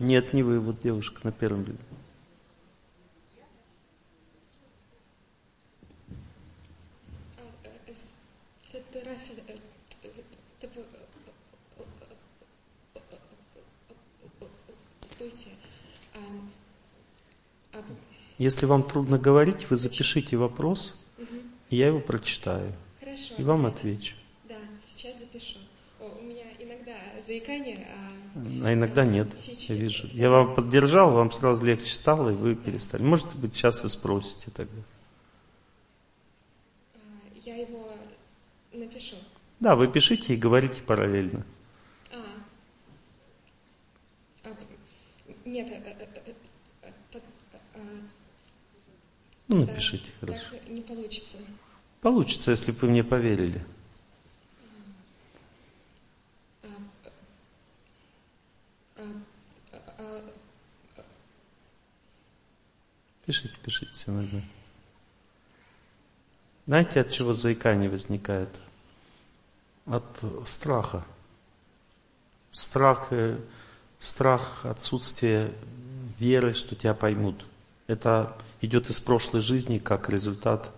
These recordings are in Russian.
Нет, не вы, вот девушка на первом ряду. Если вам трудно говорить, вы запишите вопрос, угу. и я его прочитаю. Хорошо. И вам отвечу. Да, сейчас запишу. О, у меня иногда заикание, а... А иногда нет, я вижу. Я вам поддержал, вам сразу легче стало, и вы перестали. Может быть, сейчас вы спросите тогда. А, я его напишу. Да, вы пишите и говорите параллельно. А. а нет, э, э, э, ну, напишите, хорошо. Так не получится. Получится, если бы вы мне поверили. Пишите, пишите, все нормально. Знаете, от чего заикание возникает? От страха. Страх, э, страх отсутствия веры, что тебя поймут. Это идет из прошлой жизни как результат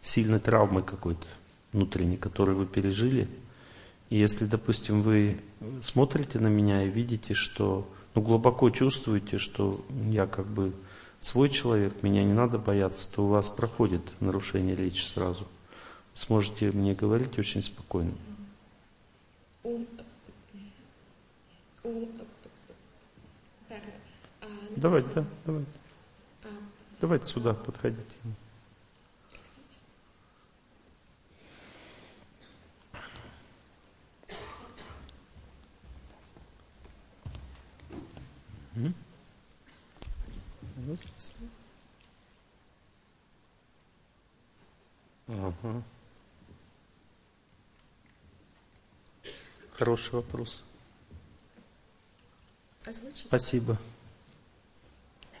сильной травмы какой-то внутренней, которую вы пережили. И если, допустим, вы смотрите на меня и видите, что ну, глубоко чувствуете, что я как бы свой человек, меня не надо бояться, то у вас проходит нарушение речи сразу. Сможете мне говорить очень спокойно. Давайте, да, давайте. Давайте сюда подходите. Ага. Хороший вопрос. Озвучить? Спасибо.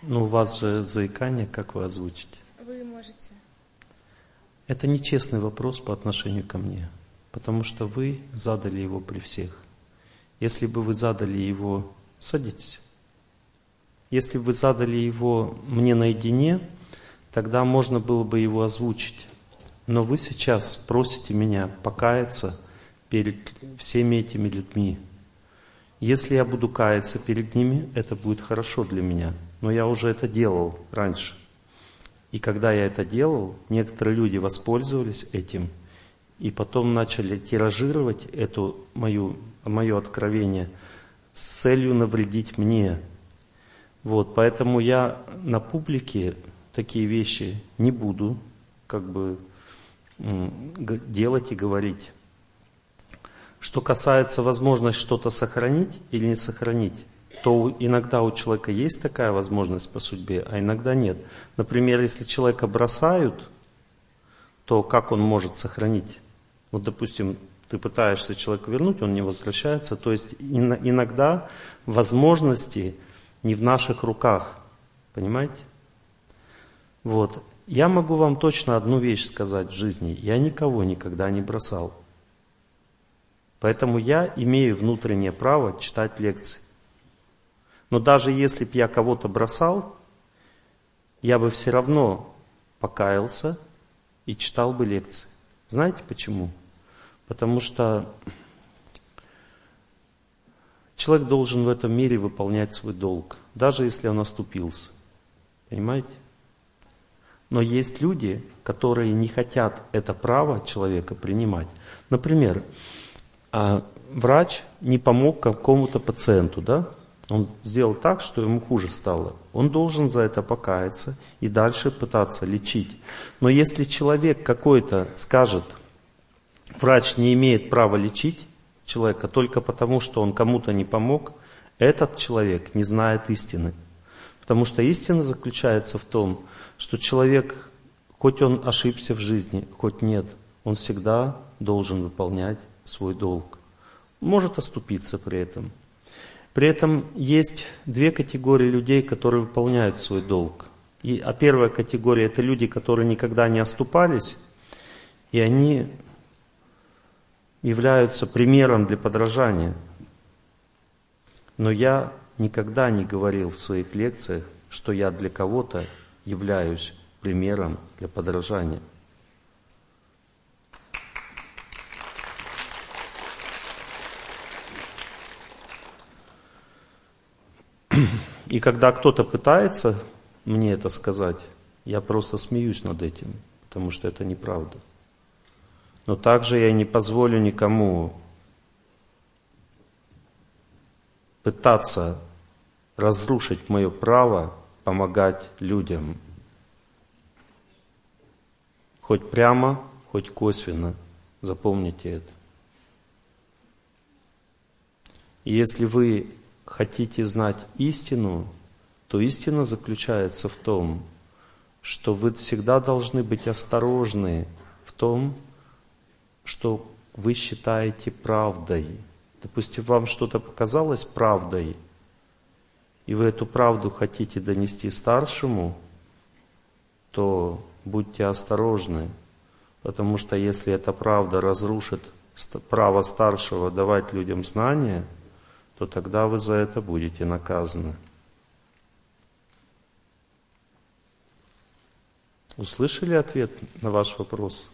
Ну, у вас же заикание, как вы озвучите? Вы можете. Это нечестный вопрос по отношению ко мне, потому что вы задали его при всех. Если бы вы задали его, садитесь. Если бы вы задали его мне наедине, тогда можно было бы его озвучить. Но вы сейчас просите меня покаяться перед всеми этими людьми. Если я буду каяться перед ними, это будет хорошо для меня но я уже это делал раньше. И когда я это делал, некоторые люди воспользовались этим и потом начали тиражировать эту мою, мое откровение с целью навредить мне. Вот, поэтому я на публике такие вещи не буду как бы делать и говорить. Что касается возможности что-то сохранить или не сохранить, то иногда у человека есть такая возможность по судьбе, а иногда нет. Например, если человека бросают, то как он может сохранить? Вот, допустим, ты пытаешься человека вернуть, он не возвращается. То есть иногда возможности не в наших руках. Понимаете? Вот. Я могу вам точно одну вещь сказать в жизни. Я никого никогда не бросал. Поэтому я имею внутреннее право читать лекции. Но даже если бы я кого-то бросал, я бы все равно покаялся и читал бы лекции. Знаете почему? Потому что человек должен в этом мире выполнять свой долг, даже если он оступился. Понимаете? Но есть люди, которые не хотят это право человека принимать. Например, а, врач не помог какому-то пациенту, да? Он сделал так, что ему хуже стало. Он должен за это покаяться и дальше пытаться лечить. Но если человек какой-то скажет, врач не имеет права лечить человека только потому, что он кому-то не помог, этот человек не знает истины. Потому что истина заключается в том, что человек, хоть он ошибся в жизни, хоть нет, он всегда должен выполнять свой долг. Может оступиться при этом – при этом есть две категории людей, которые выполняют свой долг. И, а первая категория это люди, которые никогда не оступались, и они являются примером для подражания. Но я никогда не говорил в своих лекциях, что я для кого-то являюсь примером для подражания. И когда кто-то пытается мне это сказать, я просто смеюсь над этим, потому что это неправда. Но также я не позволю никому пытаться разрушить мое право помогать людям. Хоть прямо, хоть косвенно. Запомните это. Если вы хотите знать истину, то истина заключается в том, что вы всегда должны быть осторожны в том, что вы считаете правдой. Допустим, вам что-то показалось правдой, и вы эту правду хотите донести старшему, то будьте осторожны, потому что если эта правда разрушит право старшего давать людям знания, то тогда вы за это будете наказаны. Услышали ответ на ваш вопрос?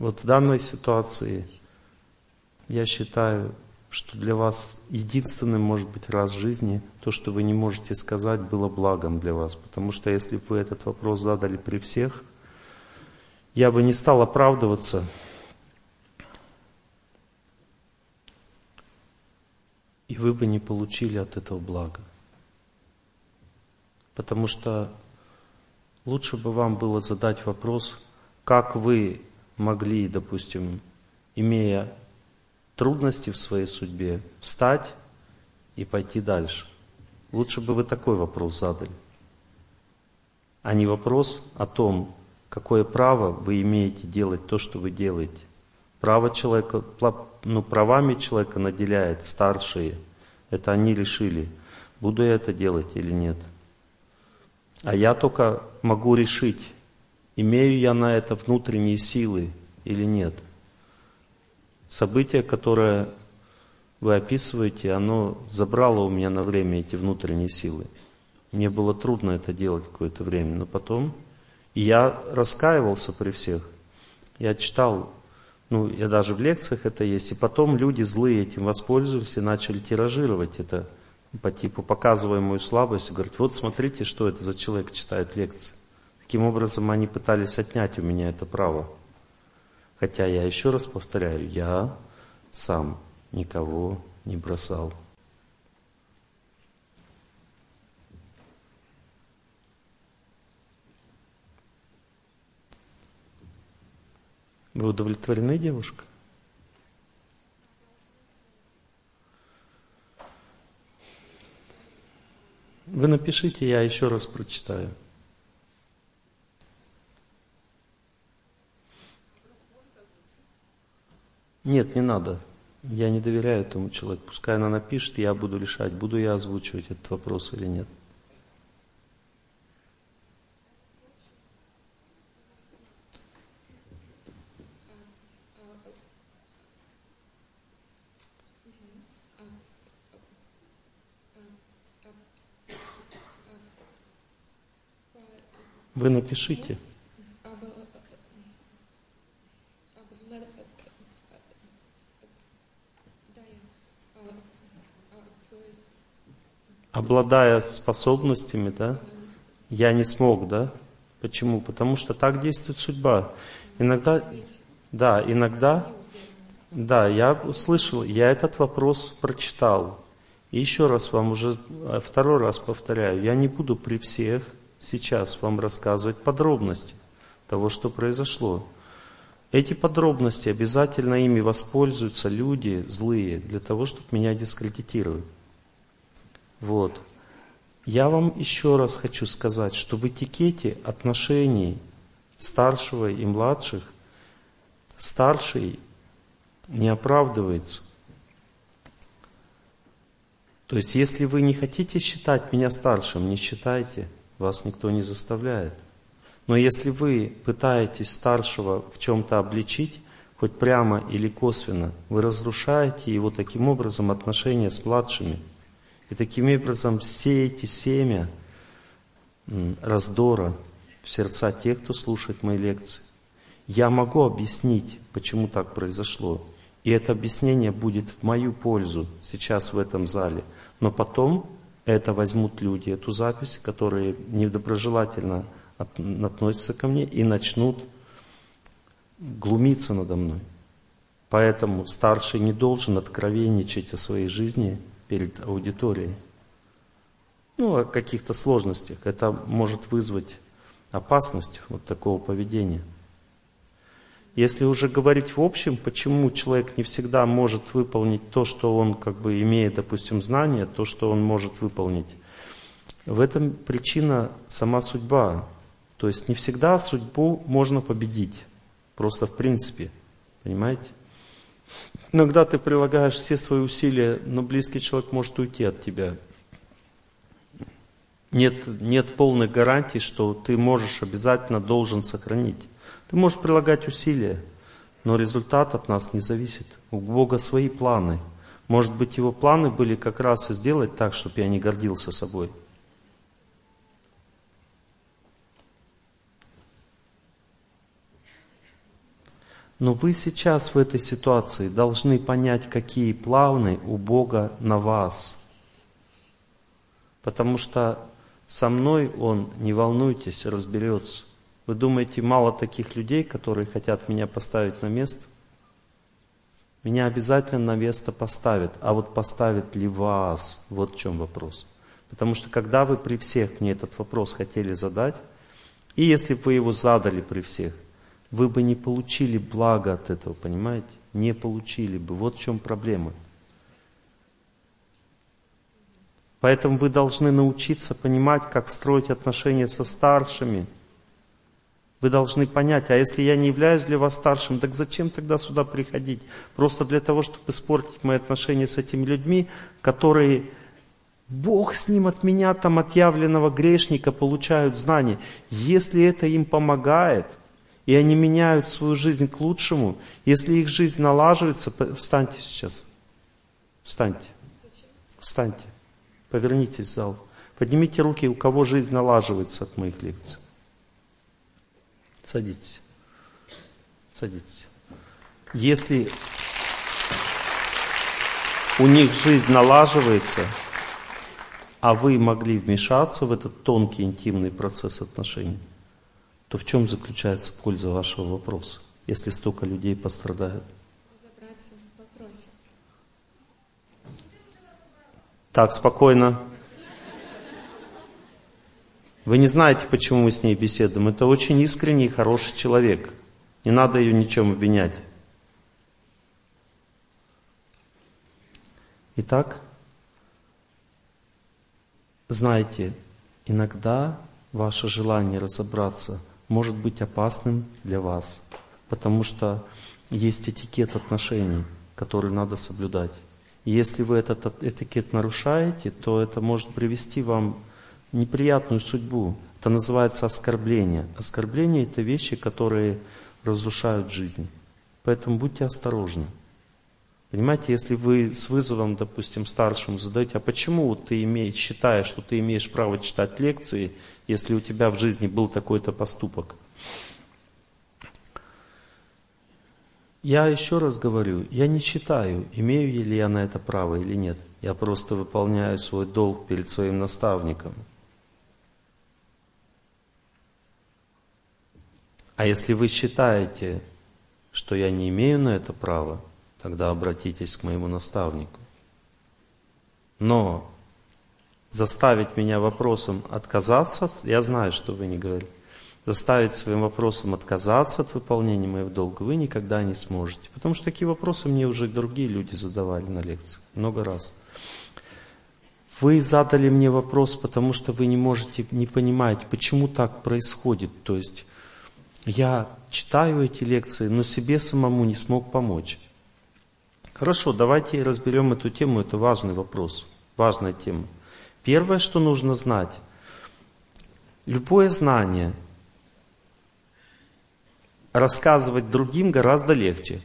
Вот в данной ситуации я считаю, что для вас единственным, может быть, раз в жизни то, что вы не можете сказать, было благом для вас. Потому что если бы вы этот вопрос задали при всех, я бы не стал оправдываться. И вы бы не получили от этого блага. Потому что лучше бы вам было задать вопрос, как вы могли, допустим, имея трудности в своей судьбе, встать и пойти дальше. Лучше бы вы такой вопрос задали, а не вопрос о том, какое право вы имеете делать то, что вы делаете. Право человека, ну, правами человека наделяет старшие. Это они решили, буду я это делать или нет. А я только могу решить, Имею я на это внутренние силы или нет? Событие, которое вы описываете, оно забрало у меня на время эти внутренние силы. Мне было трудно это делать какое-то время, но потом... И я раскаивался при всех. Я читал, ну, я даже в лекциях это есть. И потом люди злые этим воспользовались и начали тиражировать это по типу, показывая мою слабость, говорят, вот смотрите, что это за человек читает лекции. Таким образом, они пытались отнять у меня это право. Хотя я еще раз повторяю, я сам никого не бросал. Вы удовлетворены, девушка? Вы напишите, я еще раз прочитаю. Нет, не надо. Я не доверяю этому человеку. Пускай она напишет, я буду решать, буду я озвучивать этот вопрос или нет. Вы напишите. Обладая способностями, да, я не смог, да? Почему? Потому что так действует судьба. Иногда, да, иногда, да, я услышал, я этот вопрос прочитал. И еще раз вам уже, э, второй раз повторяю, я не буду при всех сейчас вам рассказывать подробности того, что произошло. Эти подробности обязательно ими воспользуются люди злые для того, чтобы меня дискредитировать. Вот. Я вам еще раз хочу сказать, что в этикете отношений старшего и младших старший не оправдывается – То есть, если вы не хотите считать меня старшим, не считайте, вас никто не заставляет. Но если вы пытаетесь старшего в чем-то обличить, хоть прямо или косвенно, вы разрушаете его таким образом отношения с младшими. И таким образом сеете семя раздора в сердца тех, кто слушает мои лекции. Я могу объяснить, почему так произошло. И это объяснение будет в мою пользу сейчас в этом зале. Но потом это возьмут люди, эту запись, которые недоброжелательно относятся ко мне и начнут глумиться надо мной. Поэтому старший не должен откровенничать о своей жизни перед аудиторией. Ну, о каких-то сложностях. Это может вызвать опасность вот такого поведения. Если уже говорить в общем, почему человек не всегда может выполнить то, что он как бы имеет, допустим, знания, то, что он может выполнить. В этом причина сама судьба. То есть не всегда судьбу можно победить. Просто в принципе. Понимаете? Иногда ты прилагаешь все свои усилия, но близкий человек может уйти от тебя. Нет, нет полной гарантии, что ты можешь обязательно должен сохранить. Ты можешь прилагать усилия, но результат от нас не зависит. У Бога свои планы. Может быть, его планы были как раз и сделать так, чтобы я не гордился собой. Но вы сейчас в этой ситуации должны понять, какие планы у Бога на вас. Потому что со мной Он, не волнуйтесь, разберется. Вы думаете, мало таких людей, которые хотят меня поставить на место? Меня обязательно на место поставят. А вот поставят ли вас? Вот в чем вопрос. Потому что когда вы при всех мне этот вопрос хотели задать, и если бы вы его задали при всех, вы бы не получили блага от этого, понимаете? Не получили бы. Вот в чем проблема. Поэтому вы должны научиться понимать, как строить отношения со старшими. Вы должны понять, а если я не являюсь для вас старшим, так зачем тогда сюда приходить? Просто для того, чтобы испортить мои отношения с этими людьми, которые Бог с ним от меня, там, отъявленного грешника, получают знания. Если это им помогает, и они меняют свою жизнь к лучшему, если их жизнь налаживается, встаньте сейчас. Встаньте. Встаньте. Повернитесь в зал. Поднимите руки, у кого жизнь налаживается от моих лекций. Садитесь. Садитесь. Если у них жизнь налаживается, а вы могли вмешаться в этот тонкий интимный процесс отношений, то в чем заключается польза вашего вопроса, если столько людей пострадают? Так, спокойно. Вы не знаете, почему мы с ней беседуем. Это очень искренний и хороший человек. Не надо ее ничем обвинять. Итак, знайте, иногда ваше желание разобраться может быть опасным для вас, потому что есть этикет отношений, который надо соблюдать. Если вы этот этикет нарушаете, то это может привести вам неприятную судьбу. Это называется оскорбление. Оскорбление – это вещи, которые разрушают жизнь. Поэтому будьте осторожны. Понимаете, если вы с вызовом, допустим, старшим задаете, а почему ты имеешь, считаешь, что ты имеешь право читать лекции, если у тебя в жизни был такой-то поступок? Я еще раз говорю, я не считаю, имею ли я на это право или нет. Я просто выполняю свой долг перед своим наставником – А если вы считаете, что я не имею на это права, тогда обратитесь к моему наставнику. Но заставить меня вопросом отказаться, я знаю, что вы не говорите, заставить своим вопросом отказаться от выполнения моего долга вы никогда не сможете. Потому что такие вопросы мне уже другие люди задавали на лекциях много раз. Вы задали мне вопрос, потому что вы не можете, не понимаете, почему так происходит. То есть я читаю эти лекции, но себе самому не смог помочь. Хорошо, давайте разберем эту тему, это важный вопрос. Важная тема. Первое, что нужно знать, любое знание рассказывать другим гораздо легче,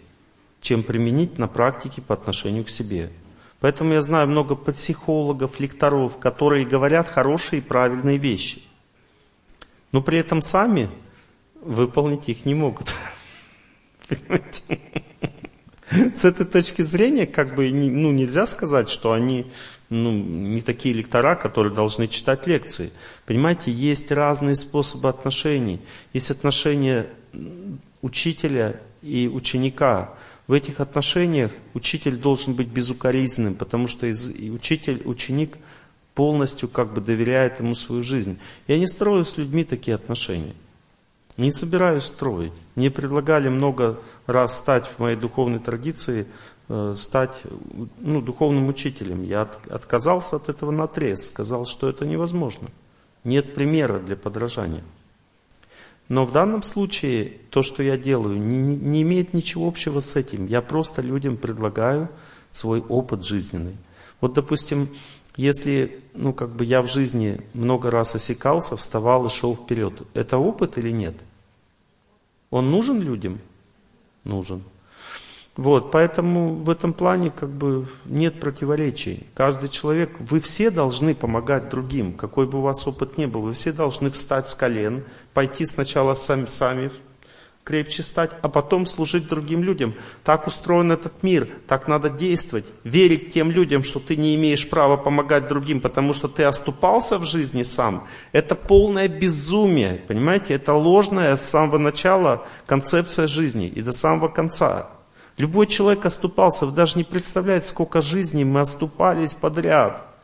чем применить на практике по отношению к себе. Поэтому я знаю много психологов, лекторов, которые говорят хорошие и правильные вещи. Но при этом сами выполнить их не могут. Понимаете? С этой точки зрения, как бы, ну, нельзя сказать, что они ну, не такие лектора, которые должны читать лекции. Понимаете, есть разные способы отношений. Есть отношения учителя и ученика. В этих отношениях учитель должен быть безукоризненным, потому что учитель, ученик полностью как бы доверяет ему свою жизнь. Я не строю с людьми такие отношения. Не собираюсь строить. Мне предлагали много раз стать в моей духовной традиции, э, стать ну, духовным учителем. Я от, отказался от этого на трез, сказал, что это невозможно. Нет примера для подражания. Но в данном случае то, что я делаю, не, не имеет ничего общего с этим. Я просто людям предлагаю свой опыт жизненный. Вот, допустим, если, ну, как бы я в жизни много раз осекался, вставал и шел вперед, это опыт или нет? Он нужен людям? Нужен. Вот, поэтому в этом плане как бы нет противоречий. Каждый человек, вы все должны помогать другим, какой бы у вас опыт ни был. Вы все должны встать с колен, пойти сначала сами, сами крепче стать, а потом служить другим людям. Так устроен этот мир, так надо действовать. Верить тем людям, что ты не имеешь права помогать другим, потому что ты оступался в жизни сам, это полное безумие, понимаете? Это ложная с самого начала концепция жизни и до самого конца. Любой человек оступался, вы даже не представляете, сколько жизней мы оступались подряд.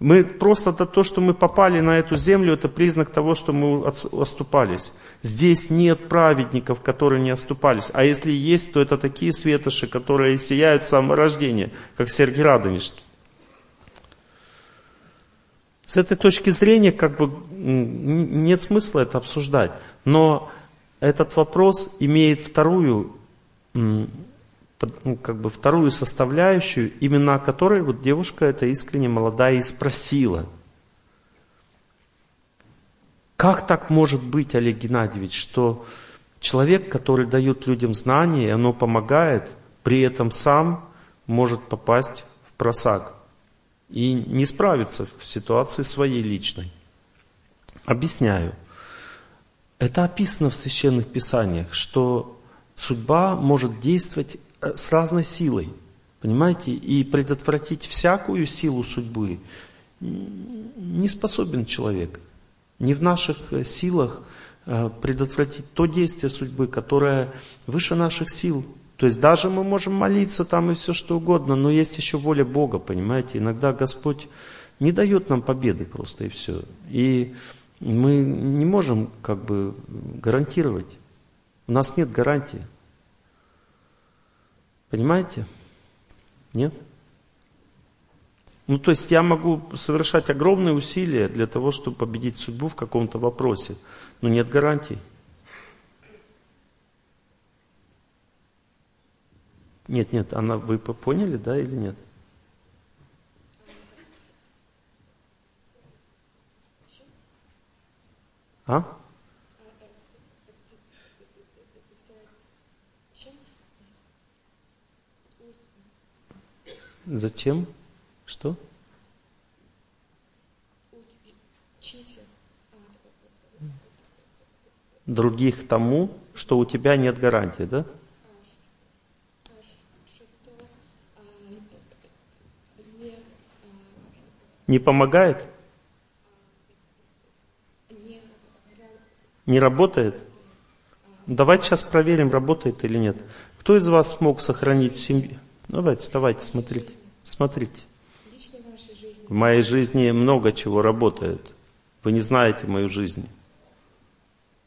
Мы просто то, что мы попали на эту землю, это признак того, что мы оступались. Здесь нет праведников, которые не оступались. А если есть, то это такие светоши, которые сияют с самого рождения, как Сергий Радонежский. С этой точки зрения как бы нет смысла это обсуждать. Но этот вопрос имеет вторую ну, как бы вторую составляющую, именно о которой вот девушка эта искренне молодая и спросила. Как так может быть, Олег Геннадьевич, что человек, который дает людям знания, и оно помогает, при этом сам может попасть в просак и не справиться в ситуации своей личной? Объясняю. Это описано в священных писаниях, что судьба может действовать с разной силой. Понимаете? И предотвратить всякую силу судьбы не способен человек. Не в наших э, силах э, предотвратить то действие судьбы, которое выше наших сил. То есть даже мы можем молиться там и все что угодно, но есть еще воля Бога, понимаете? Иногда Господь не дает нам победы просто и все. И мы не можем как бы гарантировать. У нас нет гарантии. Понимаете? Нет? Ну, то есть я могу совершать огромные усилия для того, чтобы победить судьбу в каком-то вопросе, но нет гарантий. Нет, нет, она, вы поняли, да, или нет? А? Зачем? Что? Других тому, что у тебя нет гарантии, да? Не помогает? Не работает? Давайте сейчас проверим, работает или нет. Кто из вас смог сохранить семью? Давайте, вставайте, смотрите. Смотрите. В моей жизни много чего работает. Вы не знаете мою жизнь.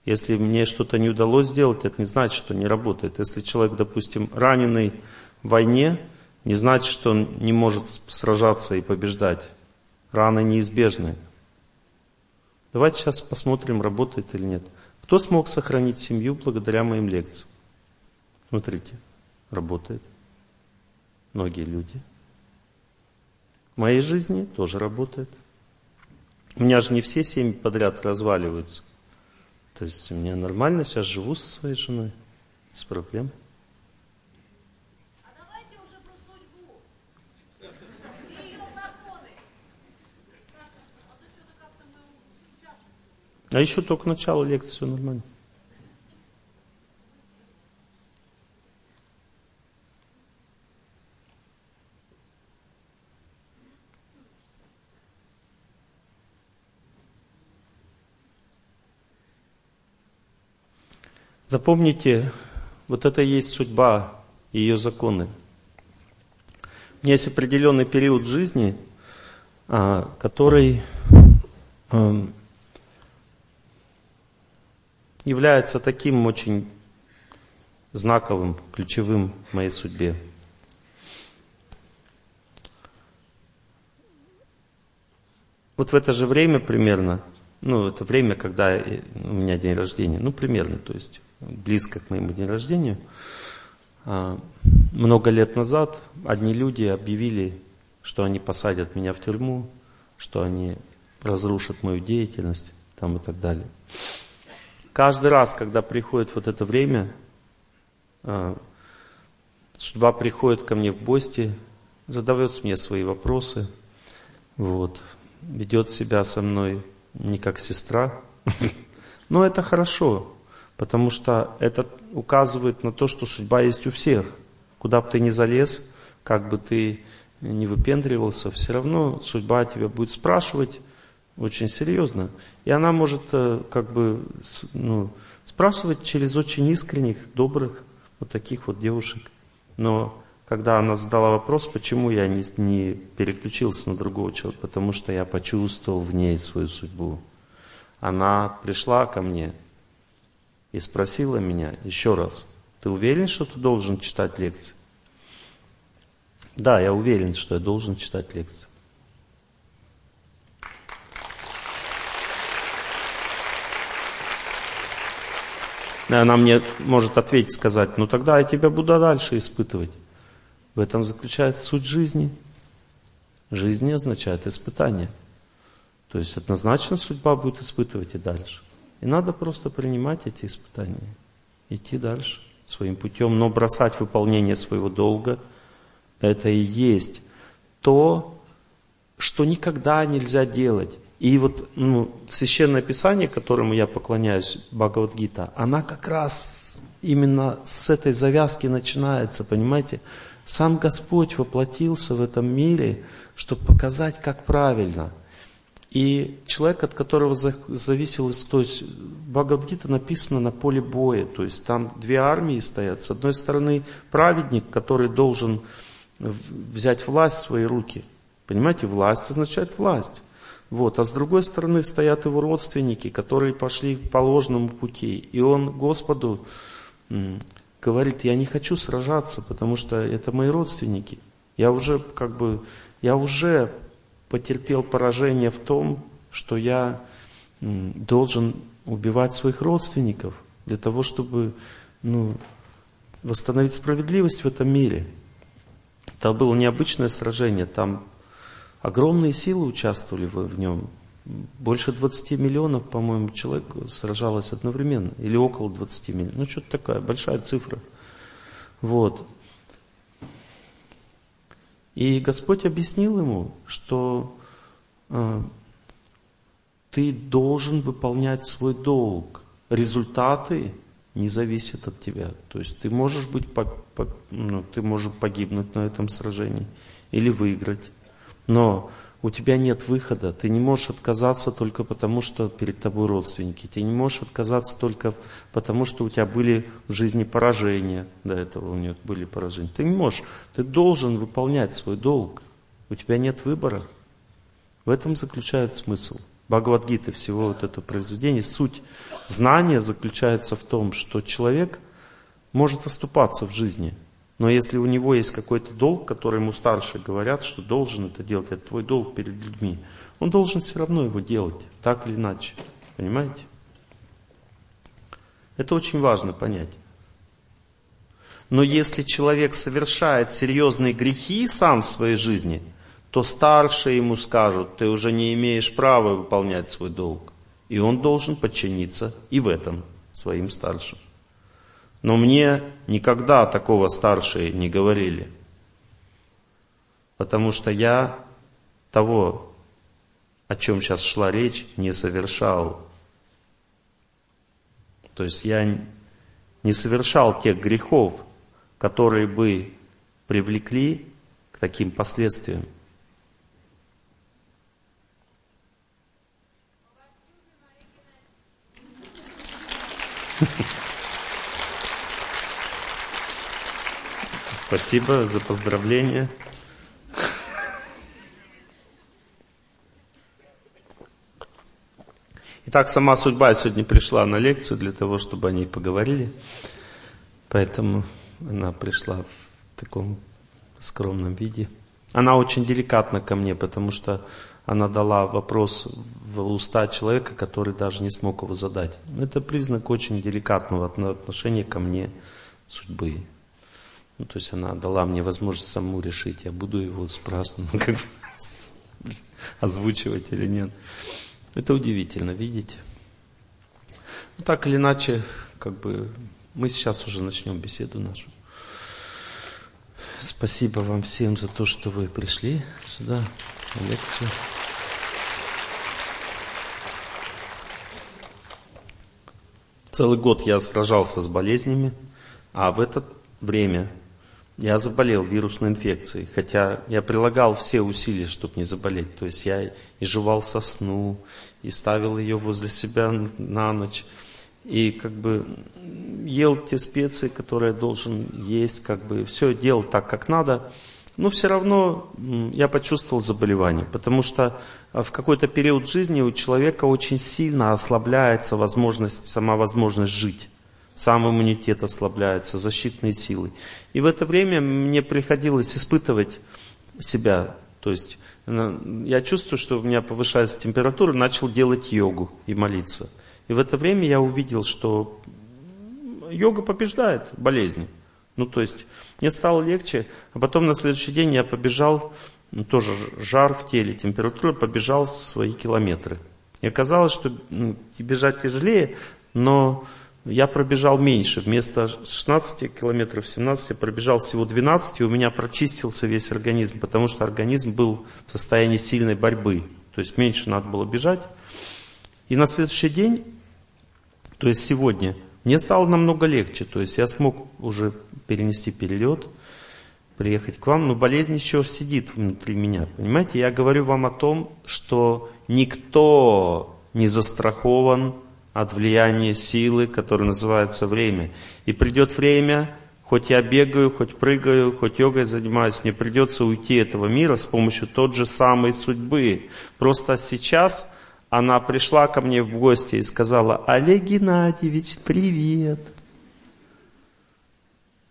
Если мне что-то не удалось сделать, это не значит, что не работает. Если человек, допустим, раненый в войне, не значит, что он не может сражаться и побеждать. Раны неизбежны. Давайте сейчас посмотрим, работает или нет. Кто смог сохранить семью благодаря моим лекциям? Смотрите, работает. Многие люди – Моей жизни тоже работает. У меня же не все семьи подряд разваливаются. То есть меня нормально сейчас живу со своей женой, без проблем. А еще только начало лекции, все нормально. Запомните, вот это и есть судьба и ее законы. У меня есть определенный период жизни, а, который эм, является таким очень знаковым, ключевым в моей судьбе. Вот в это же время примерно, ну, это время, когда у меня день рождения, ну, примерно, то есть близко к моему дню рождения, а, много лет назад одни люди объявили, что они посадят меня в тюрьму, что они разрушат мою деятельность там и так далее. Каждый раз, когда приходит вот это время, а, судьба приходит ко мне в гости, задает мне свои вопросы, вот, ведет себя со мной не как сестра, но это хорошо, Потому что это указывает на то, что судьба есть у всех. Куда бы ты ни залез, как бы ты не выпендривался, все равно судьба тебя будет спрашивать очень серьезно. И она может э, как бы ну, спрашивать через очень искренних, добрых вот таких вот девушек. Но когда она задала вопрос, почему я не, не переключился на другого человека, потому что я почувствовал в ней свою судьбу. Она пришла ко мне и спросила меня еще раз, ты уверен, что ты должен читать лекции? Да, я уверен, что я должен читать лекции. Она мне может ответить, сказать, ну тогда я тебя буду дальше испытывать. В этом заключается суть жизни. Жизнь означает испытание. То есть однозначно судьба будет испытывать и дальше. И надо просто принимать эти испытания, идти дальше своим путем, но бросать выполнение своего долга, это и есть то, что никогда нельзя делать. И вот ну, Священное Писание, которому я поклоняюсь, Бхагавадгита, она как раз именно с этой завязки начинается, понимаете? Сам Господь воплотился в этом мире, чтобы показать, как правильно – и человек, от которого зависел, есть Бхагавадгита написано на поле боя, то есть там две армии стоят. С одной стороны праведник, который должен взять власть в свои руки. Понимаете, власть означает власть. Вот. А с другой стороны стоят его родственники, которые пошли по ложному пути. И он Господу говорит, я не хочу сражаться, потому что это мои родственники. Я уже как бы, я уже потерпел поражение в том, что я должен убивать своих родственников для того, чтобы ну, восстановить справедливость в этом мире. Это было необычное сражение, там огромные силы участвовали в, в нем. Больше 20 миллионов, по-моему, человек сражалось одновременно, или около 20 миллионов. Ну, что-то такая большая цифра. Вот. И Господь объяснил ему, что э, ты должен выполнять свой долг. Результаты не зависят от тебя. То есть ты можешь быть, по, по, ну, ты можешь погибнуть на этом сражении или выиграть. Но у тебя нет выхода. Ты не можешь отказаться только потому, что перед тобой родственники. Ты не можешь отказаться только потому, что у тебя были в жизни поражения. До этого у них были поражения. Ты не можешь. Ты должен выполнять свой долг. У тебя нет выбора. В этом заключается смысл. Бхагавадгиты, всего вот это произведение. Суть знания заключается в том, что человек может оступаться в жизни – но если у него есть какой-то долг, который ему старшие говорят, что должен это делать, это твой долг перед людьми, он должен все равно его делать, так или иначе. Понимаете? Это очень важно понять. Но если человек совершает серьезные грехи сам в своей жизни, то старшие ему скажут, ты уже не имеешь права выполнять свой долг. И он должен подчиниться и в этом своим старшим. Но мне никогда такого старшие не говорили. Потому что я того, о чем сейчас шла речь, не совершал. То есть я не совершал тех грехов, которые бы привлекли к таким последствиям. Спасибо за поздравление. Итак, сама судьба сегодня пришла на лекцию для того, чтобы они поговорили. Поэтому она пришла в таком скромном виде. Она очень деликатна ко мне, потому что она дала вопрос в уста человека, который даже не смог его задать. Это признак очень деликатного отношения ко мне судьбы. Ну, то есть она дала мне возможность саму решить, я буду его спрашивать, ну, как озвучивать или нет. Это удивительно, видите? Ну, так или иначе, как бы мы сейчас уже начнем беседу нашу. Спасибо вам всем за то, что вы пришли сюда на лекцию. Целый год я сражался с болезнями, а в это время я заболел вирусной инфекцией, хотя я прилагал все усилия, чтобы не заболеть. То есть я и жевал сосну, и ставил ее возле себя на ночь, и как бы ел те специи, которые я должен есть, как бы все делал так, как надо. Но все равно я почувствовал заболевание, потому что в какой-то период жизни у человека очень сильно ослабляется возможность, сама возможность жить сам иммунитет ослабляется, защитные силы. И в это время мне приходилось испытывать себя. То есть я чувствую, что у меня повышается температура, начал делать йогу и молиться. И в это время я увидел, что йога побеждает болезни. Ну, то есть мне стало легче, а потом на следующий день я побежал, ну, тоже жар в теле, температура, побежал свои километры. И оказалось, что ну, бежать тяжелее, но я пробежал меньше. Вместо 16 километров, 17 я пробежал всего 12, и у меня прочистился весь организм, потому что организм был в состоянии сильной борьбы. То есть меньше надо было бежать. И на следующий день, то есть сегодня, мне стало намного легче. То есть я смог уже перенести перелет, приехать к вам, но болезнь еще сидит внутри меня. Понимаете, я говорю вам о том, что никто не застрахован от влияния силы, которая называется время. И придет время, хоть я бегаю, хоть прыгаю, хоть йогой занимаюсь, мне придется уйти этого мира с помощью тот же самой судьбы. Просто сейчас она пришла ко мне в гости и сказала, Олег Геннадьевич, привет.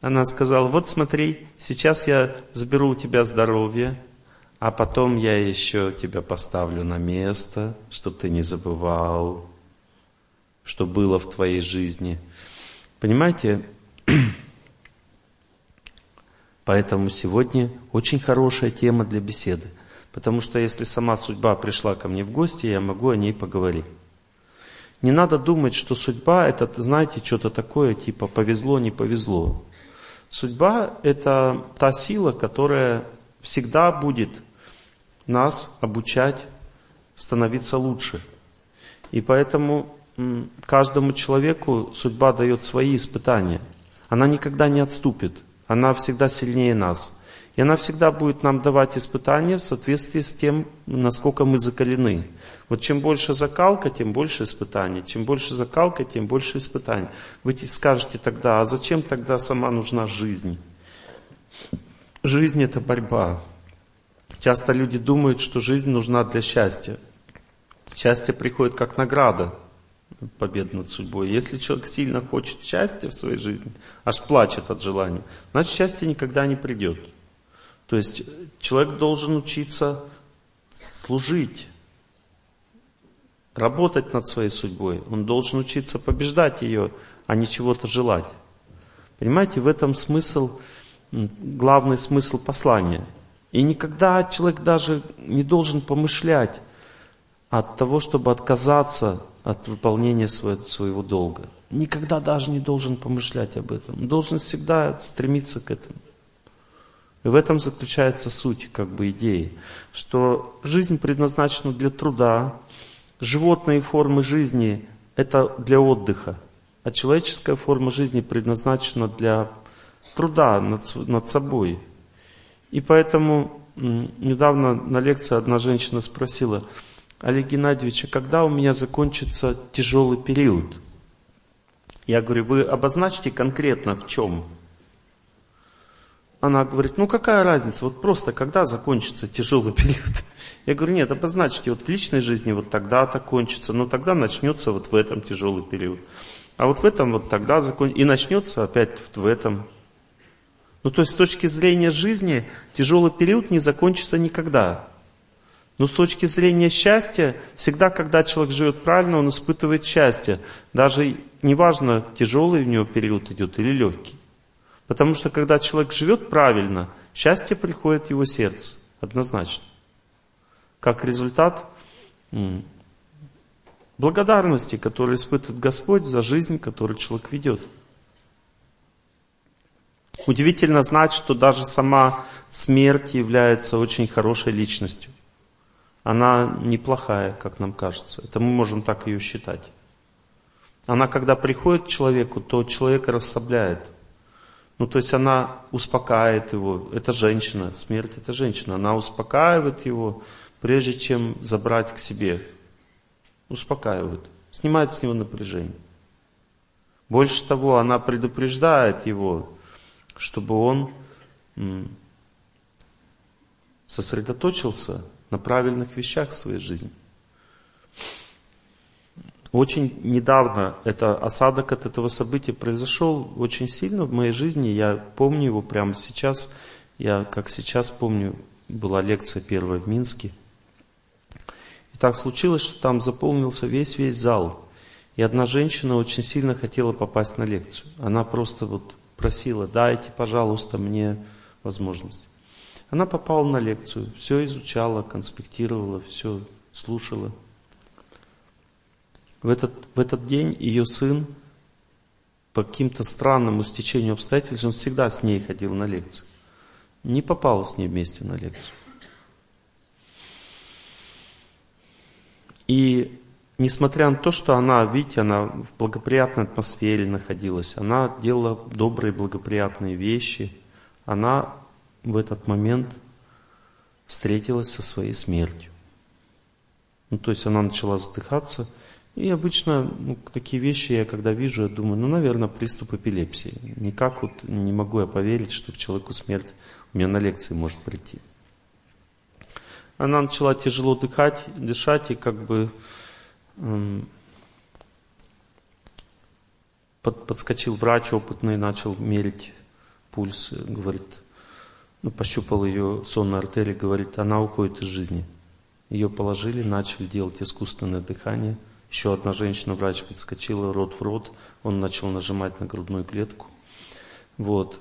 Она сказала, вот смотри, сейчас я заберу у тебя здоровье, а потом я еще тебя поставлю на место, чтобы ты не забывал что было в твоей жизни. Понимаете? Поэтому сегодня очень хорошая тема для беседы. Потому что если сама судьба пришла ко мне в гости, я могу о ней поговорить. Не надо думать, что судьба это, знаете, что-то такое, типа повезло, не повезло. Судьба это та сила, которая всегда будет нас обучать становиться лучше. И поэтому каждому человеку судьба дает свои испытания. Она никогда не отступит. Она всегда сильнее нас. И она всегда будет нам давать испытания в соответствии с тем, насколько мы закалены. Вот чем больше закалка, тем больше испытаний. Чем больше закалка, тем больше испытаний. Вы скажете тогда, а зачем тогда сама нужна жизнь? Жизнь это борьба. Часто люди думают, что жизнь нужна для счастья. Счастье приходит как награда победу над судьбой. Если человек сильно хочет счастья в своей жизни, аж плачет от желания, значит счастье никогда не придет. То есть человек должен учиться служить, работать над своей судьбой. Он должен учиться побеждать ее, а не чего-то желать. Понимаете, в этом смысл, главный смысл послания. И никогда человек даже не должен помышлять от того, чтобы отказаться от выполнения своего долга. Никогда даже не должен помышлять об этом. Должен всегда стремиться к этому. И в этом заключается суть как бы идеи, что жизнь предназначена для труда, животные формы жизни – это для отдыха, а человеческая форма жизни предназначена для труда над, над собой. И поэтому недавно на лекции одна женщина спросила, Олег Геннадьевич, а когда у меня закончится тяжелый период? Я говорю, вы обозначьте конкретно в чем? Она говорит, ну какая разница, вот просто когда закончится тяжелый период? Я говорю, нет, обозначьте, вот в личной жизни вот тогда-то кончится, но тогда начнется вот в этом тяжелый период. А вот в этом вот тогда закончится, и начнется опять в этом. Ну то есть с точки зрения жизни тяжелый период не закончится никогда. Но с точки зрения счастья, всегда, когда человек живет правильно, он испытывает счастье. Даже неважно, тяжелый у него период идет или легкий. Потому что когда человек живет правильно, счастье приходит в его сердце, однозначно. Как результат благодарности, которую испытывает Господь за жизнь, которую человек ведет. Удивительно знать, что даже сама смерть является очень хорошей личностью. Она неплохая, как нам кажется. Это мы можем так ее считать. Она, когда приходит к человеку, то человека расслабляет. Ну, то есть она успокаивает его. Это женщина, смерть это женщина. Она успокаивает его, прежде чем забрать к себе. Успокаивает. Снимает с него напряжение. Больше того, она предупреждает его, чтобы он сосредоточился на правильных вещах в своей жизни. Очень недавно это осадок от этого события произошел очень сильно в моей жизни. Я помню его прямо сейчас. Я как сейчас помню, была лекция первая в Минске. И так случилось, что там заполнился весь-весь зал. И одна женщина очень сильно хотела попасть на лекцию. Она просто вот просила, дайте, пожалуйста, мне возможность. Она попала на лекцию, все изучала, конспектировала, все слушала. В этот, в этот день ее сын по каким-то странному стечению обстоятельств, он всегда с ней ходил на лекцию, не попал с ней вместе на лекцию. И несмотря на то, что она, видите, она в благоприятной атмосфере находилась, она делала добрые, благоприятные вещи, она в этот момент встретилась со своей смертью. Ну, то есть она начала задыхаться – и обычно ну, такие вещи я когда вижу, я думаю, ну, наверное, приступ эпилепсии. Никак вот не могу я поверить, что к человеку смерть у меня на лекции может прийти. Она начала тяжело дыхать, дышать и как бы эм, под, подскочил врач опытный, начал мерить пульс, говорит, ну, пощупал ее сонную артерию, говорит, она уходит из жизни. Ее положили, начали делать искусственное дыхание – еще одна женщина-врач подскочила рот в рот, он начал нажимать на грудную клетку. Вот.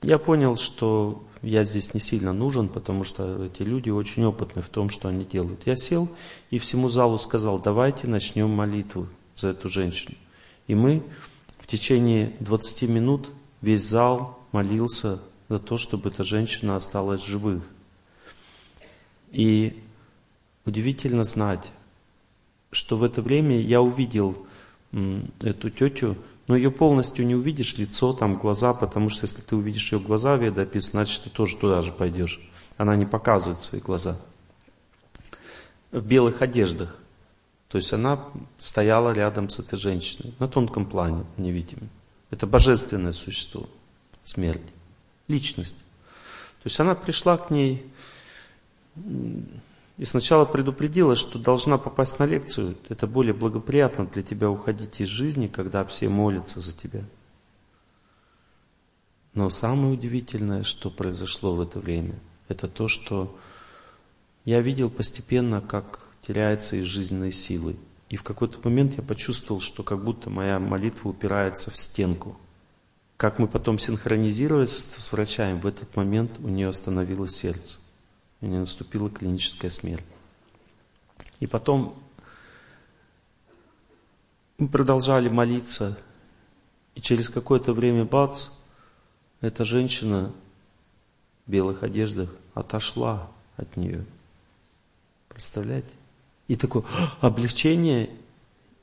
Я понял, что я здесь не сильно нужен, потому что эти люди очень опытны в том, что они делают. Я сел и всему залу сказал, давайте начнем молитву за эту женщину. И мы в течение 20 минут весь зал молился за то, чтобы эта женщина осталась живых. И удивительно знать, что в это время я увидел эту тетю, но ее полностью не увидишь, лицо, там, глаза, потому что если ты увидишь ее глаза, веда описано, значит ты тоже туда же пойдешь. Она не показывает свои глаза. В белых одеждах. То есть она стояла рядом с этой женщиной, на тонком плане, невидимом. Это божественное существо, смерть, личность. То есть она пришла к ней, и сначала предупредила, что должна попасть на лекцию. Это более благоприятно для тебя уходить из жизни, когда все молятся за тебя. Но самое удивительное, что произошло в это время, это то, что я видел постепенно, как теряются из жизненной силы. И в какой-то момент я почувствовал, что как будто моя молитва упирается в стенку. Как мы потом синхронизировались с врачами, в этот момент у нее остановилось сердце. и не наступила клиническая смерть. И потом мы продолжали молиться, и через какое-то время, бац, эта женщина в белых одеждах отошла от нее. Представляете? И такое облегчение,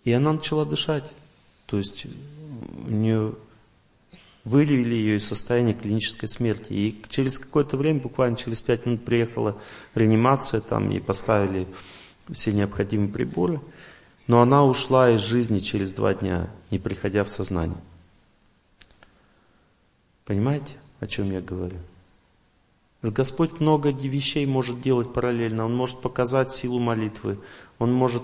и она начала дышать. То есть у нее вылевили ее из состояния клинической смерти. И через какое-то время, буквально через пять минут, приехала реанимация, там ей поставили все необходимые приборы. Но она ушла из жизни через два дня, не приходя в сознание. Понимаете, о чем я говорю? Господь много вещей может делать параллельно. Он может показать силу молитвы. Он может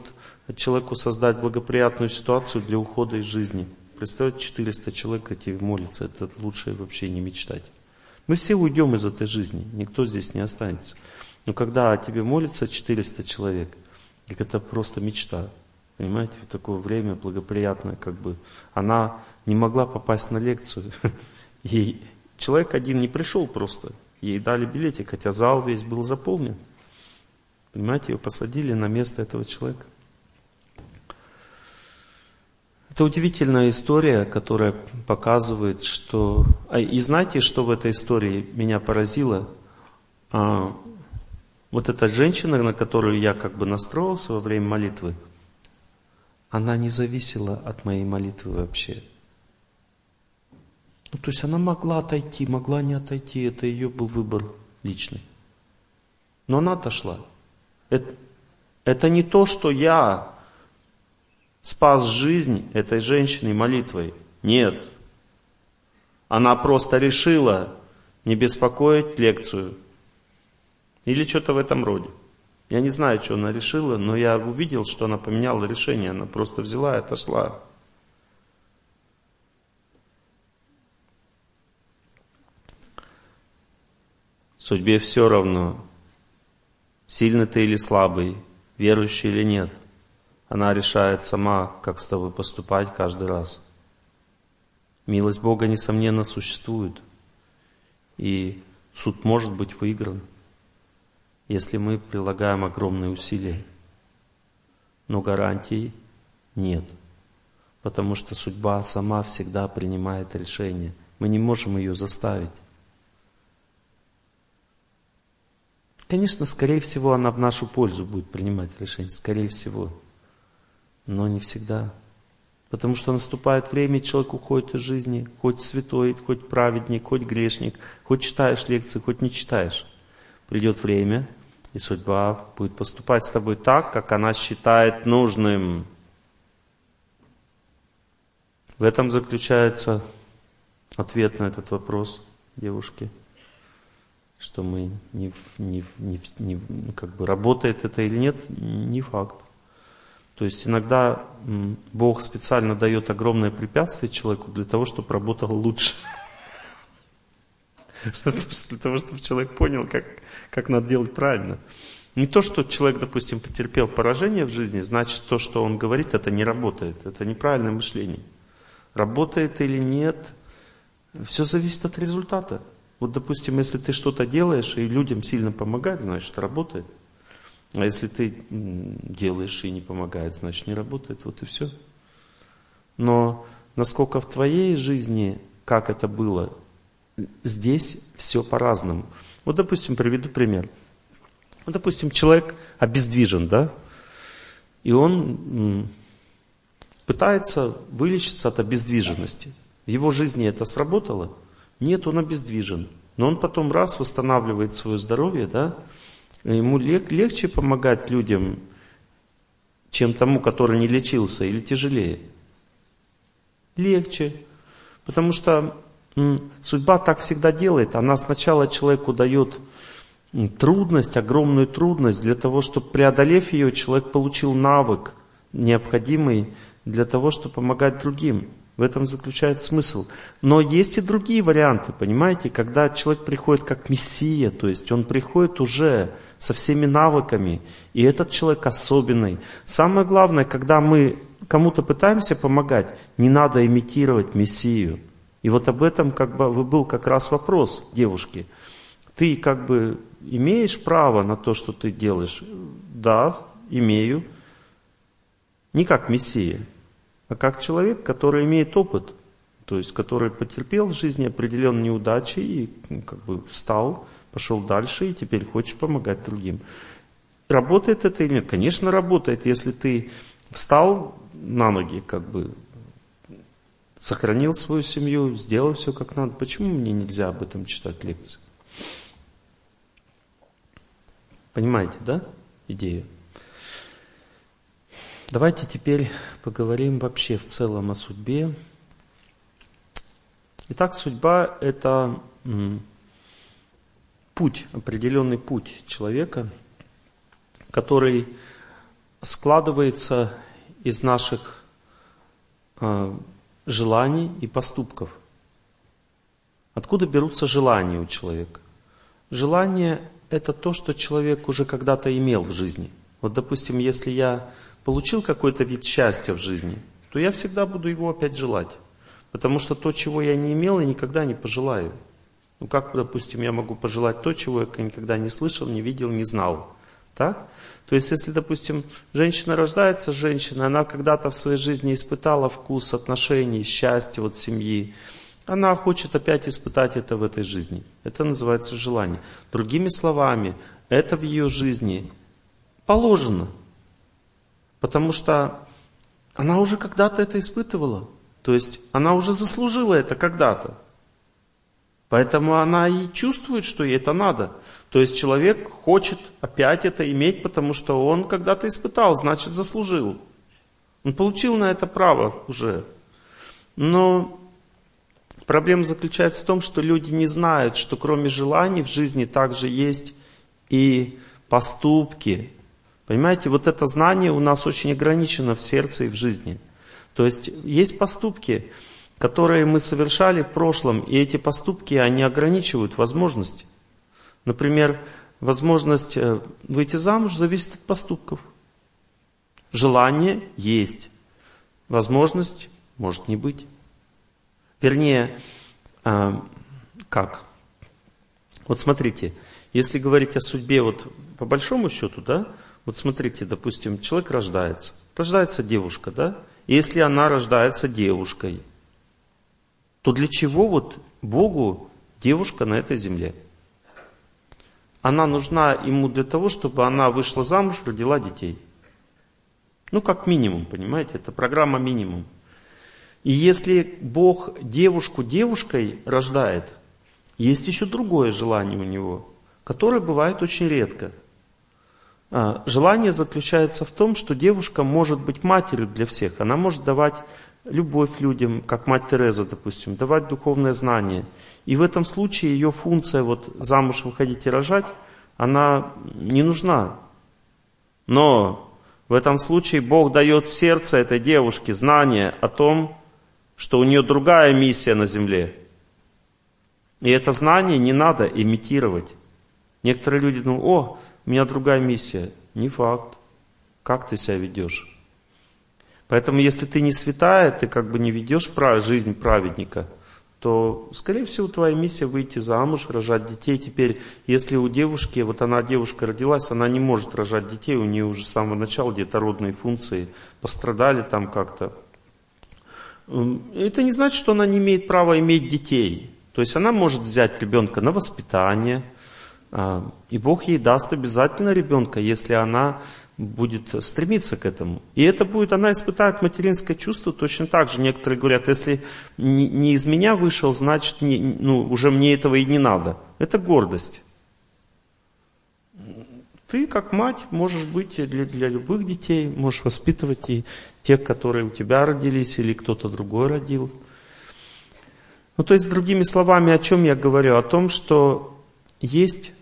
человеку создать благоприятную ситуацию для ухода из жизни. Представьте, 400 человек эти молятся. Это лучше вообще не мечтать. Мы все уйдем из этой жизни. Никто здесь не останется. Но когда о тебе молится 400 человек, это просто мечта. Понимаете, в такое время благоприятное, как бы. Она не могла попасть на лекцию. Ей человек один не пришел просто. Ей дали билетик, хотя зал весь был заполнен. Понимаете, ее посадили на место этого человека. Это удивительная история, которая показывает, что... А, и знаете, что в этой истории меня поразило? А, вот эта женщина, на которую я как бы настроился во время молитвы, она не зависела от моей молитвы вообще. Ну, то есть она могла отойти, могла не отойти, это ее был выбор личный. Но она отошла. Это, это не то, что я спас жизнь этой женщины молитвой. Нет. Она просто решила не беспокоить лекцию. Или что-то в этом роде. Я не знаю, что она решила, но я увидел, что она поменяла решение. Она просто взяла и отошла. Судьбе все равно, сильный ты или слабый, верующий или нет. Она решает сама, как с тобой поступать каждый раз. Милость Бога, несомненно, существует. И суд может быть выигран, если мы прилагаем огромные усилия. Но гарантий нет. Потому что судьба сама всегда принимает решение. Мы не можем ее заставить. Конечно, скорее всего, она в нашу пользу будет принимать решение, скорее всего. Но не всегда. Потому что наступает время, человек уходит из жизни, хоть святой, хоть праведник, хоть грешник, хоть читаешь лекции, хоть не читаешь. Придет время, и судьба будет поступать с тобой так, как она считает нужным. В этом заключается ответ на этот вопрос девушки что мы не, не, не, не, как бы работает это или нет, не факт. То есть иногда Бог специально дает огромное препятствие человеку для того, чтобы работал лучше. Для того, чтобы человек понял, как, как надо делать правильно. Не то, что человек, допустим, потерпел поражение в жизни, значит то, что он говорит, это не работает. Это неправильное мышление. Работает или нет, все зависит от результата. Вот, допустим, если ты что-то делаешь и людям сильно помогает, значит, работает. А если ты делаешь и не помогает, значит, не работает. Вот и все. Но насколько в твоей жизни, как это было, здесь все по-разному. Вот, допустим, приведу пример. Вот, допустим, человек обездвижен, да? И он пытается вылечиться от обездвиженности. В его жизни это сработало – нет, он обездвижен. Но он потом раз восстанавливает свое здоровье, да, ему лег, легче помогать людям, чем тому, который не лечился, или тяжелее? Легче. Потому что судьба так всегда делает. Она сначала человеку дает трудность, огромную трудность, для того, чтобы преодолев ее, человек получил навык, необходимый для того, чтобы помогать другим. В этом заключается смысл. Но есть и другие варианты, понимаете, когда человек приходит как мессия, то есть он приходит уже со всеми навыками, и этот человек особенный. Самое главное, когда мы кому-то пытаемся помогать, не надо имитировать мессию. И вот об этом как бы был как раз вопрос девушки. Ты как бы имеешь право на то, что ты делаешь? Да, имею. Не как мессия, а как человек, который имеет опыт, то есть который потерпел в жизни определенные неудачи и ну, как бы встал, пошел дальше и теперь хочет помогать другим. Работает это или нет? Конечно, работает, если ты встал на ноги, как бы сохранил свою семью, сделал все как надо. Почему мне нельзя об этом читать лекции? Понимаете, да, идею? Давайте теперь поговорим вообще в целом о судьбе. Итак, судьба – это путь, определенный путь человека, который складывается из наших э, желаний и поступков. Откуда берутся желания у человека? Желание – это то, что человек уже когда-то имел в жизни. Вот, допустим, если я получил какой-то вид счастья в жизни, то я всегда буду его опять желать. Потому что то, чего я не имел, я никогда не пожелаю. Ну как, допустим, я могу пожелать то, чего я никогда не слышал, не видел, не знал. Так? То есть, если, допустим, женщина рождается, женщина, она когда-то в своей жизни испытала вкус отношений, счастья, вот семьи, она хочет опять испытать это в этой жизни. Это называется желание. Другими словами, это в ее жизни положено. Потому что она уже когда-то это испытывала. То есть она уже заслужила это когда-то. Поэтому она и чувствует, что ей это надо. То есть человек хочет опять это иметь, потому что он когда-то испытал, значит заслужил. Он получил на это право уже. Но проблема заключается в том, что люди не знают, что кроме желаний в жизни также есть и поступки. Понимаете, вот это знание у нас очень ограничено в сердце и в жизни – то есть есть поступки, которые мы совершали в прошлом, и эти поступки, они ограничивают возможности. Например, возможность э, выйти замуж зависит от поступков. Желание есть, возможность может не быть. Вернее, э, как? Вот смотрите, если говорить о судьбе вот по большому счету, да, вот смотрите, допустим, человек рождается, рождается девушка, да, если она рождается девушкой, то для чего вот Богу девушка на этой земле? Она нужна ему для того, чтобы она вышла замуж, родила детей. Ну, как минимум, понимаете, это программа минимум. И если Бог девушку девушкой рождает, есть еще другое желание у него, которое бывает очень редко – желание заключается в том, что девушка может быть матерью для всех. Она может давать любовь людям, как мать Тереза, допустим, давать духовное знание. И в этом случае ее функция вот замуж выходить и рожать, она не нужна. Но в этом случае Бог дает в сердце этой девушке знание о том, что у нее другая миссия на земле. И это знание не надо имитировать. Некоторые люди думают, о, у меня другая миссия. Не факт. Как ты себя ведешь? Поэтому, если ты не святая, ты как бы не ведешь жизнь праведника, то, скорее всего, твоя миссия выйти замуж, рожать детей. Теперь, если у девушки, вот она девушка родилась, она не может рожать детей, у нее уже с самого начала где-то родные функции пострадали там как-то. Это не значит, что она не имеет права иметь детей. То есть она может взять ребенка на воспитание, и Бог ей даст обязательно ребенка, если она будет стремиться к этому. И это будет, она испытает материнское чувство точно так же. Некоторые говорят, если не из меня вышел, значит, не, ну, уже мне этого и не надо. Это гордость. Ты, как мать, можешь быть для, для любых детей, можешь воспитывать и тех, которые у тебя родились, или кто-то другой родил. Ну, то есть, другими словами, о чем я говорю? О том, что есть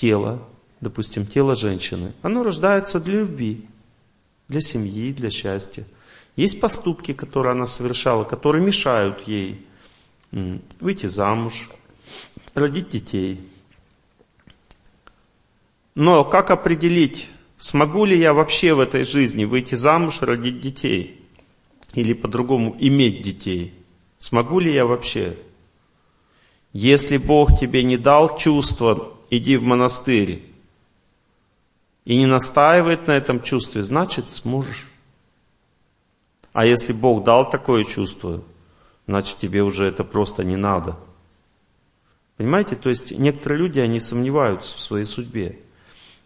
тело, допустим, тело женщины, оно рождается для любви, для семьи, для счастья. Есть поступки, которые она совершала, которые мешают ей выйти замуж, родить детей. Но как определить, смогу ли я вообще в этой жизни выйти замуж, родить детей? Или по-другому, иметь детей? Смогу ли я вообще? Если Бог тебе не дал чувство, иди в монастырь. И не настаивает на этом чувстве, значит сможешь. А если Бог дал такое чувство, значит тебе уже это просто не надо. Понимаете, то есть некоторые люди, они сомневаются в своей судьбе.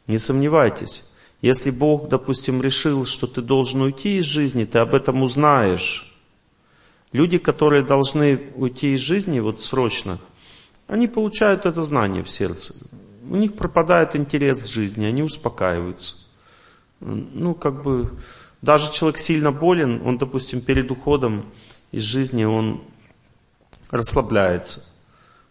Не сомневайтесь. Если Бог, допустим, решил, что ты должен уйти из жизни, ты об этом узнаешь. Люди, которые должны уйти из жизни вот срочно, они получают это знание в сердце. У них пропадает интерес к жизни, они успокаиваются. Ну, как бы, даже человек сильно болен, он, допустим, перед уходом из жизни, он расслабляется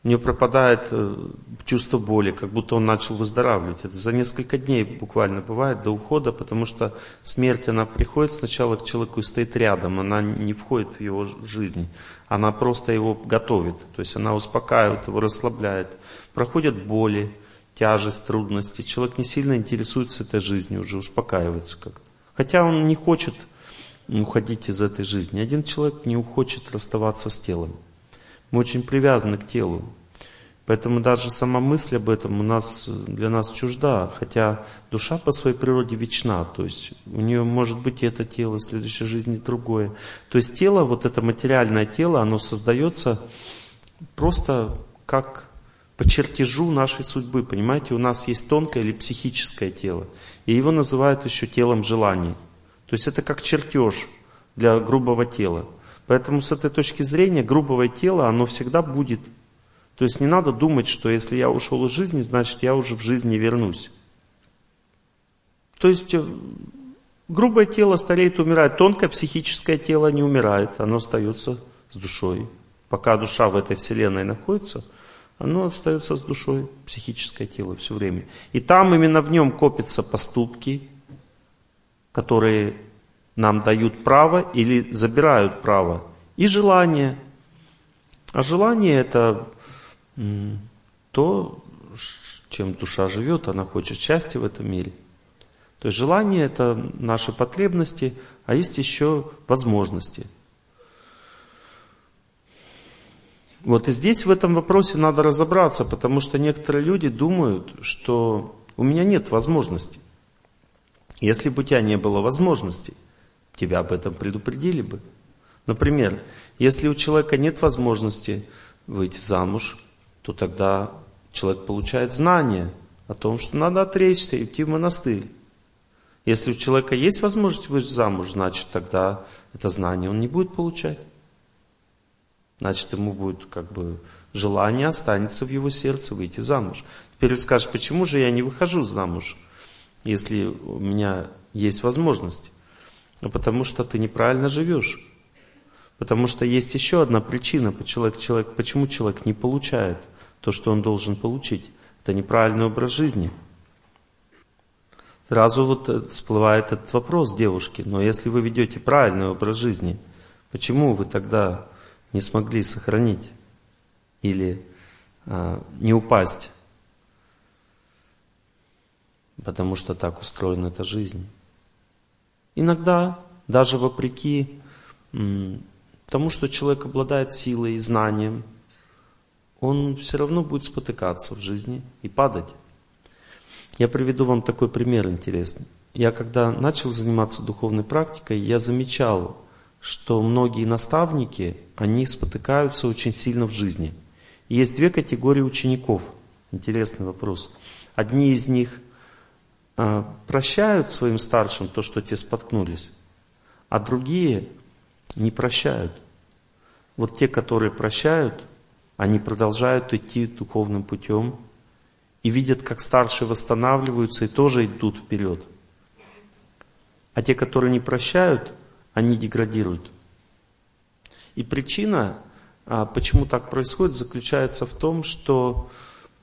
у него пропадает э, чувство боли, как будто он начал выздоравливать. Это за несколько дней буквально бывает до ухода, потому что смерть, она приходит сначала к человеку и стоит рядом, она не входит в его жизнь, она просто его готовит, то есть она успокаивает его, расслабляет. Проходят боли, тяжесть, трудности, человек не сильно интересуется этой жизнью, уже успокаивается как-то. Хотя он не хочет уходить из этой жизни. Один человек не хочет расставаться с телом. Мы очень привязаны к телу. Поэтому даже сама мысль об этом у нас, для нас чужда, хотя душа по своей природе вечна, то есть у нее может быть и это тело, в следующей жизни другое. То есть тело, вот это материальное тело, оно создается просто как по чертежу нашей судьбы, понимаете, у нас есть тонкое или психическое тело, и его называют еще телом желаний. То есть это как чертеж для грубого тела. Поэтому с этой точки зрения грубого тела оно всегда будет. То есть не надо думать, что если я ушел из жизни, значит я уже в жизнь не вернусь. То есть э, грубое тело стареет умирает, тонкое психическое тело не умирает, оно остается с душой. Пока душа в этой вселенной находится, оно остается с душой, психическое тело все время. И там именно в нем копятся поступки, которые нам дают право или забирают право. И желание. А желание это то, чем душа живет, она хочет счастья в этом мире. То есть желание это наши потребности, а есть еще возможности. Вот и здесь в этом вопросе надо разобраться, потому что некоторые люди думают, что у меня нет возможностей. Если бы у тебя не было возможностей, тебя об этом предупредили бы. Например, если у человека нет возможности выйти замуж, то тогда человек получает знание о том, что надо отречься и идти в монастырь. Если у человека есть возможность выйти замуж, значит тогда это знание он не будет получать. Значит, ему будет как бы желание останется в его сердце выйти замуж. Теперь скажешь, почему же я не выхожу замуж, если у меня есть возможность? Ну, потому что ты неправильно живешь. Потому что есть еще одна причина, почему человек, почему человек не получает то, что он должен получить. Это неправильный образ жизни. Сразу вот э, всплывает этот вопрос девушки, но если вы ведете правильный образ жизни, почему вы тогда не смогли сохранить или а, не упасть? Потому что так устроена эта жизнь. Иногда, даже вопреки тому, что человек обладает силой и знанием, он все равно будет спотыкаться в жизни и падать. Я приведу вам такой пример интересный. Я когда начал заниматься духовной практикой, я замечал, что многие наставники, они спотыкаются очень сильно в жизни. Есть две категории учеников. Интересный вопрос. Одни из них прощают своим старшим то, что те споткнулись, а другие не прощают. Вот те, которые прощают, они продолжают идти духовным путем и видят, как старшие восстанавливаются и тоже идут вперед. А те, которые не прощают, они деградируют. И причина, а, почему так происходит, заключается в том, что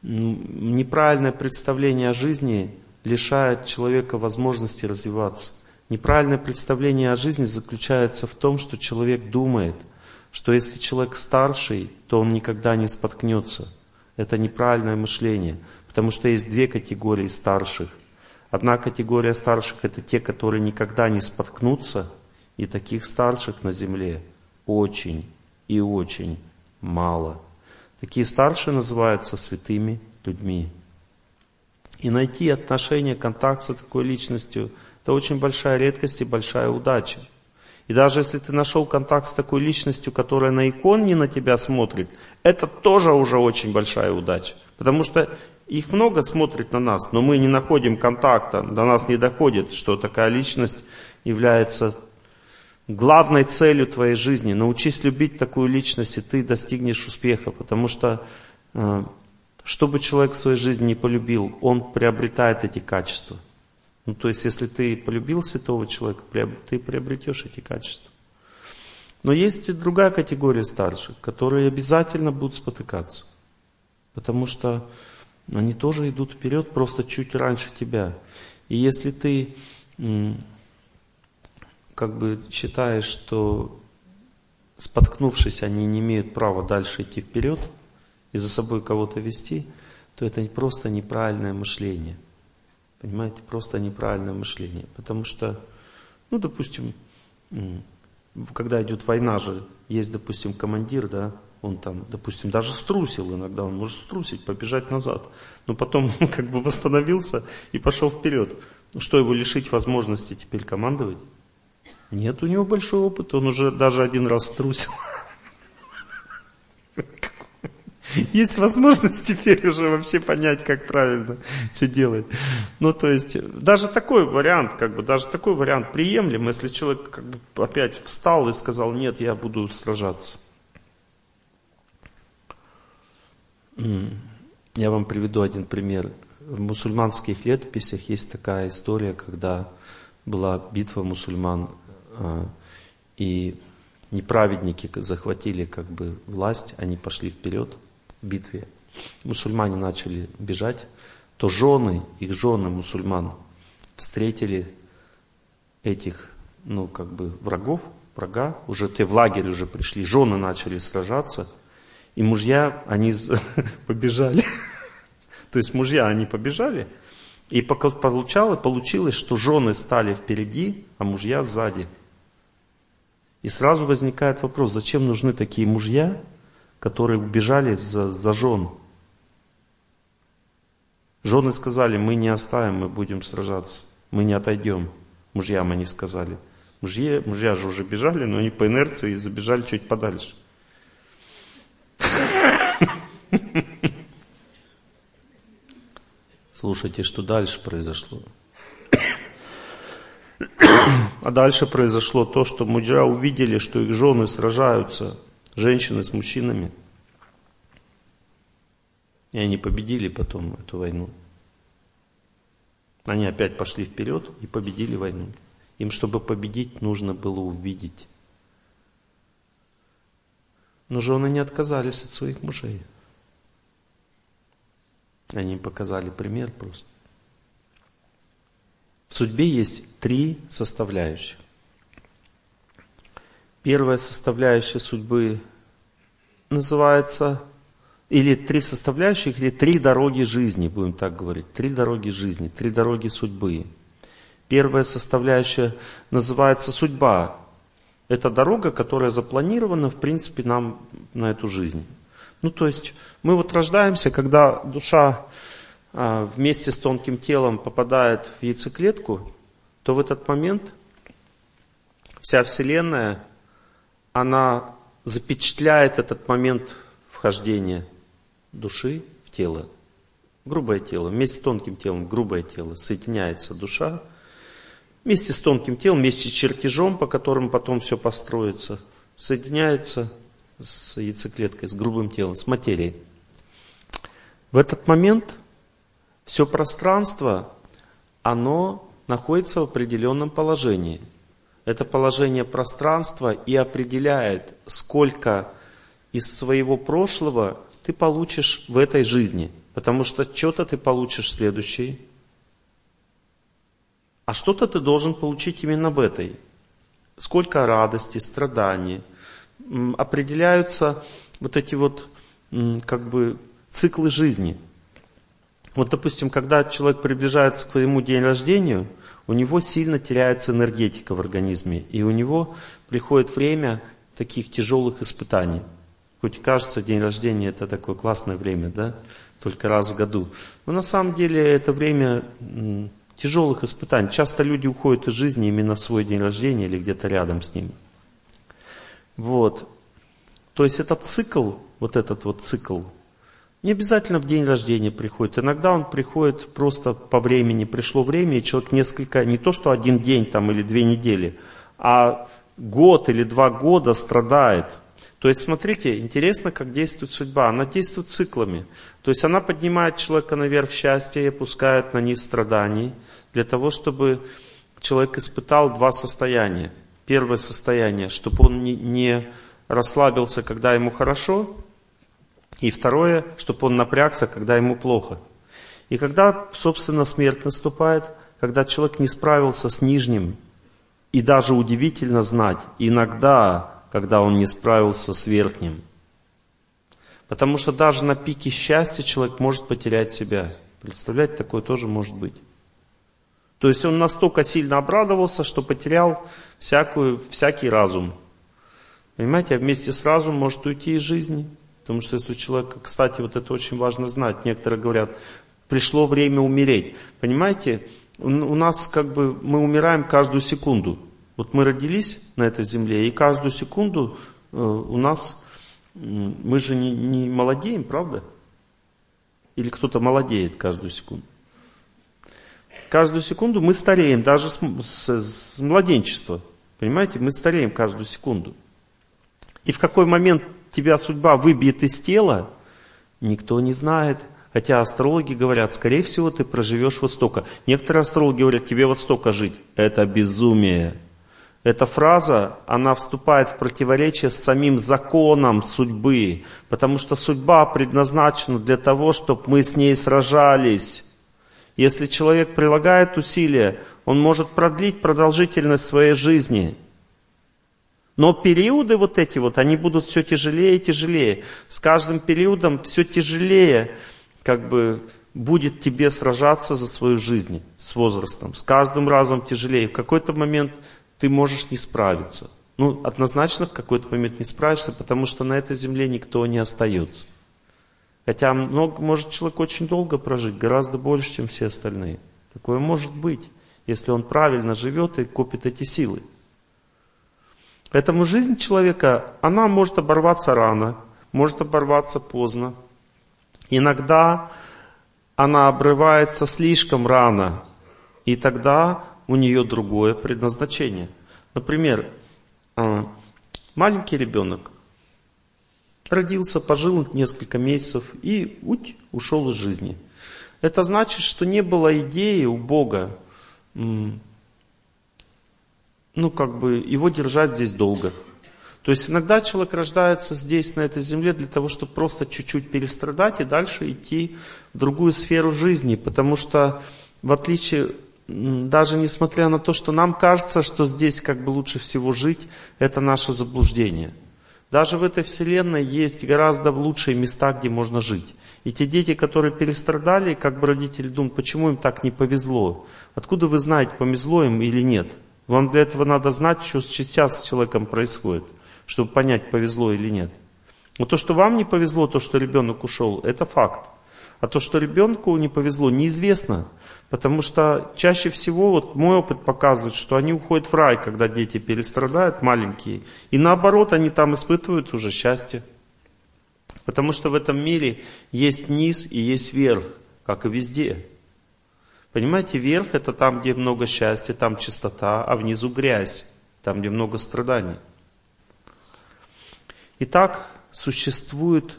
неправильное представление о жизни лишает человека возможности развиваться. Неправильное представление о жизни заключается в том, что человек думает, что если человек старший, то он никогда не споткнется. Это неправильное мышление, потому что есть две категории старших. Одна категория старших это те, которые никогда не споткнутся, и таких старших на земле очень и очень мало. Такие старшие называются святыми людьми. И найти отношение, контакт с такой личностью, это очень большая редкость и большая удача. И даже если ты нашел контакт с такой личностью, которая на иконе на тебя смотрит, это тоже уже очень большая удача. Потому что их много смотрит на нас, но мы не находим контакта, до нас не доходит, что такая личность является главной целью твоей жизни. Научись любить такую личность, и ты достигнешь успеха, потому что э, чтобы человек в своей жизни не полюбил, он приобретает эти качества. Ну, то есть, если ты полюбил святого человека, ты приобретешь эти качества. Но есть и другая категория старших, которые обязательно будут спотыкаться. Потому что они тоже идут вперед просто чуть раньше тебя. И если ты как бы считаешь, что споткнувшись, они не имеют права дальше идти вперед и за собой кого-то вести, то это просто неправильное мышление – Понимаете, просто неправильное мышление. Потому что, ну, допустим, когда идет война же, есть, допустим, командир, да, он там, допустим, даже струсил иногда, он может струсить, побежать назад, но потом как бы восстановился и пошел вперед. Ну что, его лишить возможности теперь командовать? Нет, у него большой опыт, он уже даже один раз струсил. Есть возможность теперь уже вообще понять, как правильно, что делать. Ну, то есть, даже такой вариант, как бы, даже такой вариант приемлем, если человек как бы опять встал и сказал, нет, я буду сражаться. Я вам приведу один пример. В мусульманских летописях есть такая история, когда была битва мусульман, а, и неправедники захватили как бы власть, они пошли вперед – битве, мусульмане начали бежать, то жены, их жены мусульман встретили этих, ну, как бы врагов, врага, уже те в лагерь уже пришли, жены начали сражаться, и мужья, они побежали. То есть мужья, они побежали, и получалось, получилось, что жены стали впереди, а мужья сзади. И сразу возникает вопрос, зачем нужны такие мужья, которые убежали за, за жен. Жены сказали, мы не оставим, мы будем сражаться, мы не отойдем. Мужьям они сказали. Мужья, мужья же уже бежали, но они по инерции забежали чуть подальше. Слушайте, что дальше произошло. А дальше произошло то, что мужья увидели, что их жены сражаются женщины с мужчинами. И они победили потом эту войну. Они опять пошли вперед и победили войну. Им, чтобы победить, нужно было увидеть. Но жены не отказались от своих мужей. Они им показали пример просто. В судьбе есть три составляющих. Первая составляющая судьбы называется, или три составляющих, или три дороги жизни, будем так говорить. Три дороги жизни, три дороги судьбы. Первая составляющая называется судьба. Это дорога, которая запланирована, в принципе, нам на эту жизнь. Ну, то есть, мы вот рождаемся, когда душа а, вместе с тонким телом попадает в яйцеклетку, то в этот момент вся Вселенная она запечатляет этот момент вхождения души в тело. Грубое тело, вместе с тонким телом, грубое тело, соединяется душа, вместе с тонким телом, вместе с чертежом, по которому потом все построится, соединяется с яйцеклеткой, с грубым телом, с материей. В этот момент все пространство, оно находится в определенном положении – это положение пространства и определяет, сколько из своего прошлого ты получишь в этой жизни. Потому что что-то ты получишь в следующей, а что-то ты должен получить именно в этой. Сколько радости, страданий. Определяются вот эти вот как бы циклы жизни. Вот, допустим, когда человек приближается к своему день рождения, у него сильно теряется энергетика в организме, и у него приходит время таких тяжелых испытаний. Хоть кажется, день рождения это такое классное время, да? Только раз в году. Но на самом деле это время тяжелых испытаний. Часто люди уходят из жизни именно в свой день рождения или где-то рядом с ним. Вот. То есть этот цикл, вот этот вот цикл, не обязательно в день рождения приходит. Иногда он приходит просто по времени. Пришло время, и человек несколько, не то что один день там или две недели, а год или два года страдает. То есть, смотрите, интересно, как действует судьба. Она действует циклами. То есть, она поднимает человека наверх счастья и опускает на низ страданий, для того, чтобы человек испытал два состояния. Первое состояние, чтобы он не, не расслабился, когда ему хорошо, и второе, чтобы он напрягся, когда ему плохо. И когда, собственно, смерть наступает, когда человек не справился с нижним, и даже удивительно знать, иногда, когда он не справился с верхним. Потому что даже на пике счастья человек может потерять себя. Представляете, такое тоже может быть. То есть он настолько сильно обрадовался, что потерял всякую, всякий разум. Понимаете, а вместе с разумом может уйти из жизни. Потому что если у человека, кстати, вот это очень важно знать, некоторые говорят, пришло время умереть. Понимаете, у нас как бы, мы умираем каждую секунду. Вот мы родились на этой земле, и каждую секунду э, у нас, мы же не, не молодеем, правда? Или кто-то молодеет каждую секунду. Каждую секунду мы стареем, даже с, с, с младенчества. Понимаете, мы стареем каждую секунду. И в какой момент тебя судьба выбьет из тела, никто не знает. Хотя астрологи говорят, скорее всего, ты проживешь вот столько. Некоторые астрологи говорят, тебе вот столько жить. Это безумие. Эта фраза, она вступает в противоречие с самим законом судьбы, потому что судьба предназначена для того, чтобы мы с ней сражались. Если человек прилагает усилия, он может продлить продолжительность своей жизни – но периоды вот эти вот, они будут все тяжелее и тяжелее. С каждым периодом все тяжелее, как бы, будет тебе сражаться за свою жизнь с возрастом. С каждым разом тяжелее. В какой-то момент ты можешь не справиться. Ну, однозначно в какой-то момент не справишься, потому что на этой земле никто не остается. Хотя много, может человек очень долго прожить, гораздо больше, чем все остальные. Такое может быть, если он правильно живет и копит эти силы. Поэтому жизнь человека, она может оборваться рано, может оборваться поздно. Иногда она обрывается слишком рано, и тогда у нее другое предназначение. Например, а, маленький ребенок родился, пожил несколько месяцев и уть, ушел из жизни. Это значит, что не было идеи у Бога ну, как бы, его держать здесь долго. То есть иногда человек рождается здесь, на этой земле, для того, чтобы просто чуть-чуть перестрадать и дальше идти в другую сферу жизни. Потому что, в отличие, даже несмотря на то, что нам кажется, что здесь как бы лучше всего жить, это наше заблуждение. Даже в этой вселенной есть гораздо лучшие места, где можно жить. И те дети, которые перестрадали, как бы родители думают, почему им так не повезло? Откуда вы знаете, повезло им или нет? Вам для этого надо знать, что сейчас с человеком происходит, чтобы понять, повезло или нет. Но то, что вам не повезло, то, что ребенок ушел, это факт. А то, что ребенку не повезло, неизвестно. Потому что чаще всего, вот мой опыт показывает, что они уходят в рай, когда дети перестрадают, маленькие. И наоборот, они там испытывают уже счастье. Потому что в этом мире есть низ и есть верх, как и везде. Понимаете, верх это там, где много счастья, там чистота, а внизу грязь, там, где много страданий. Итак, существует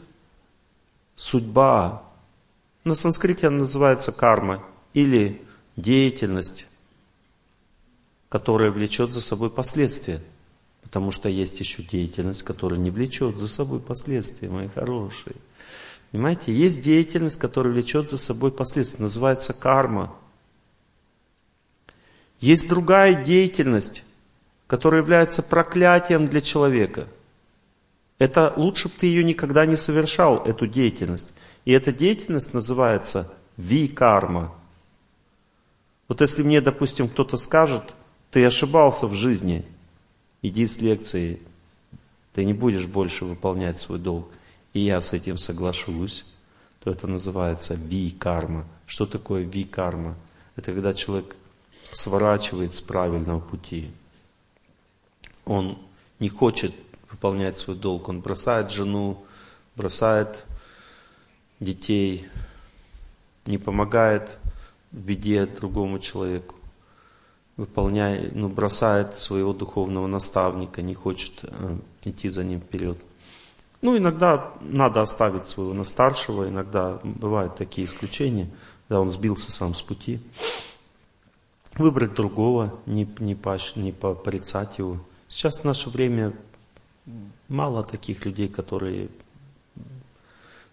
судьба. На санскрите она называется карма или деятельность, которая влечет за собой последствия. Потому что есть еще деятельность, которая не влечет за собой последствия, мои хорошие. Понимаете, есть деятельность, которая влечет за собой последствия, называется карма. Есть другая деятельность, которая является проклятием для человека. Это лучше бы ты ее никогда не совершал, эту деятельность. И эта деятельность называется ви-карма. Вот если мне, допустим, кто-то скажет, ты ошибался в жизни, иди с лекцией ты не будешь больше выполнять свой долг, и я с этим соглашусь, то это называется ви-карма. Что такое ви-карма? Это когда человек сворачивает с правильного пути. Он не хочет выполнять свой долг, он бросает жену, бросает детей, не помогает в беде другому человеку, выполняет, ну, бросает своего духовного наставника, не хочет э, идти за ним вперед. Ну, иногда надо оставить своего на старшего, иногда бывают такие исключения, когда он сбился сам с пути. Выбрать другого, не, не, поощ, не порицать его. Сейчас в наше время мало таких людей, которые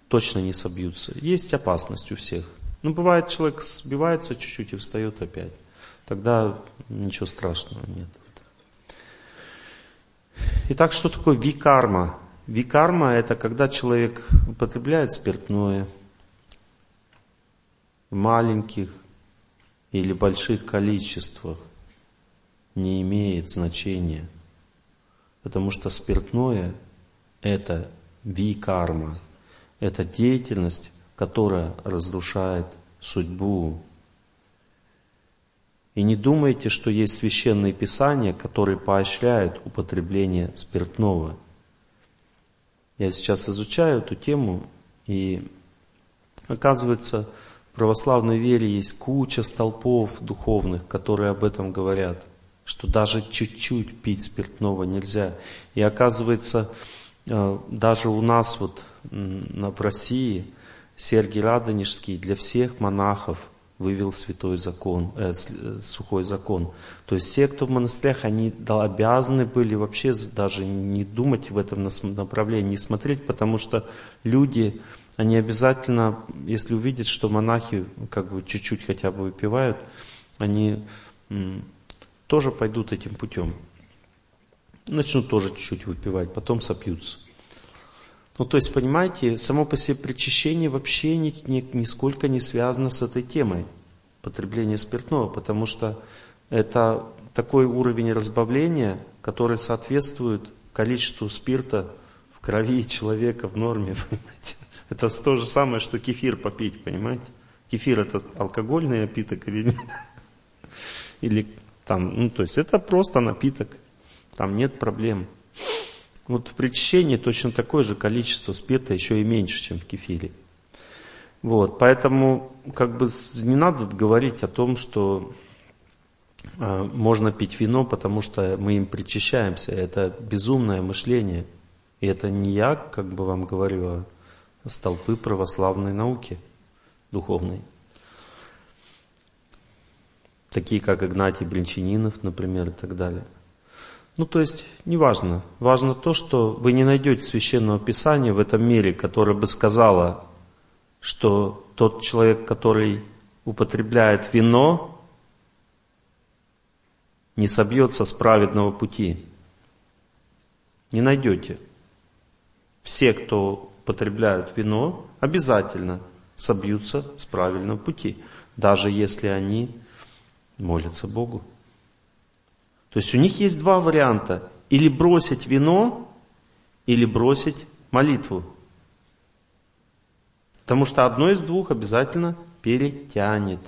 точно не собьются. Есть опасность у всех. Ну, бывает, человек сбивается чуть-чуть и встает опять. Тогда ничего страшного нет. Итак, что такое викарма? Викарма – это когда человек употребляет спиртное в маленьких или больших количествах. Не имеет значения. Потому что спиртное – это викарма. Это деятельность, которая разрушает судьбу. И не думайте, что есть священные писания, которые поощряют употребление спиртного. Я сейчас изучаю эту тему, и оказывается, в православной вере есть куча столпов духовных, которые об этом говорят, что даже чуть-чуть пить спиртного нельзя. И оказывается, э, даже у нас вот в России Сергий Радонежский для всех монахов вывел святой закон, э, э, сухой закон. То есть все, кто в монастырях, они обязаны были вообще даже не думать в этом направлении, не смотреть, потому что люди, они обязательно, если увидят, что монахи как бы чуть-чуть хотя бы выпивают, они м, тоже пойдут этим путем. Начнут тоже чуть-чуть выпивать, потом сопьются. Ну, то есть, понимаете, само по себе причащение вообще ни, ни, нисколько не связано с этой темой потребления спиртного, потому что это такой уровень разбавления, который соответствует количеству спирта в крови человека в норме, понимаете. Это то же самое, что кефир попить, понимаете. Кефир это алкогольный напиток или нет? Или там, ну то есть это просто напиток, там нет проблем. Вот в причащении точно такое же количество спирта, еще и меньше, чем в кефире. Вот, поэтому как бы не надо говорить о том, что э, можно пить вино, потому что мы им причащаемся. Это безумное мышление. И это не я, как бы вам говорю, а столпы православной науки духовной. Такие, как Игнатий Бринчанинов, например, и так далее. Ну, то есть, неважно. Важно то, что вы не найдете священного писания в этом мире, которое бы сказало, что тот человек, который употребляет вино, не собьется с праведного пути. Не найдете. Все, кто употребляют вино, обязательно собьются с правильного пути, даже если они молятся Богу. То есть у них есть два варианта. Или бросить вино, или бросить молитву. Потому что одно из двух обязательно перетянет.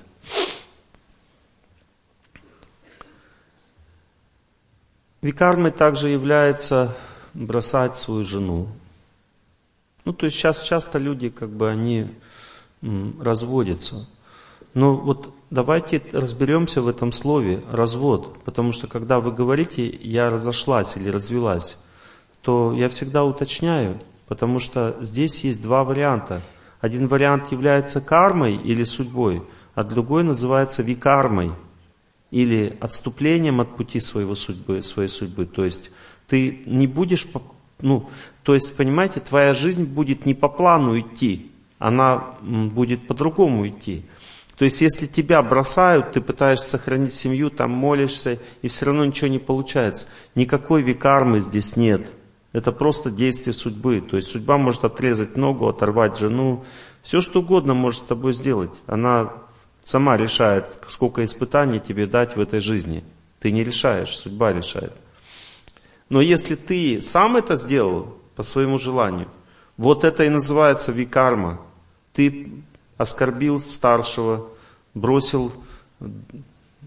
Викармой также является бросать свою жену. Ну, то есть сейчас часто люди, как бы, они разводятся. Но вот давайте разберемся в этом слове «развод», потому что когда вы говорите «я разошлась» или «развелась», то я всегда уточняю, потому что здесь есть два варианта. Один вариант является кармой или судьбой, а другой называется викармой или отступлением от пути своего судьбы, своей судьбы. То есть ты не будешь, ну, то есть, понимаете, твоя жизнь будет не по плану идти, она будет по-другому идти. То есть, если тебя бросают, ты пытаешься сохранить семью, там молишься, и все равно ничего не получается. Никакой викармы здесь нет. Это просто действие судьбы. То есть, судьба может отрезать ногу, оторвать жену. Все, что угодно может с тобой сделать. Она сама решает, сколько испытаний тебе дать в этой жизни. Ты не решаешь, судьба решает. Но если ты сам это сделал по своему желанию, вот это и называется викарма. Ты оскорбил старшего, бросил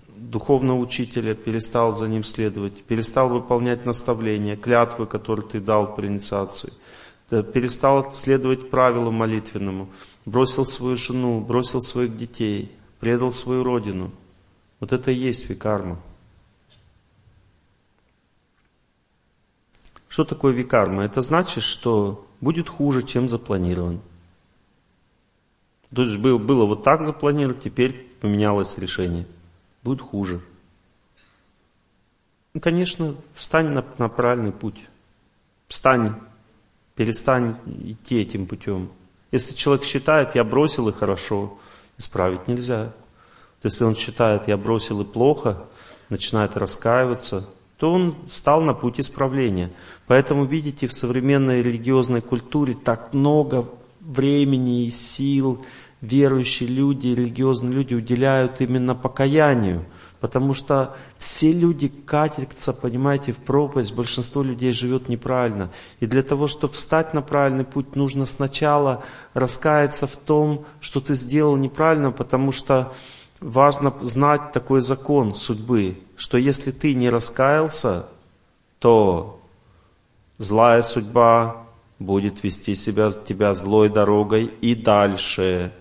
духовного учителя, перестал за ним следовать, перестал выполнять наставления, клятвы, которые ты дал при инициации, перестал следовать правилу молитвенному, бросил свою жену, бросил своих детей, предал свою родину. Вот это и есть викарма. Что такое викарма? Это значит, что будет хуже, чем запланирован. То есть было, вот так запланировано, теперь поменялось решение. Будет хуже. Ну, конечно, встань на, на правильный путь. Встань, перестань идти этим путем. Если человек считает, я бросил и хорошо, исправить нельзя. Если он считает, я бросил и плохо, начинает раскаиваться, то он стал на путь исправления. Поэтому, видите, в современной религиозной культуре так много времени и сил верующие люди, религиозные люди уделяют именно покаянию. Потому что все люди катятся, понимаете, в пропасть, большинство людей живет неправильно. И для того, чтобы встать на правильный путь, нужно сначала раскаяться в том, что ты сделал неправильно, потому что важно знать такой закон судьбы, что если ты не раскаялся, то злая судьба будет вести себя, тебя злой дорогой и дальше.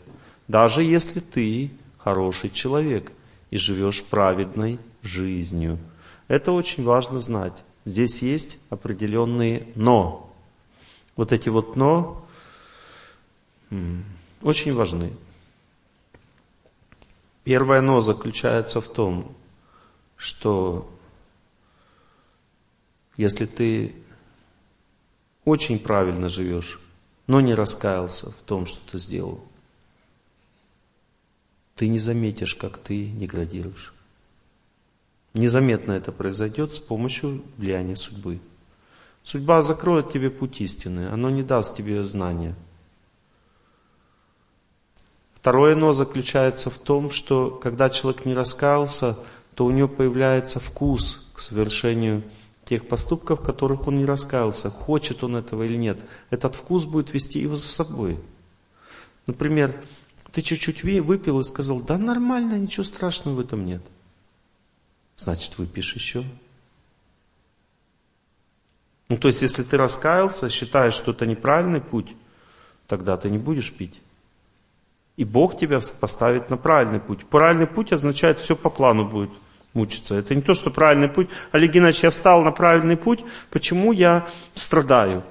Даже если ты хороший человек и живешь праведной жизнью. Это очень важно знать. Здесь есть определенные «но». Вот эти вот «но» очень важны. Первое «но» заключается в том, что если ты очень правильно живешь, но не раскаялся в том, что ты сделал, ты не заметишь, как ты деградируешь. Незаметно это произойдет с помощью влияния судьбы. Судьба закроет тебе путь истины, оно не даст тебе знания – Второе «но» заключается в том, что когда человек не раскаялся, то у него появляется вкус к совершению тех поступков, в которых он не раскаялся, хочет он этого или нет. Этот вкус будет вести его за собой. Например, ты чуть-чуть выпил и сказал, да нормально, ничего страшного в этом нет. Значит, выпьешь еще. Ну, то есть, если ты раскаялся, считаешь, что это неправильный путь, тогда ты не будешь пить. И Бог тебя поставит на правильный путь. Правильный путь означает, все по плану будет мучиться. Это не то, что правильный путь. Олег Геннадьевич, я встал на правильный путь, почему я страдаю?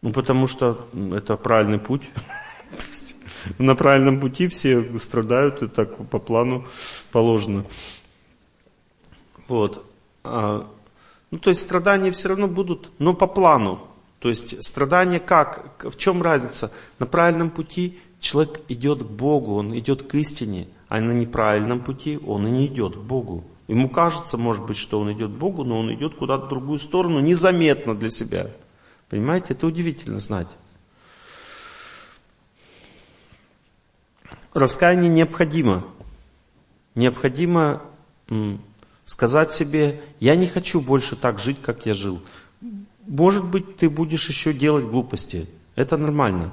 Ну, потому что это правильный путь. На правильном пути все страдают, и так по плану положено. Вот. А, ну, то есть страдания все равно будут, но по плану. То есть страдание как? В чем разница? На правильном пути человек идет к Богу, он идет к истине, а на неправильном пути он и не идет к Богу. Ему кажется, может быть, что он идет к Богу, но он идет куда-то в другую сторону, незаметно для себя. Понимаете, это удивительно знать. Раскаяние необходимо. Необходимо сказать себе, я не хочу больше так жить, как я жил. Может быть, ты будешь еще делать глупости. Это нормально.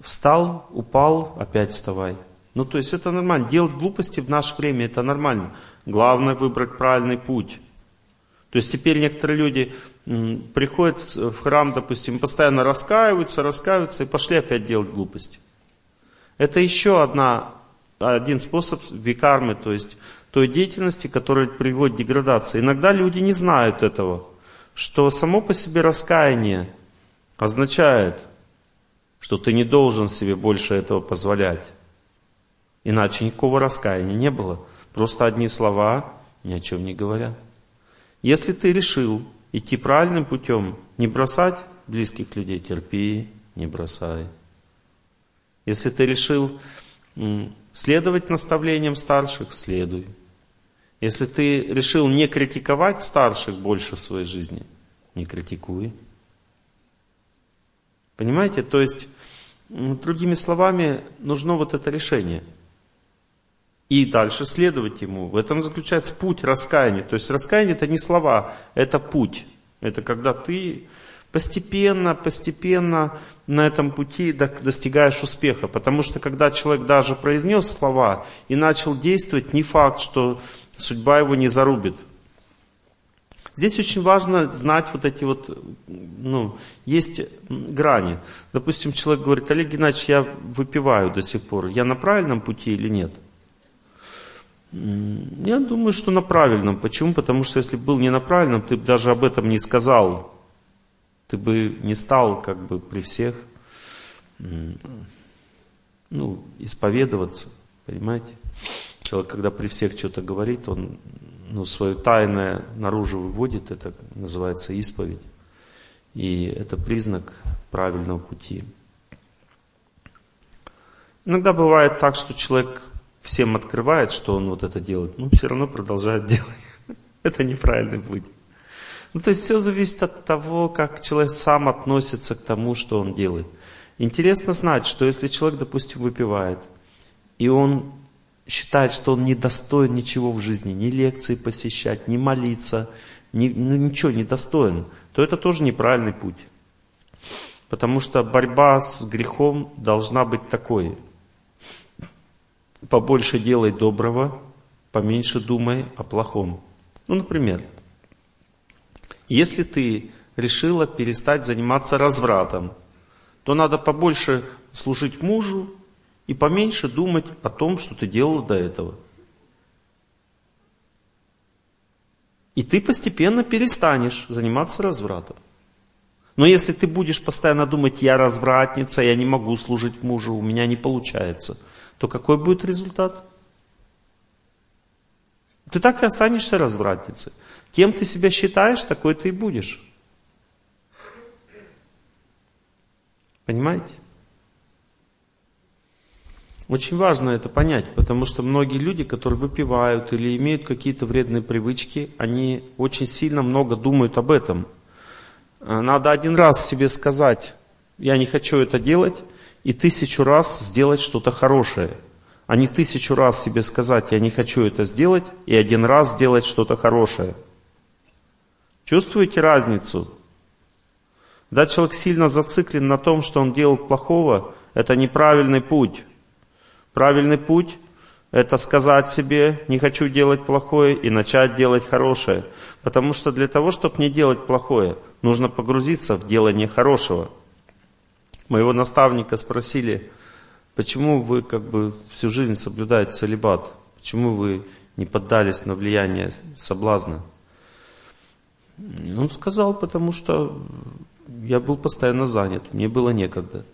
Встал, упал, опять вставай. Ну, то есть это нормально. Делать глупости в наше время это нормально. Главное выбрать правильный путь. То есть теперь некоторые люди приходят в храм, допустим, постоянно раскаиваются, раскаиваются и пошли опять делать глупости. Это еще одна, один способ викармы, то есть той деятельности, которая приводит к деградации. Иногда люди не знают этого что само по себе раскаяние означает, что ты не должен себе больше этого позволять. Иначе никакого раскаяния не было. Просто одни слова ни о чем не говорят. Если ты решил идти правильным путем, не бросать близких людей, терпи, не бросай. Если ты решил следовать наставлениям старших, следуй. Если ты решил не критиковать старших больше в своей жизни, не критикуй. Понимаете? То есть, другими словами, нужно вот это решение. и дальше следовать ему. В этом заключается путь раскаяния. То есть раскаяние это не слова, это путь. Это когда ты постепенно, постепенно на этом пути достигаешь успеха. Потому что когда человек даже произнес слова и начал действовать, не факт, что судьба его не зарубит. Здесь очень важно знать вот эти вот, ну, есть грани. Допустим, человек говорит, Олег Геннадьевич, я выпиваю до сих пор, я на правильном пути или нет? Я думаю, что на правильном. Почему? Потому что если был не на правильном, ты бы даже об этом не сказал. Ты бы не стал как бы при всех ну, исповедоваться. Понимаете? Человек, когда при всех что-то говорит, он ну, свое тайное наружу выводит, это называется исповедь. И это признак правильного пути. Иногда бывает так, что человек всем открывает, что он вот это делает, но все равно продолжает делать. Это неправильный путь. Ну, то есть все зависит от того, как человек сам относится к тому, что он делает. Интересно знать, что если человек, допустим, выпивает, и он считает, что он не достоин ничего в жизни, ни лекции посещать, ни молиться, ни, ну, ничего не достоин, то это тоже неправильный путь. Потому что борьба с грехом должна быть такой. Побольше делай доброго, поменьше думай о плохом. Ну, например, если ты решила перестать заниматься развратом, то надо побольше служить мужу, и поменьше думать о том, что ты делала до этого. И ты постепенно перестанешь заниматься развратом. Но если ты будешь постоянно думать, я развратница, я не могу служить мужу, у меня не получается, то какой будет результат? Ты так и останешься развратницей. Кем ты себя считаешь, такой ты и будешь. Понимаете? Очень важно это понять, потому что многие люди, которые выпивают или имеют какие-то вредные привычки, они очень сильно много думают об этом. Э, надо один раз себе сказать, я не хочу это делать, и тысячу раз сделать что-то хорошее. А не тысячу раз себе сказать, я не хочу это сделать, и один раз сделать что-то хорошее. Чувствуете разницу? Когда человек сильно зациклен на том, что он делал плохого, это неправильный путь. Правильный путь – это сказать себе, не хочу делать плохое, и начать делать хорошее. Потому что для того, чтобы не делать плохое, нужно погрузиться в делание хорошего. Моего наставника спросили, почему вы как бы всю жизнь соблюдаете целебат? Почему вы не поддались на влияние соблазна? Он сказал, потому что я был постоянно занят, мне было некогда.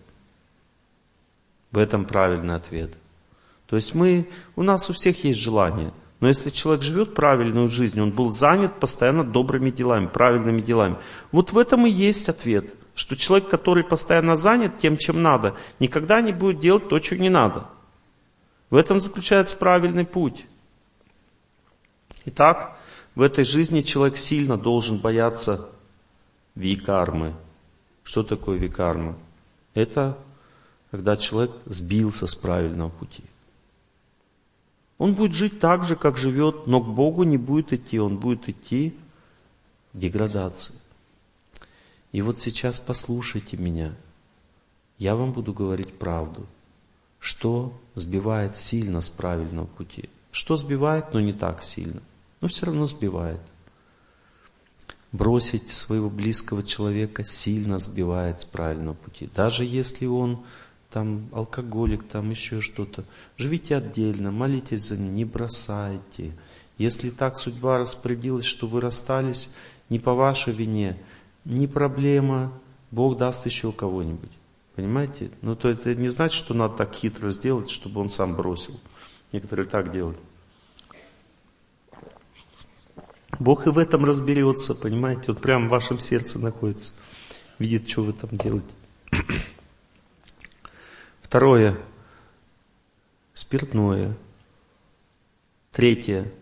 В этом правильный ответ. То есть мы, у нас у всех есть желание. Но если человек живет правильную жизнь, он был занят постоянно добрыми делами, правильными делами. Вот в этом и есть ответ. Что человек, который постоянно занят тем, чем надо, никогда не будет делать то, что не надо. В этом заключается правильный путь. Итак, в этой жизни человек сильно должен бояться викармы. Что такое викарма? Это когда человек сбился с правильного пути. Он будет жить так же, как живет, но к Богу не будет идти, он будет идти в деградации. И вот сейчас послушайте меня. Я вам буду говорить правду. Что сбивает сильно с правильного пути? Что сбивает, но не так сильно? Но все равно сбивает. Бросить своего близкого человека сильно сбивает с правильного пути. Даже если он там алкоголик, там еще что-то. Живите отдельно, молитесь за ним, не бросайте. Если так судьба распорядилась, что вы расстались не по вашей вине, не проблема, Бог даст еще кого-нибудь. Понимаете? Но то это не значит, что надо так хитро сделать, чтобы он сам бросил. Некоторые так делают. Бог и в этом разберется, понимаете? Он прямо в вашем сердце находится. Видит, что вы там делаете. Второе – спиртное. Третье –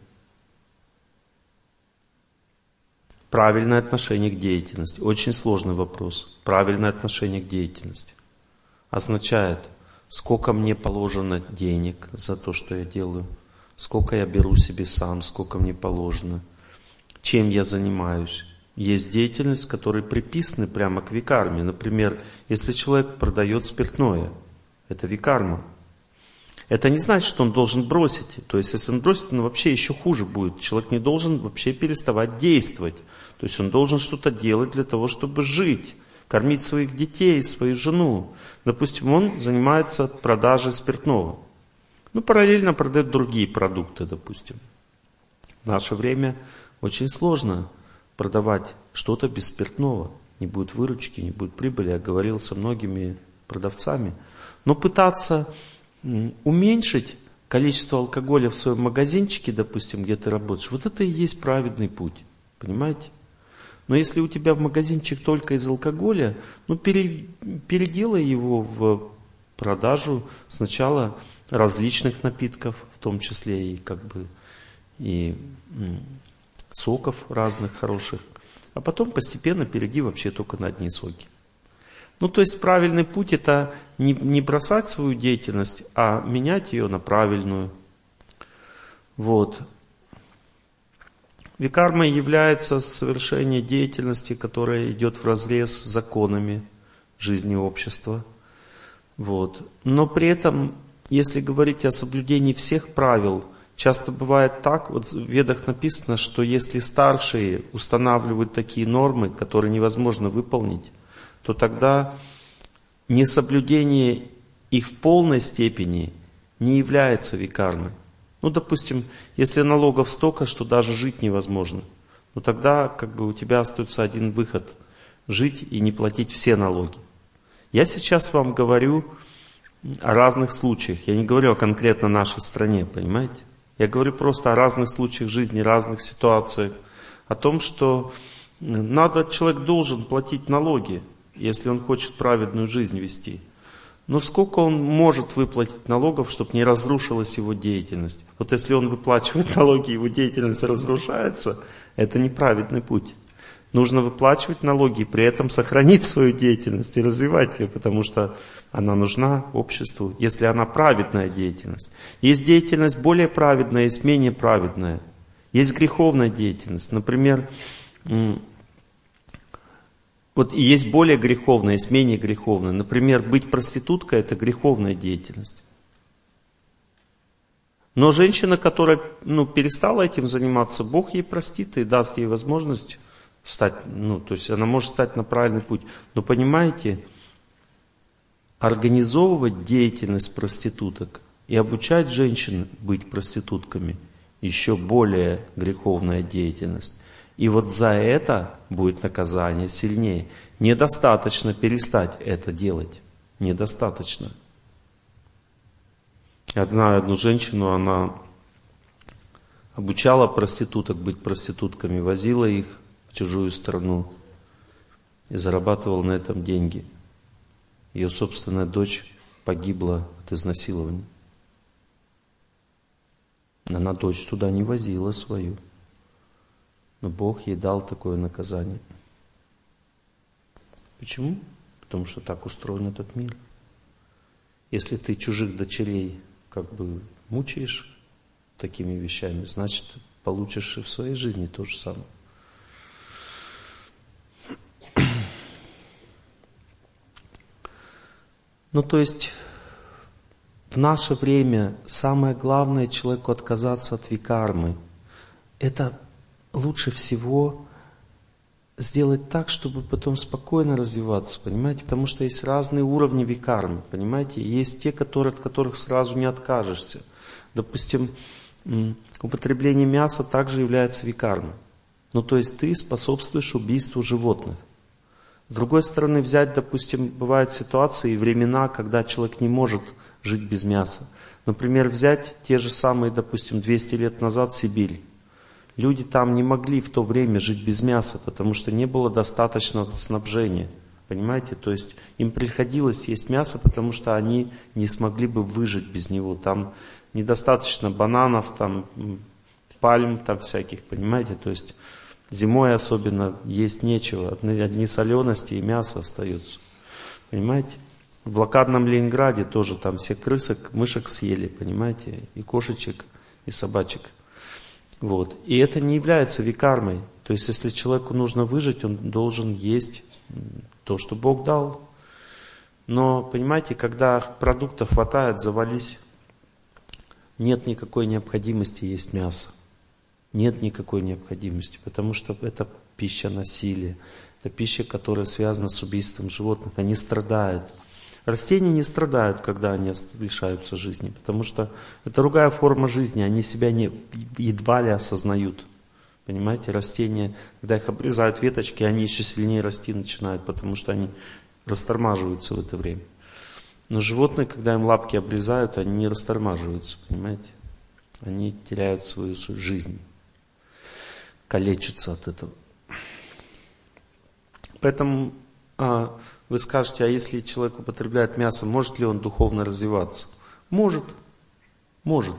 правильное отношение к деятельности. Очень сложный вопрос. Правильное отношение к деятельности. Означает, сколько мне положено денег за то, что я делаю, сколько я беру себе сам, сколько мне положено, чем я занимаюсь. Есть деятельность, которая приписаны прямо к викарме. Например, если человек продает спиртное, это викарма. Это не значит, что он должен бросить. То есть, если он бросит, он вообще еще хуже будет. Человек не должен вообще переставать действовать. То есть, он должен что-то делать для того, чтобы жить, кормить своих детей, свою жену. Допустим, он занимается продажей спиртного. Ну, параллельно продает другие продукты, допустим. В наше время очень сложно продавать что-то без спиртного. Не будет выручки, не будет прибыли. Я говорил со многими продавцами. Но пытаться уменьшить количество алкоголя в своем магазинчике, допустим, где ты работаешь, вот это и есть праведный путь. Понимаете? Но если у тебя в магазинчик только из алкоголя, ну пере, переделай его в продажу сначала различных напитков, в том числе и как бы и соков разных хороших, а потом постепенно перейди вообще только на одни соки. Ну, то есть правильный путь это не, не бросать свою деятельность, а менять ее на правильную. Вот. Викарма является совершение деятельности, которая идет в разрез с законами жизни общества. Вот. Но при этом, если говорить о соблюдении всех правил, часто бывает так, вот в ведах написано, что если старшие устанавливают такие нормы, которые невозможно выполнить, то тогда несоблюдение их в полной степени не является викарной. Ну, допустим, если налогов столько, что даже жить невозможно, ну тогда как бы у тебя остается один выход – жить и не платить все налоги. Я сейчас вам говорю о разных случаях. Я не говорю о конкретно нашей стране, понимаете? Я говорю просто о разных случаях жизни, разных ситуациях. О том, что надо, человек должен платить налоги если он хочет праведную жизнь вести. Но сколько он может выплатить налогов, чтобы не разрушилась его деятельность? Вот если он выплачивает налоги, его деятельность разрушается, это неправедный путь. Нужно выплачивать налоги и при этом сохранить свою деятельность и развивать ее, потому что она нужна обществу, если она праведная деятельность. Есть деятельность более праведная, есть менее праведная. Есть греховная деятельность. Например, вот и есть более греховное, есть менее греховное. Например, быть проституткой – это греховная деятельность. Но женщина, которая ну, перестала этим заниматься, Бог ей простит и даст ей возможность встать, ну, то есть она может стать на правильный путь. Но понимаете, организовывать деятельность проституток и обучать женщин быть проститутками еще более греховная деятельность. И вот за это будет наказание сильнее. Недостаточно перестать это делать. Недостаточно. Я знаю одну женщину, она обучала проституток быть проститутками, возила их в чужую страну и зарабатывала на этом деньги. Ее собственная дочь погибла от изнасилования. Она дочь туда не возила свою. Но Бог ей дал такое наказание. Почему? Потому что так устроен этот мир. Если ты чужих дочерей как бы мучаешь такими вещами, значит, получишь и в своей жизни то же самое. Ну, то есть, в наше время самое главное человеку отказаться от викармы. Это лучше всего сделать так, чтобы потом спокойно развиваться, понимаете? Потому что есть разные уровни викармы, понимаете? Есть те, которые, от которых сразу не откажешься. Допустим, употребление мяса также является викармой. Ну, то есть ты способствуешь убийству животных. С другой стороны, взять, допустим, бывают ситуации и времена, когда человек не может жить без мяса. Например, взять те же самые, допустим, 200 лет назад Сибирь. Люди там не могли в то время жить без мяса, потому что не было достаточного снабжения. Понимаете? То есть им приходилось есть мясо, потому что они не смогли бы выжить без него. Там недостаточно бананов, там пальм там всяких, понимаете? То есть зимой особенно есть нечего. Одни, солености и мясо остаются. Понимаете? В блокадном Ленинграде тоже там все крысок, мышек съели, понимаете? И кошечек и собачек. Вот. И это не является викармой. То есть, если человеку нужно выжить, он должен есть то, что Бог дал. Но, понимаете, когда продуктов хватает, завались, нет никакой необходимости есть мясо. Нет никакой необходимости, потому что это пища насилия. Это пища, которая связана с убийством животных. Они страдают. Растения не страдают, когда они лишаются жизни, потому что это другая форма жизни, они себя не, едва ли осознают. Понимаете, растения, когда их обрезают веточки, они еще сильнее расти начинают, потому что они растормаживаются в это время. Но животные, когда им лапки обрезают, они не растормаживаются, понимаете? Они теряют свою жизнь, калечатся от этого. Поэтому а, вы скажете, а если человек употребляет мясо, может ли он духовно развиваться? Может, может.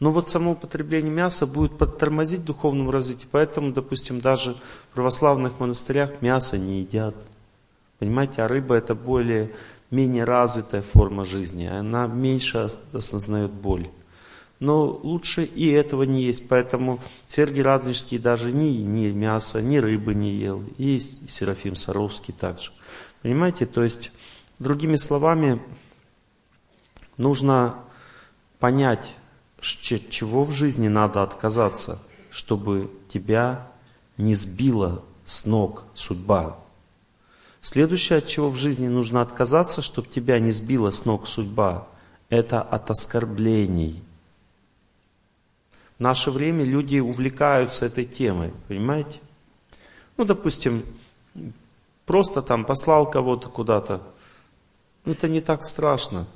Но вот само употребление мяса будет подтормозить духовному развитию. Поэтому, допустим, даже в православных монастырях мясо не едят. Понимаете, а рыба это более, менее развитая форма жизни. Она меньше осознает боль. Но лучше и этого не есть. Поэтому Сергий Радонежский даже ни, ни мяса, ни рыбы не ел. И Серафим Саровский также. Понимаете, то есть, другими словами, нужно понять, чего в жизни надо отказаться, чтобы тебя не сбила с ног судьба. Следующее, от чего в жизни нужно отказаться, чтобы тебя не сбила с ног судьба, это от оскорблений. В наше время люди увлекаются этой темой, понимаете? Ну, допустим, просто там послал кого-то куда-то. Это не так страшно.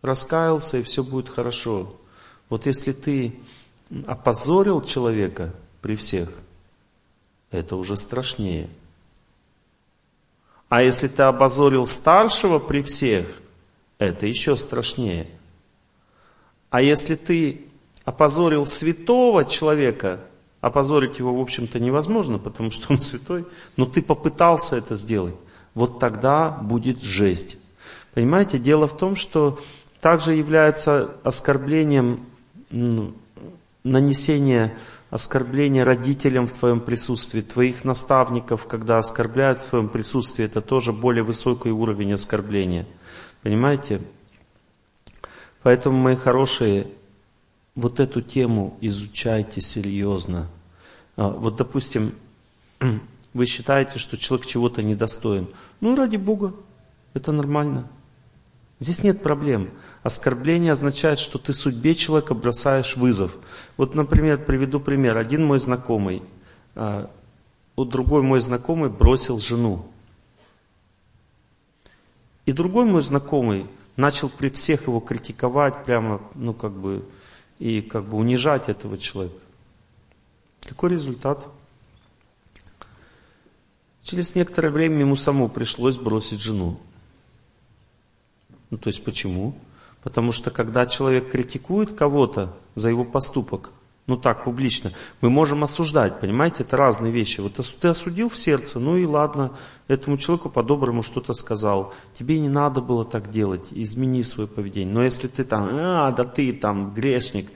Раскаялся, и все будет хорошо. Вот если ты опозорил человека при всех, это уже страшнее. А если ты опозорил старшего при всех, это еще страшнее. А если ты опозорил святого человека, опозорить его, в общем-то, невозможно, потому что он святой, но ты попытался это сделать, вот тогда будет жесть. Понимаете, дело в том, что также является оскорблением нанесение оскорбления родителям в твоем присутствии, твоих наставников, когда оскорбляют в твоем присутствии, это тоже более высокий уровень оскорбления. Понимаете? Поэтому, мои хорошие, вот эту тему изучайте серьезно. А, вот, допустим, вы считаете, что человек чего-то недостоин. Ну, ради Бога, это нормально. Здесь нет проблем. Оскорбление означает, что ты судьбе человека бросаешь вызов. Вот, например, приведу пример. Один мой знакомый, а, у другой мой знакомый бросил жену. И другой мой знакомый начал при всех его критиковать, прямо, ну как бы, и как бы унижать этого человека. Какой результат? Через некоторое время ему самому пришлось бросить жену. Ну то есть почему? Потому что когда человек критикует кого-то за его поступок, ну так, публично, мы можем осуждать, понимаете, это разные вещи. Вот ты осудил в сердце, ну и ладно, этому человеку по-доброму что-то сказал. Тебе не надо было так делать, измени свое поведение. Но если ты там, а, да ты там грешник,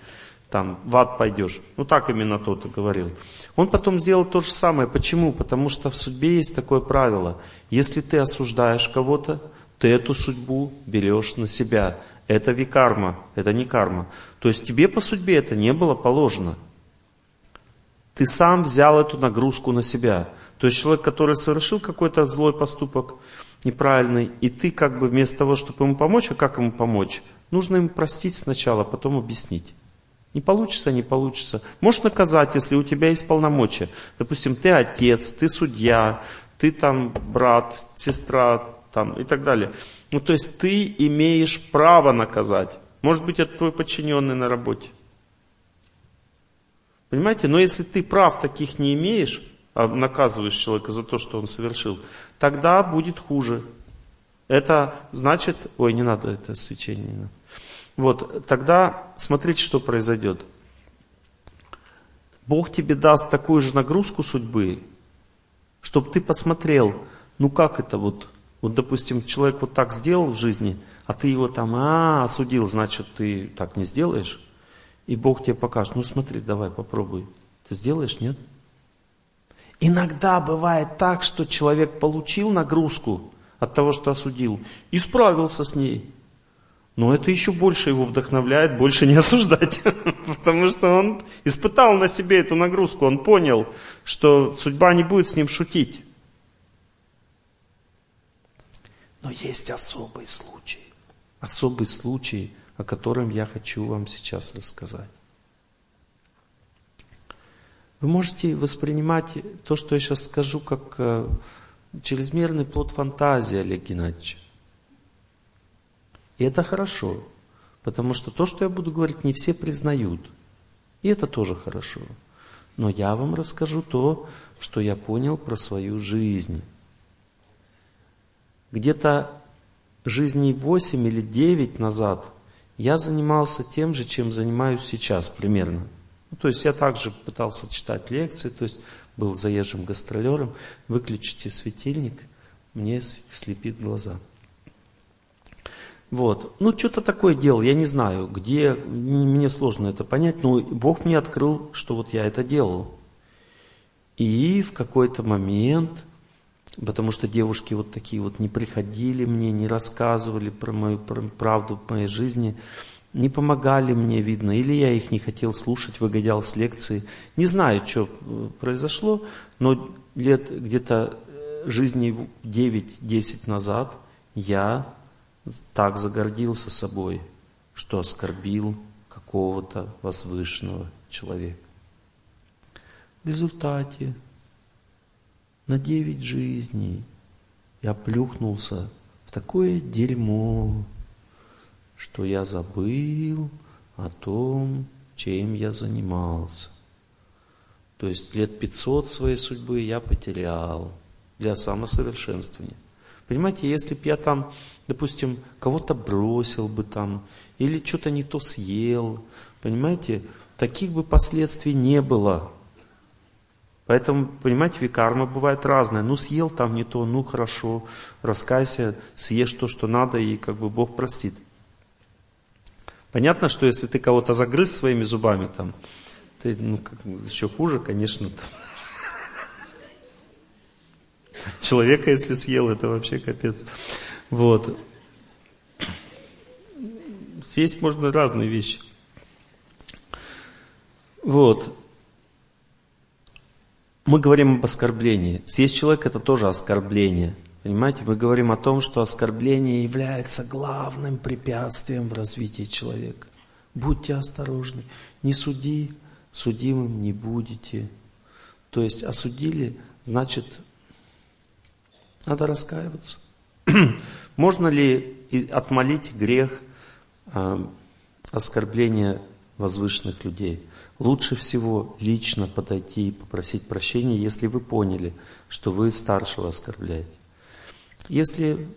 там в ад пойдешь. Ну так именно тот и говорил. Он потом сделал то же самое. Почему? Потому что в судьбе есть такое правило. Если ты осуждаешь кого-то, ты эту судьбу берешь на себя. Это викарма, это не карма. То есть тебе по судьбе это не было положено. Ты сам взял эту нагрузку на себя. То есть человек, который совершил какой-то злой поступок, неправильный, и ты как бы вместо того, чтобы ему помочь, а как ему помочь? Нужно ему простить сначала, потом объяснить. Не получится, не получится. Можешь наказать, если у тебя есть полномочия. Допустим, ты отец, ты судья, ты там брат, сестра, там, и так далее. Ну, то есть ты имеешь право наказать. Может быть, это твой подчиненный на работе. Понимаете? Но если ты прав таких не имеешь, а наказываешь человека за то, что он совершил, тогда будет хуже. Это значит... Ой, не надо это свечение. Вот, тогда смотрите, что произойдет. Бог тебе даст такую же нагрузку судьбы, чтобы ты посмотрел, ну как это вот вот, допустим, человек вот так сделал в жизни, а ты его там, а, осудил, значит, ты так не сделаешь. И Бог тебе покажет, ну смотри, давай попробуй. Ты сделаешь, нет? Иногда бывает так, что человек получил нагрузку от того, что осудил, и справился с ней. Но это еще больше его вдохновляет, больше не осуждать. Потому что он испытал на себе эту нагрузку, он понял, что судьба не будет с ним шутить. Но есть особый случай. Особый случай, о котором я хочу вам сейчас рассказать. Вы можете воспринимать то, что я сейчас скажу, как э, чрезмерный плод фантазии Олега Геннадьевича. И это хорошо, потому что то, что я буду говорить, не все признают. И это тоже хорошо. Но я вам расскажу то, что я понял про свою жизнь. Где-то жизней 8 или 9 назад я занимался тем же, чем занимаюсь сейчас примерно – ну, то есть я также пытался читать лекции, то есть был заезжим гастролером. Выключите светильник, мне слепит глаза. Вот. Ну, что-то такое делал, я не знаю, где, мне сложно это понять, но Бог мне открыл, что вот я это делал. И в какой-то момент, потому что девушки вот такие вот не приходили мне, не рассказывали про мою про правду в моей жизни, не помогали мне, видно, или я их не хотел слушать, выгонял с лекции. Не знаю, что э, произошло, но лет где-то э, жизни 9-10 назад я так загордился собой, что оскорбил какого-то возвышенного человека. В результате на 9 жизней я плюхнулся в такое дерьмо, что я забыл о том, чем я занимался. То есть лет 500 своей судьбы я потерял для самосовершенствования. Понимаете, если бы я там, допустим, кого-то бросил бы там, или что-то не то съел, понимаете, таких бы последствий не было. Поэтому, понимаете, викарма бывает разная. Ну, съел там не то, ну, хорошо, раскайся, съешь то, что надо, и как бы Бог простит. Понятно, что если ты кого-то загрыз своими зубами, там, ты, ну, как, еще хуже, конечно. Человека, если съел, это вообще капец. Вот. Съесть можно разные вещи. Вот. Мы говорим об оскорблении. Съесть человека это тоже оскорбление. Понимаете, мы говорим о том, что оскорбление является главным препятствием в развитии человека. Будьте осторожны, не суди, судимым не будете. То есть осудили, значит, надо раскаиваться. Можно ли отмолить грех э, оскорбления возвышенных людей? Лучше всего лично подойти и попросить прощения, если вы поняли, что вы старшего оскорбляете. Если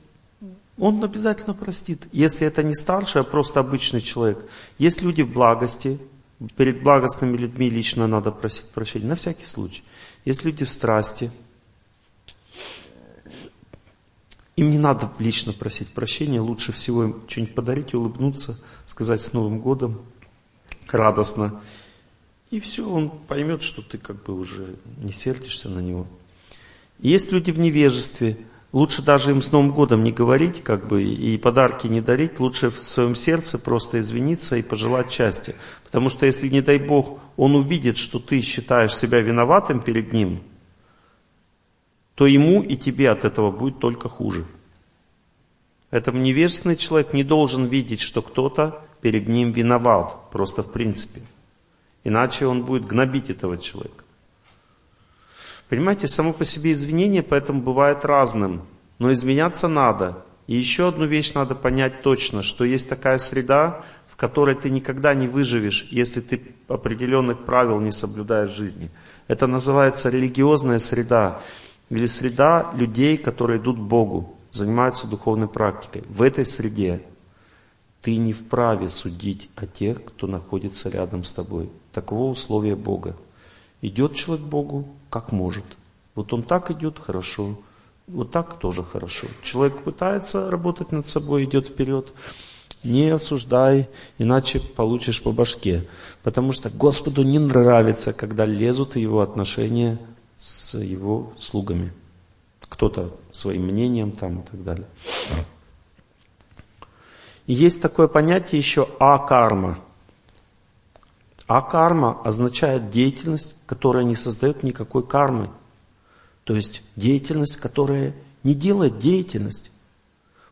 он обязательно простит. Если это не старший, а просто обычный человек. Есть люди в благости, перед благостными людьми лично надо просить прощения, на всякий случай. Есть люди в страсти, им не надо лично просить прощения, лучше всего им что-нибудь подарить, улыбнуться, сказать с Новым годом, радостно. И все, он поймет, что ты как бы уже не сердишься на него. Есть люди в невежестве, Лучше даже им с Новым годом не говорить, как бы, и подарки не дарить, лучше в своем сердце просто извиниться и пожелать счастья. Потому что если, не дай Бог, он увидит, что ты считаешь себя виноватым перед ним, то ему и тебе от этого будет только хуже. Поэтому невежественный человек не должен видеть, что кто-то перед ним виноват, просто в принципе. Иначе он будет гнобить этого человека. Понимаете, само по себе извинение поэтому бывает разным. Но изменяться надо. И еще одну вещь надо понять точно, что есть такая среда, в которой ты никогда не выживешь, если ты определенных правил не соблюдаешь в жизни. Это называется религиозная среда. Или среда людей, которые идут к Богу, занимаются духовной практикой. В этой среде ты не вправе судить о тех, кто находится рядом с тобой. Таково условие Бога. Идет человек к Богу, как может. Вот он так идет, хорошо. Вот так тоже хорошо. Человек пытается работать над собой, идет вперед. Не осуждай, иначе получишь по башке. Потому что Господу не нравится, когда лезут в его отношения с его слугами. Кто-то своим мнением там и так далее. И есть такое понятие еще а-карма. А-карма означает деятельность, которая не создает никакой кармы. То есть деятельность, которая не делает деятельность.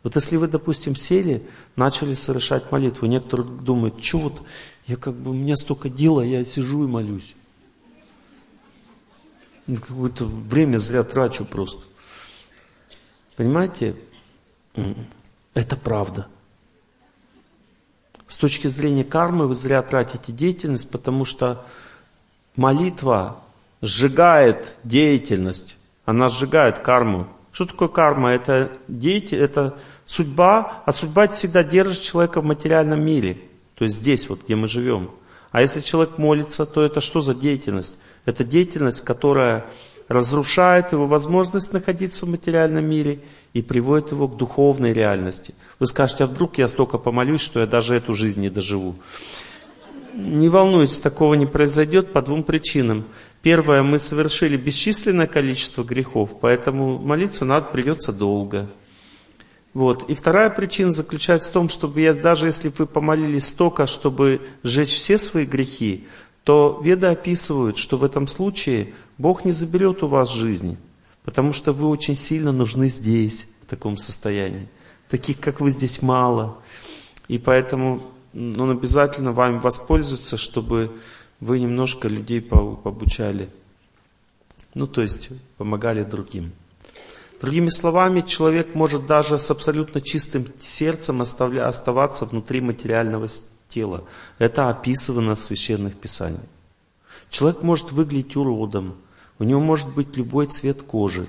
Вот если вы, допустим, сели, начали совершать молитву, некоторые думают, что вот, я как бы, у меня столько дела, я сижу и молюсь. Ну, какое-то время зря трачу просто. Понимаете? Это правда. С точки зрения кармы вы зря тратите деятельность, потому что молитва сжигает деятельность, она сжигает карму. Что такое карма? Это деятель, это судьба, а судьба всегда держит человека в материальном мире. То есть здесь, вот где мы живем. А если человек молится, то это что за деятельность? Это деятельность, которая разрушает его возможность находиться в материальном мире и приводит его к духовной реальности. Вы скажете, а вдруг я столько помолюсь, что я даже эту жизнь не доживу. Не волнуйтесь, такого не произойдет по двум причинам. Первое, мы совершили бесчисленное количество грехов, поэтому молиться надо придется долго. Вот. И вторая причина заключается в том, чтобы я, даже если вы помолились столько, чтобы сжечь все свои грехи, то веды описывают, что в этом случае Бог не заберет у вас жизнь, потому что вы очень сильно нужны здесь, в таком состоянии. Таких, как вы, здесь мало. И поэтому он обязательно вами воспользуется, чтобы вы немножко людей пообучали. Ну, то есть помогали другим. Другими словами, человек может даже с абсолютно чистым сердцем оставаться внутри материального тела. Это описано в священных писаниях. Человек может выглядеть уродом, у него может быть любой цвет кожи,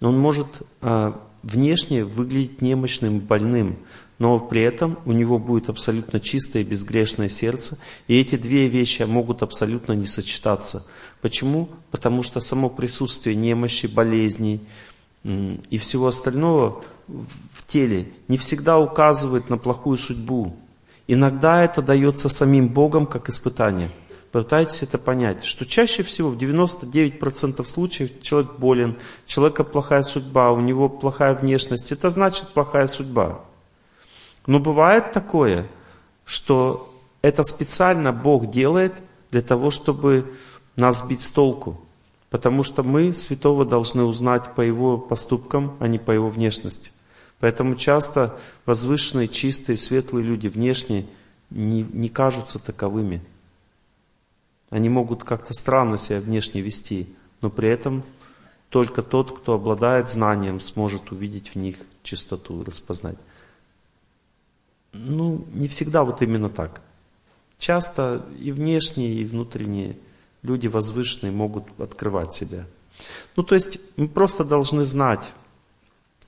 он может а, внешне выглядеть немощным, больным, но при этом у него будет абсолютно чистое и безгрешное сердце, и эти две вещи могут абсолютно не сочетаться. Почему? Потому что само присутствие немощи, болезней, и всего остального в теле не всегда указывает на плохую судьбу. Иногда это дается самим Богом как испытание. Попытайтесь это понять, что чаще всего в 99% случаев человек болен, у человека плохая судьба, у него плохая внешность. Это значит плохая судьба. Но бывает такое, что это специально Бог делает для того, чтобы нас сбить с толку. Потому что мы святого должны узнать по его поступкам, а не по его внешности. Поэтому часто возвышенные, чистые, светлые люди внешне не, не кажутся таковыми. Они могут как-то странно себя внешне вести, но при этом только тот, кто обладает знанием, сможет увидеть в них чистоту, распознать. Ну, не всегда вот именно так. Часто и внешние, и внутренние люди возвышенные могут открывать себя. Ну, то есть мы просто должны знать,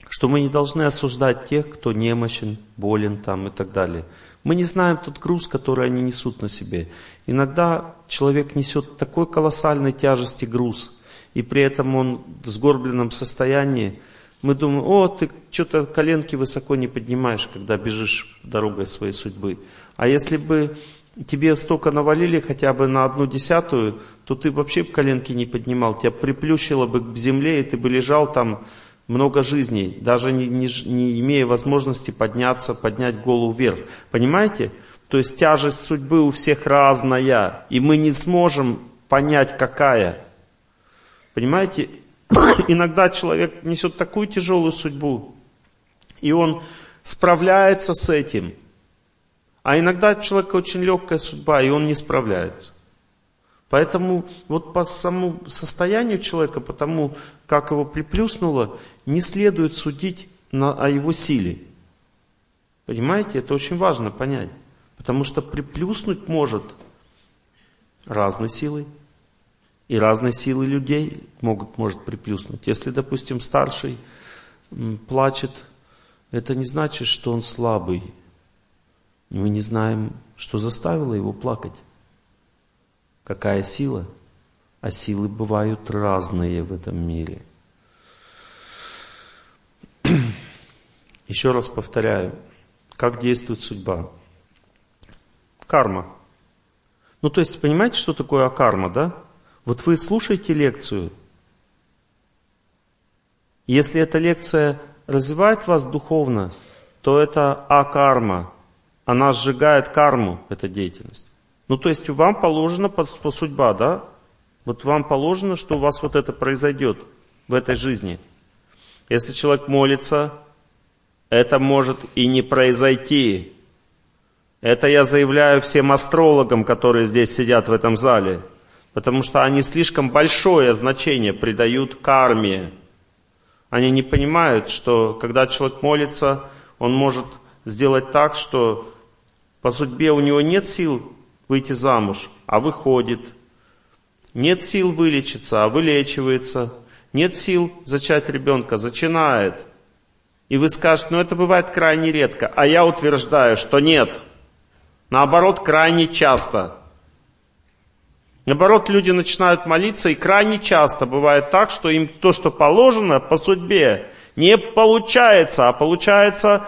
что мы не должны осуждать тех, кто немощен, болен там и так далее. Мы не знаем тот груз, который они несут на себе. Иногда человек несет такой колоссальной тяжести груз, и при этом он в сгорбленном состоянии. Мы думаем, о, ты что-то коленки высоко не поднимаешь, когда бежишь дорогой своей судьбы. А если бы тебе столько навалили хотя бы на одну десятую, то ты вообще коленки не поднимал, тебя приплющило бы к земле, и ты бы лежал там много жизней, даже не, не, не имея возможности подняться, поднять голову вверх. Понимаете? То есть тяжесть судьбы у всех разная, и мы не сможем понять, какая. Понимаете? Иногда человек несет такую тяжелую судьбу, и он справляется с этим – а иногда у очень легкая судьба, и он не справляется. Поэтому вот по самому состоянию человека, по тому, как его приплюснуло, не следует судить на, о его силе. Понимаете, это очень важно понять. Потому что приплюснуть может разной силой. И разной силы людей могут, может приплюснуть. Если, допустим, старший плачет, это не значит, что он слабый. Мы не знаем, что заставило его плакать. Какая сила? А силы бывают разные в этом мире. Еще раз повторяю, Как действует судьба? Карма. Ну, то есть, понимаете, что такое карма, да? Вот вы слушаете лекцию. Если эта лекция развивает вас духовно, то это а-карма. Она сжигает карму, эта деятельность. Ну, то есть, вам положено по, по судьба, да? Вот вам положено, что у вас вот это произойдет в этой жизни. Если человек молится, это может и не произойти. Это я заявляю всем астрологам, которые здесь сидят в этом зале, потому что они слишком большое значение придают карме. Они не понимают, что когда человек молится, он может сделать так, что по судьбе у него нет сил выйти замуж, а выходит. Нет сил вылечиться, а вылечивается. Нет сил зачать ребенка, зачинает. И вы скажете, ну это бывает крайне редко. А я утверждаю, что нет. Наоборот, крайне часто. Наоборот, люди начинают молиться, и крайне часто бывает так, что им то, что положено по судьбе, не получается, а получается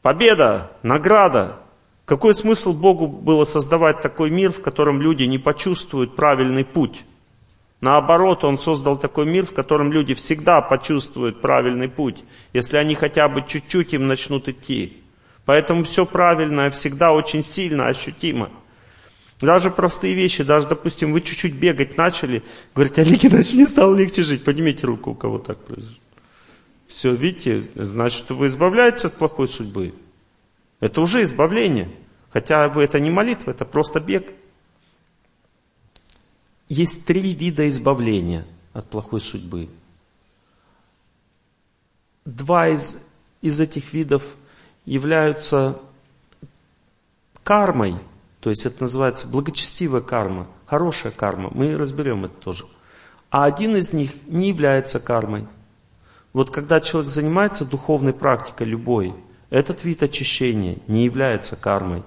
победа, награда. Какой смысл Богу было создавать такой мир, в котором люди не почувствуют правильный путь? Наоборот, Он создал такой мир, в котором люди всегда почувствуют правильный путь, если они хотя бы чуть-чуть им начнут идти. Поэтому все правильное всегда очень сильно ощутимо. Даже простые вещи, даже, допустим, вы чуть-чуть бегать начали, говорите, Олег Геннадьевич, мне стало легче жить. Поднимите руку, у кого так произошло. Все, видите, значит, вы избавляетесь от плохой судьбы. Это уже избавление. Хотя вы это не молитва, это просто бег. Есть три вида избавления от плохой судьбы. Два из, из этих видов являются кармой, то есть это называется благочестивая карма, хорошая карма, мы разберем это тоже. А один из них не является кармой. Вот когда человек занимается духовной практикой любой, этот вид очищения не является кармой.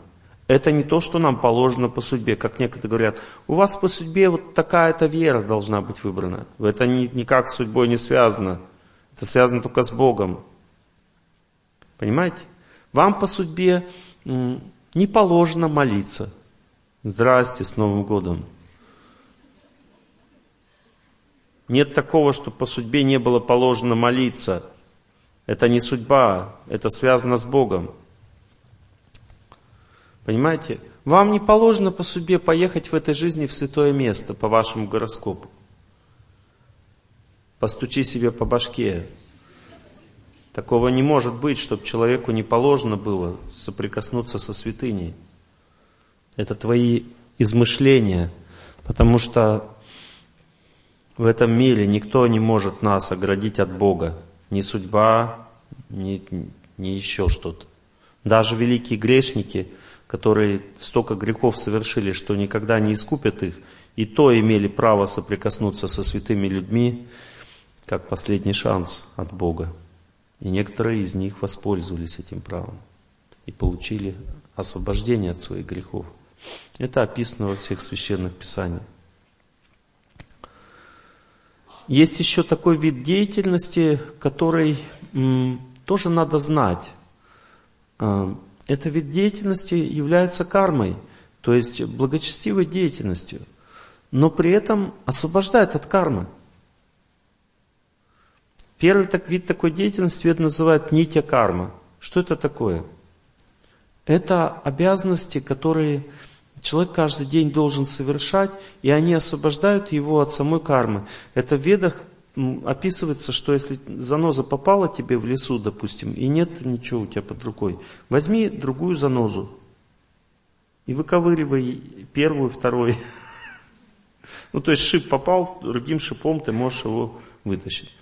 Это не то, что нам положено по судьбе, как некоторые говорят, у вас по судьбе вот такая-то вера должна быть выбрана. Это никак с судьбой не связано. Это связано только с Богом. Понимаете? Вам по судьбе не положено молиться. Здрасте, с Новым годом. Нет такого, что по судьбе не было положено молиться. Это не судьба, это связано с Богом. Понимаете? Вам не положено по судьбе поехать в этой жизни в святое место по вашему гороскопу. Постучи себе по башке. Такого не может быть, чтобы человеку не положено было соприкоснуться со святыней. Это твои измышления, потому что в этом мире никто не может нас оградить от Бога. Ни судьба, ни, ни еще что-то. Даже великие грешники, которые столько грехов совершили, что никогда не искупят их, и то имели право соприкоснуться со святыми людьми, как последний шанс от Бога. И некоторые из них воспользовались этим правом и получили освобождение от своих грехов. Это описано во всех священных писаниях. Есть еще такой вид деятельности, который тоже надо знать. А, это вид деятельности является кармой, то есть благочестивой деятельностью, но при этом освобождает от кармы. Первый так, вид такой деятельности это называют нитя карма. Что это такое? Это обязанности, которые человек каждый день должен совершать, и они освобождают его от самой кармы. Это в ведах описывается, что если заноза попала тебе в лесу, допустим, и нет ничего у тебя под рукой, возьми другую занозу и выковыривай первую, вторую. Ну, то есть шип попал, другим шипом ты можешь его вытащить.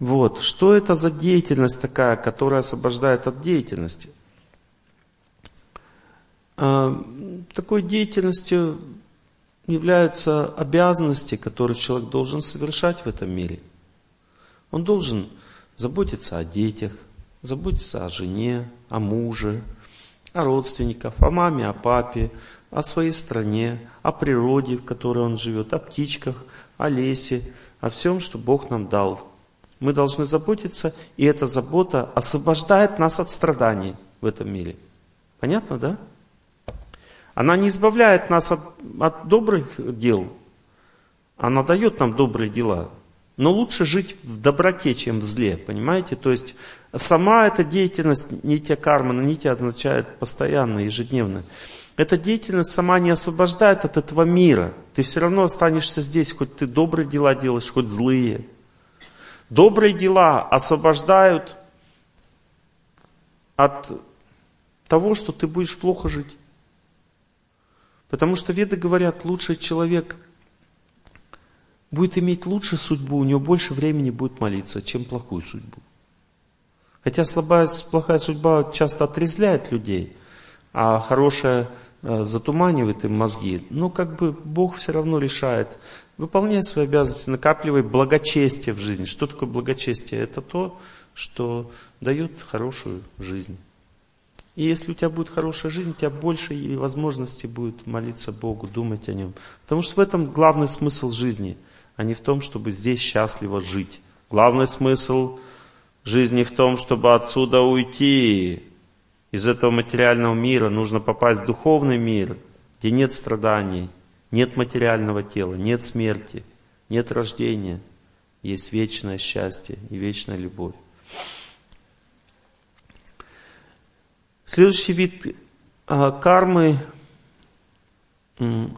Вот. Что это за деятельность такая, которая освобождает от деятельности? А, такой деятельностью являются обязанности, которые человек должен совершать в этом мире. Он должен заботиться о детях, заботиться о жене, о муже, о родственниках, о маме, о папе, о своей стране, о природе, в которой он живет, о птичках, о лесе, о всем, что Бог нам дал. Мы должны заботиться, и эта забота освобождает нас от страданий. в этом мире. Понятно, да? Она не избавляет нас от, от добрых дел, она дает нам добрые дела. Но лучше жить в доброте, чем в зле, понимаете? То есть сама эта деятельность, нитя карма, нитя означает постоянно, ежедневно. Эта деятельность сама не освобождает от этого мира. Ты все равно останешься здесь, хоть ты добрые дела делаешь, хоть злые. Добрые дела освобождают от того, что ты будешь плохо жить. Потому что веды говорят, лучший человек будет иметь лучшую судьбу, у него больше времени будет молиться, чем плохую судьбу. Хотя слабая, плохая судьба часто отрезляет людей, а хорошая э, затуманивает им мозги. Но как бы Бог все равно решает. Выполняй свои обязанности, накапливай благочестие в жизни. Что такое благочестие? Это то, что дает хорошую жизнь. И если у тебя будет хорошая жизнь, у тебя больше возможностей будет молиться Богу, думать о Нем. Потому что в этом главный смысл жизни – а не в том, чтобы здесь счастливо жить. Главный смысл жизни в том, чтобы отсюда уйти. Из этого материального мира нужно попасть в духовный мир, где нет страданий, нет материального тела, нет смерти, нет рождения. Есть вечное счастье и вечная любовь. Следующий вид а, кармы в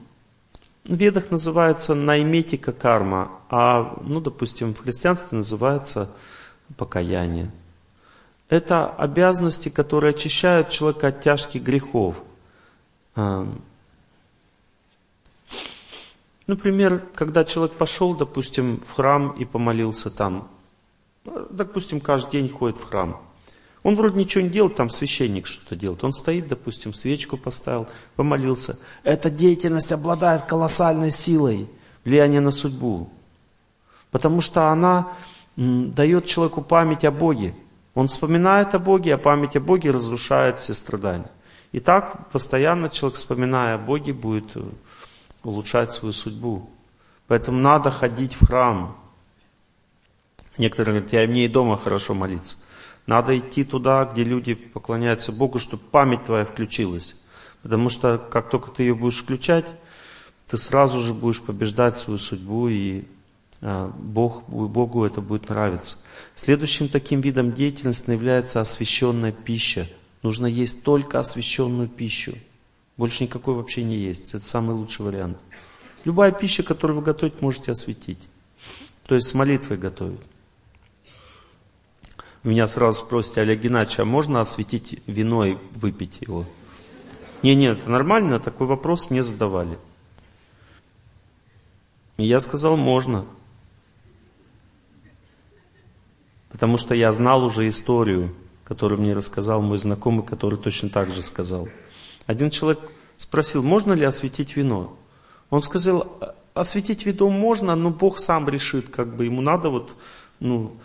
ведах называется найметика карма, а, ну, допустим, в христианстве называется покаяние. Это обязанности, которые очищают человека от тяжких грехов. А, например, когда человек пошел, допустим, в храм и помолился там, допустим, каждый день ходит в храм – он вроде ничего не делает, там священник что-то делает. Он стоит, допустим, свечку поставил, помолился. Эта деятельность обладает колоссальной силой влияния на судьбу. Потому что она дает человеку память о Боге. Он вспоминает о Боге, а память о Боге разрушает все страдания. И так постоянно человек, вспоминая о Боге, будет э, улучшать свою судьбу. Поэтому надо ходить в храм. Некоторые говорят, я мне и дома хорошо молиться. Надо идти туда, где люди поклоняются Богу, чтобы память твоя включилась. Потому что как только ты ее будешь включать, ты сразу же будешь побеждать свою судьбу, и а, Бог, Богу это будет нравиться. Следующим таким видом деятельности является освященная пища. Нужно есть только освященную пищу. Больше никакой вообще не есть. Это самый лучший вариант. Любая пища, которую вы готовите, можете осветить. То есть с молитвой готовить. Меня сразу спросите, Олег Геннадьевич, а можно осветить вино и выпить его? Не, нет, это нормально, такой вопрос мне задавали. И я сказал, можно. Потому что я знал уже историю, которую мне рассказал мой знакомый, который точно так же сказал. Один человек спросил, можно ли осветить вино? Он сказал, осветить вино можно, но Бог сам решит, как бы ему надо вот, ну,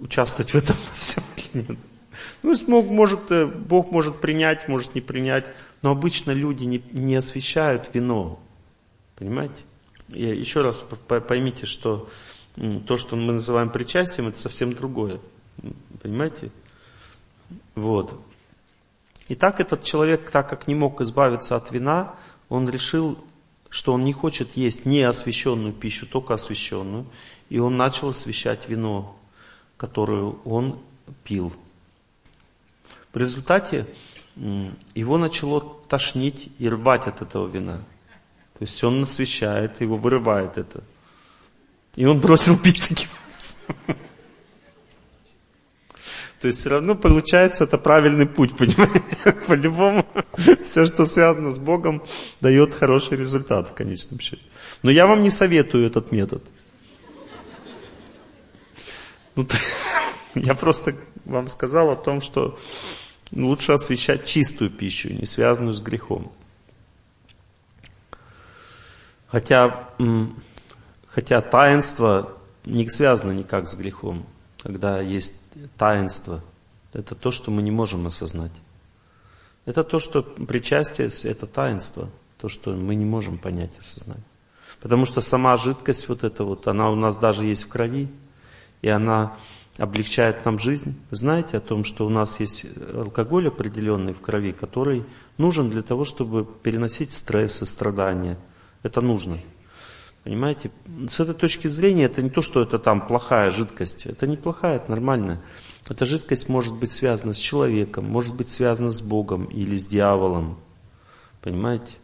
участвовать в этом всем или нет. Ну, смог, может, э, Бог может принять, может не принять, но обычно люди не, не освещают вино. Понимаете? И еще раз поймите, что то, что мы называем причастием, это совсем другое. Понимаете? Вот. И так этот человек, так как не мог избавиться от вина, он решил, что он не хочет есть не освященную пищу, только освященную. И он начал освещать вино которую он пил. В результате его начало тошнить и рвать от этого вина. То есть он насвещает, его вырывает это. И он бросил пить таким образом. То есть все равно получается это правильный путь, понимаете? По-любому все, что связано с Богом, дает хороший результат в конечном счете. Но я вам не советую этот метод. Ну, я просто вам сказал о том, что лучше освещать чистую пищу, не связанную с грехом. Хотя, хотя таинство не связано никак с грехом. Когда есть таинство, это то, что мы не можем осознать. Это то, что причастие, это таинство, то, что мы не можем понять, осознать. Потому что сама жидкость вот эта вот, она у нас даже есть в крови, и она облегчает нам жизнь. знаете о том, что у нас есть алкоголь определенный в крови, который нужен для того, чтобы переносить стресс и страдания. Это нужно. Понимаете? С этой точки зрения это не то, что это там плохая жидкость. Это не плохая, это нормально. Эта жидкость может быть связана с человеком, может быть связана с Богом или с дьяволом. Понимаете?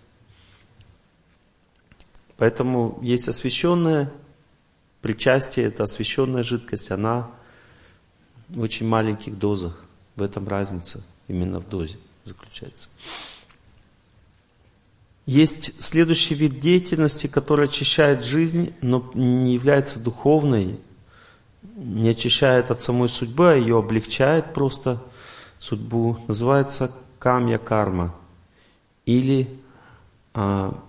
Поэтому есть освященное причастие, это освященная жидкость, она в очень маленьких дозах. В этом разница именно в дозе заключается. Есть следующий вид деятельности, который очищает жизнь, но не является духовной, не очищает от самой судьбы, а ее облегчает просто судьбу. Называется камья карма. Или а,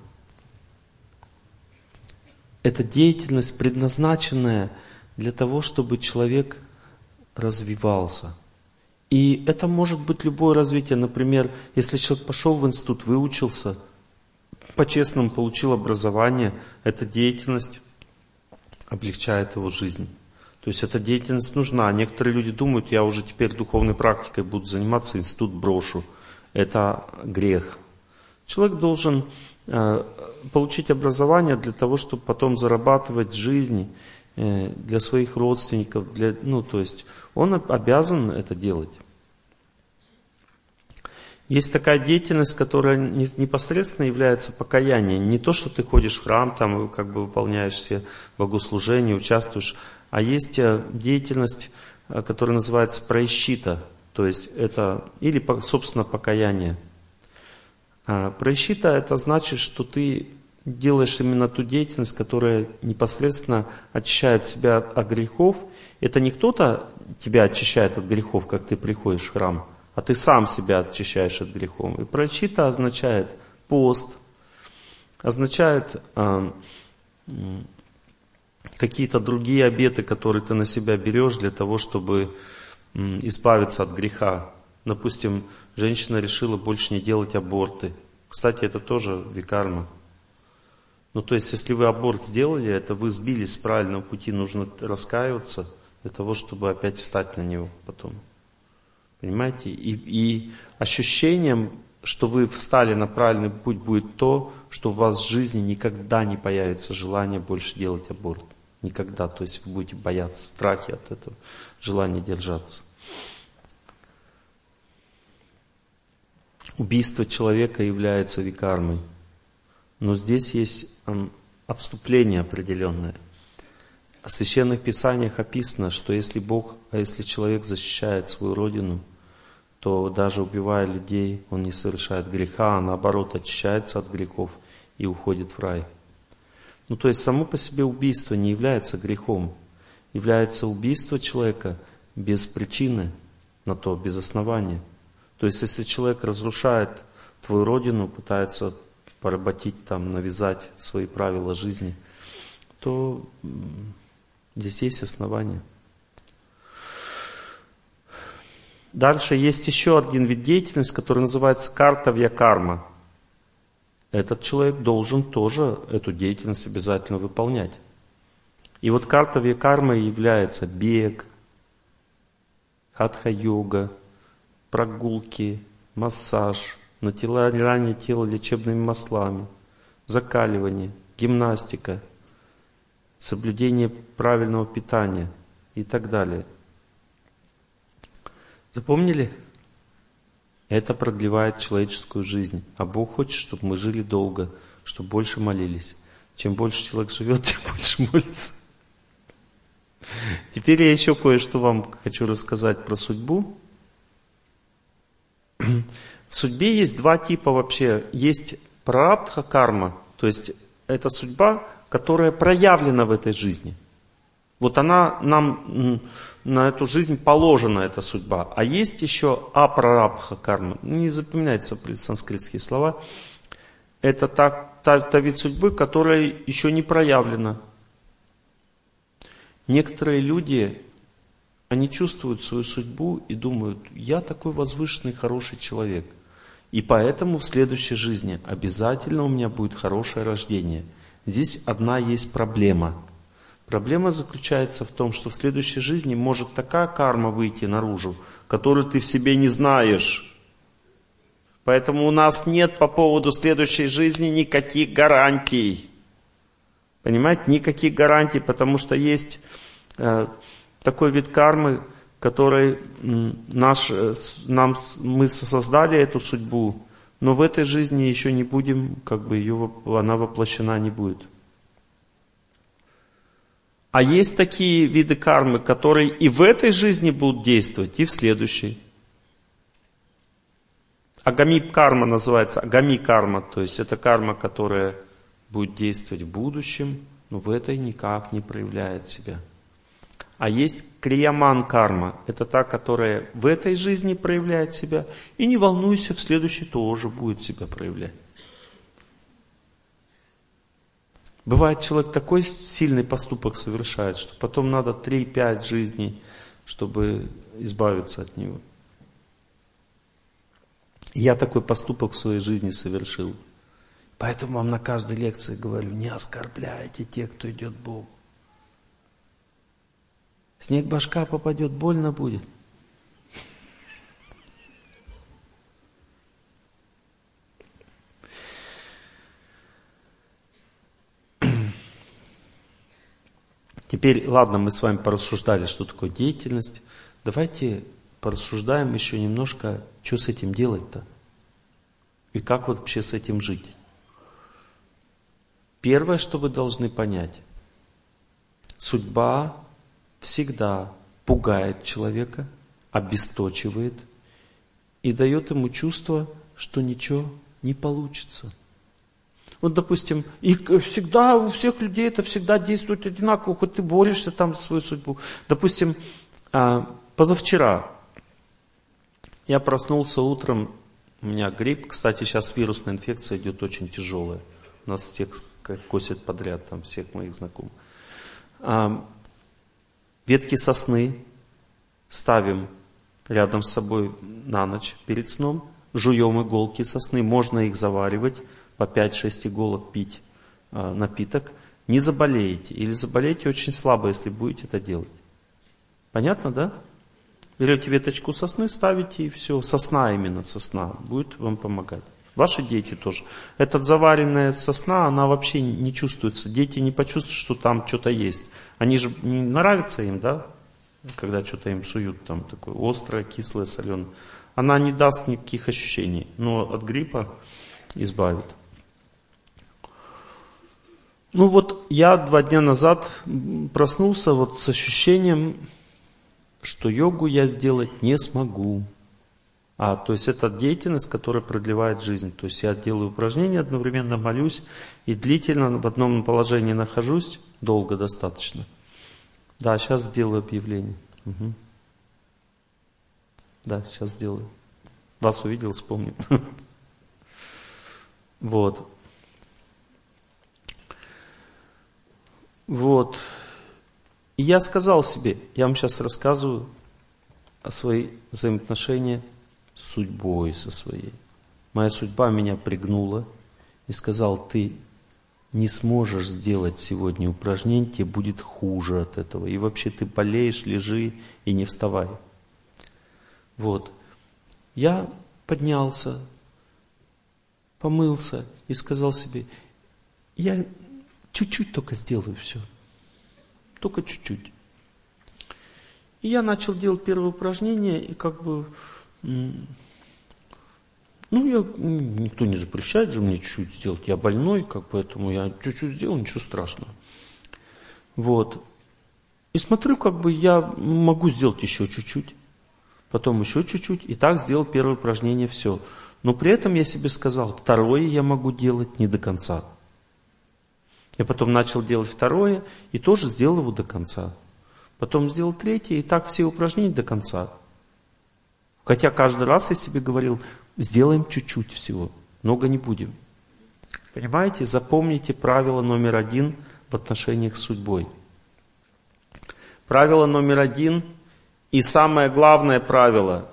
это деятельность, предназначенная для того, чтобы человек развивался. И это может быть любое развитие. Например, если человек пошел в институт, выучился – по-честному получил образование, эта деятельность облегчает его жизнь. То есть эта деятельность нужна. Некоторые люди думают, я уже теперь духовной практикой буду заниматься, институт брошу. Это грех. Человек должен получить образование для того, чтобы потом зарабатывать жизнь э, для своих родственников. Для, ну, то есть он обязан это делать. Есть такая деятельность, которая непосредственно является покаянием. Не то, что ты ходишь в храм, там как бы выполняешь все богослужения, участвуешь, а есть э, деятельность, э, которая называется проищита, то есть это, или, собственно, покаяние. А, проищита это значит, что ты делаешь именно ту деятельность, которая непосредственно очищает себя от грехов. Это не кто-то тебя очищает от грехов, как ты приходишь в храм – а ты сам себя очищаешь от грехов. И прочита означает пост, означает э, какие-то другие обеты, которые ты на себя берешь для того, чтобы э, избавиться от греха. Допустим, женщина решила больше не делать аборты. Кстати, это тоже викарма. Ну, то есть, если вы аборт сделали, это вы сбились с правильного пути, нужно раскаиваться для того, чтобы опять встать на него потом. Понимаете? И, и ощущением, что вы встали на правильный путь, будет то, что у вас в жизни никогда не появится желание больше делать аборт. Никогда. То есть вы будете бояться, страхи от этого, желания держаться. Убийство человека является викармой. Но здесь есть отступление определенное – в священных писаниях описано, что если Бог, а если человек защищает свою родину, то даже убивая людей, он не совершает греха, а наоборот очищается от грехов и уходит в рай. Ну то есть само по себе убийство не является грехом. Является убийство человека без причины на то, без основания. То есть если человек разрушает твою родину, пытается поработить там, навязать свои правила жизни, то Здесь есть основания. Дальше есть еще один вид деятельности, который называется картовья карма. Этот человек должен тоже эту деятельность обязательно выполнять. И вот картовья карма является бег, хатха-йога, прогулки, массаж, натирание тела лечебными маслами, закаливание, гимнастика, соблюдение правильного питания и так далее. Запомнили? Это продлевает человеческую жизнь. А Бог хочет, чтобы мы жили долго, чтобы больше молились. Чем больше человек живет, тем больше молится. Теперь я еще кое-что вам хочу рассказать про судьбу. В судьбе есть два типа вообще. Есть прарабдха карма, то есть это судьба, которая проявлена в этой жизни. Вот она нам на эту жизнь положена, эта судьба. А есть еще апрарабха карма. Не запоминайте санскритские слова. Это та, та, та вид судьбы, которая еще не проявлена. Некоторые люди, они чувствуют свою судьбу и думают, я такой возвышенный, хороший человек. И поэтому в следующей жизни обязательно у меня будет хорошее рождение – Здесь одна есть проблема. Проблема заключается в том, что в следующей жизни может такая карма выйти наружу, которую ты в себе не знаешь. Поэтому у нас нет по поводу следующей жизни никаких гарантий. Понимаете, никаких гарантий, потому что есть э, такой вид кармы, который наш, э, нам, мы создали эту судьбу, но в этой жизни еще не будем, как бы ее, она воплощена не будет. А есть такие виды кармы, которые и в этой жизни будут действовать, и в следующей. Агами карма называется, агами карма, то есть это карма, которая будет действовать в будущем, но в этой никак не проявляет себя. А есть крияман карма, это та, которая в этой жизни проявляет себя, и не волнуйся, в следующей тоже будет себя проявлять. Бывает, человек такой сильный поступок совершает, что потом надо 3-5 жизней, чтобы избавиться от него. Я такой поступок в своей жизни совершил. Поэтому вам на каждой лекции говорю, не оскорбляйте тех, кто идет Богу. Снег башка попадет, больно будет. Теперь, ладно, мы с вами порассуждали, что такое деятельность. Давайте порассуждаем еще немножко, что с этим делать-то. И как вообще с этим жить. Первое, что вы должны понять. Судьба всегда пугает человека, обесточивает и дает ему чувство, что ничего не получится. Вот, допустим, и всегда у всех людей это всегда действует одинаково, хоть ты борешься там за свою судьбу. Допустим, а, позавчера я проснулся утром, у меня грипп, кстати, сейчас вирусная инфекция идет очень тяжелая. Нас всех косят подряд, там всех моих знакомых. Ветки сосны ставим рядом с собой на ночь перед сном, жуем иголки сосны, можно их заваривать, по 5-6 иголок пить э, напиток, не заболеете. Или заболеете очень слабо, если будете это делать. Понятно, да? Берете веточку сосны, ставите и все. Сосна именно, сосна. Будет вам помогать. Ваши дети тоже. Эта заваренная сосна, она вообще не чувствуется. Дети не почувствуют, что там что-то есть. Они же не нравится им, да? Когда что-то им суют там такое острое, кислое, соленое. Она не даст никаких ощущений. Но от гриппа избавит. Ну вот я два дня назад проснулся вот с ощущением, что йогу я сделать не смогу. А, то есть это деятельность, которая продлевает жизнь. То есть я делаю упражнения, одновременно молюсь и длительно в одном положении нахожусь, долго достаточно. Да, сейчас сделаю объявление. Угу. Да, сейчас сделаю. Вас увидел, вспомнил. Вот. Вот. И я сказал себе, я вам сейчас рассказываю о своих взаимоотношениях судьбой со своей. Моя судьба меня пригнула и сказал, ты не сможешь сделать сегодня упражнение, тебе будет хуже от этого. И вообще ты болеешь, лежи и не вставай. Вот. Я поднялся, помылся и сказал себе, я Чуть-чуть только сделаю все. Только чуть-чуть. И я начал делать первое упражнение, и как бы, ну, я, никто не запрещает же мне чуть-чуть сделать. Я больной, как поэтому я чуть-чуть сделал, ничего страшного. Вот. И смотрю, как бы я могу сделать еще чуть-чуть, потом еще чуть-чуть, и так сделал первое упражнение, все. Но при этом я себе сказал, второе я могу делать не до конца. Я потом начал делать второе и тоже сделал его до конца. Потом сделал третье и так все упражнения до конца. Хотя каждый раз я себе говорил, сделаем чуть-чуть всего, много не будем. Понимаете, запомните правило номер один в отношениях с судьбой. Правило номер один и самое главное правило.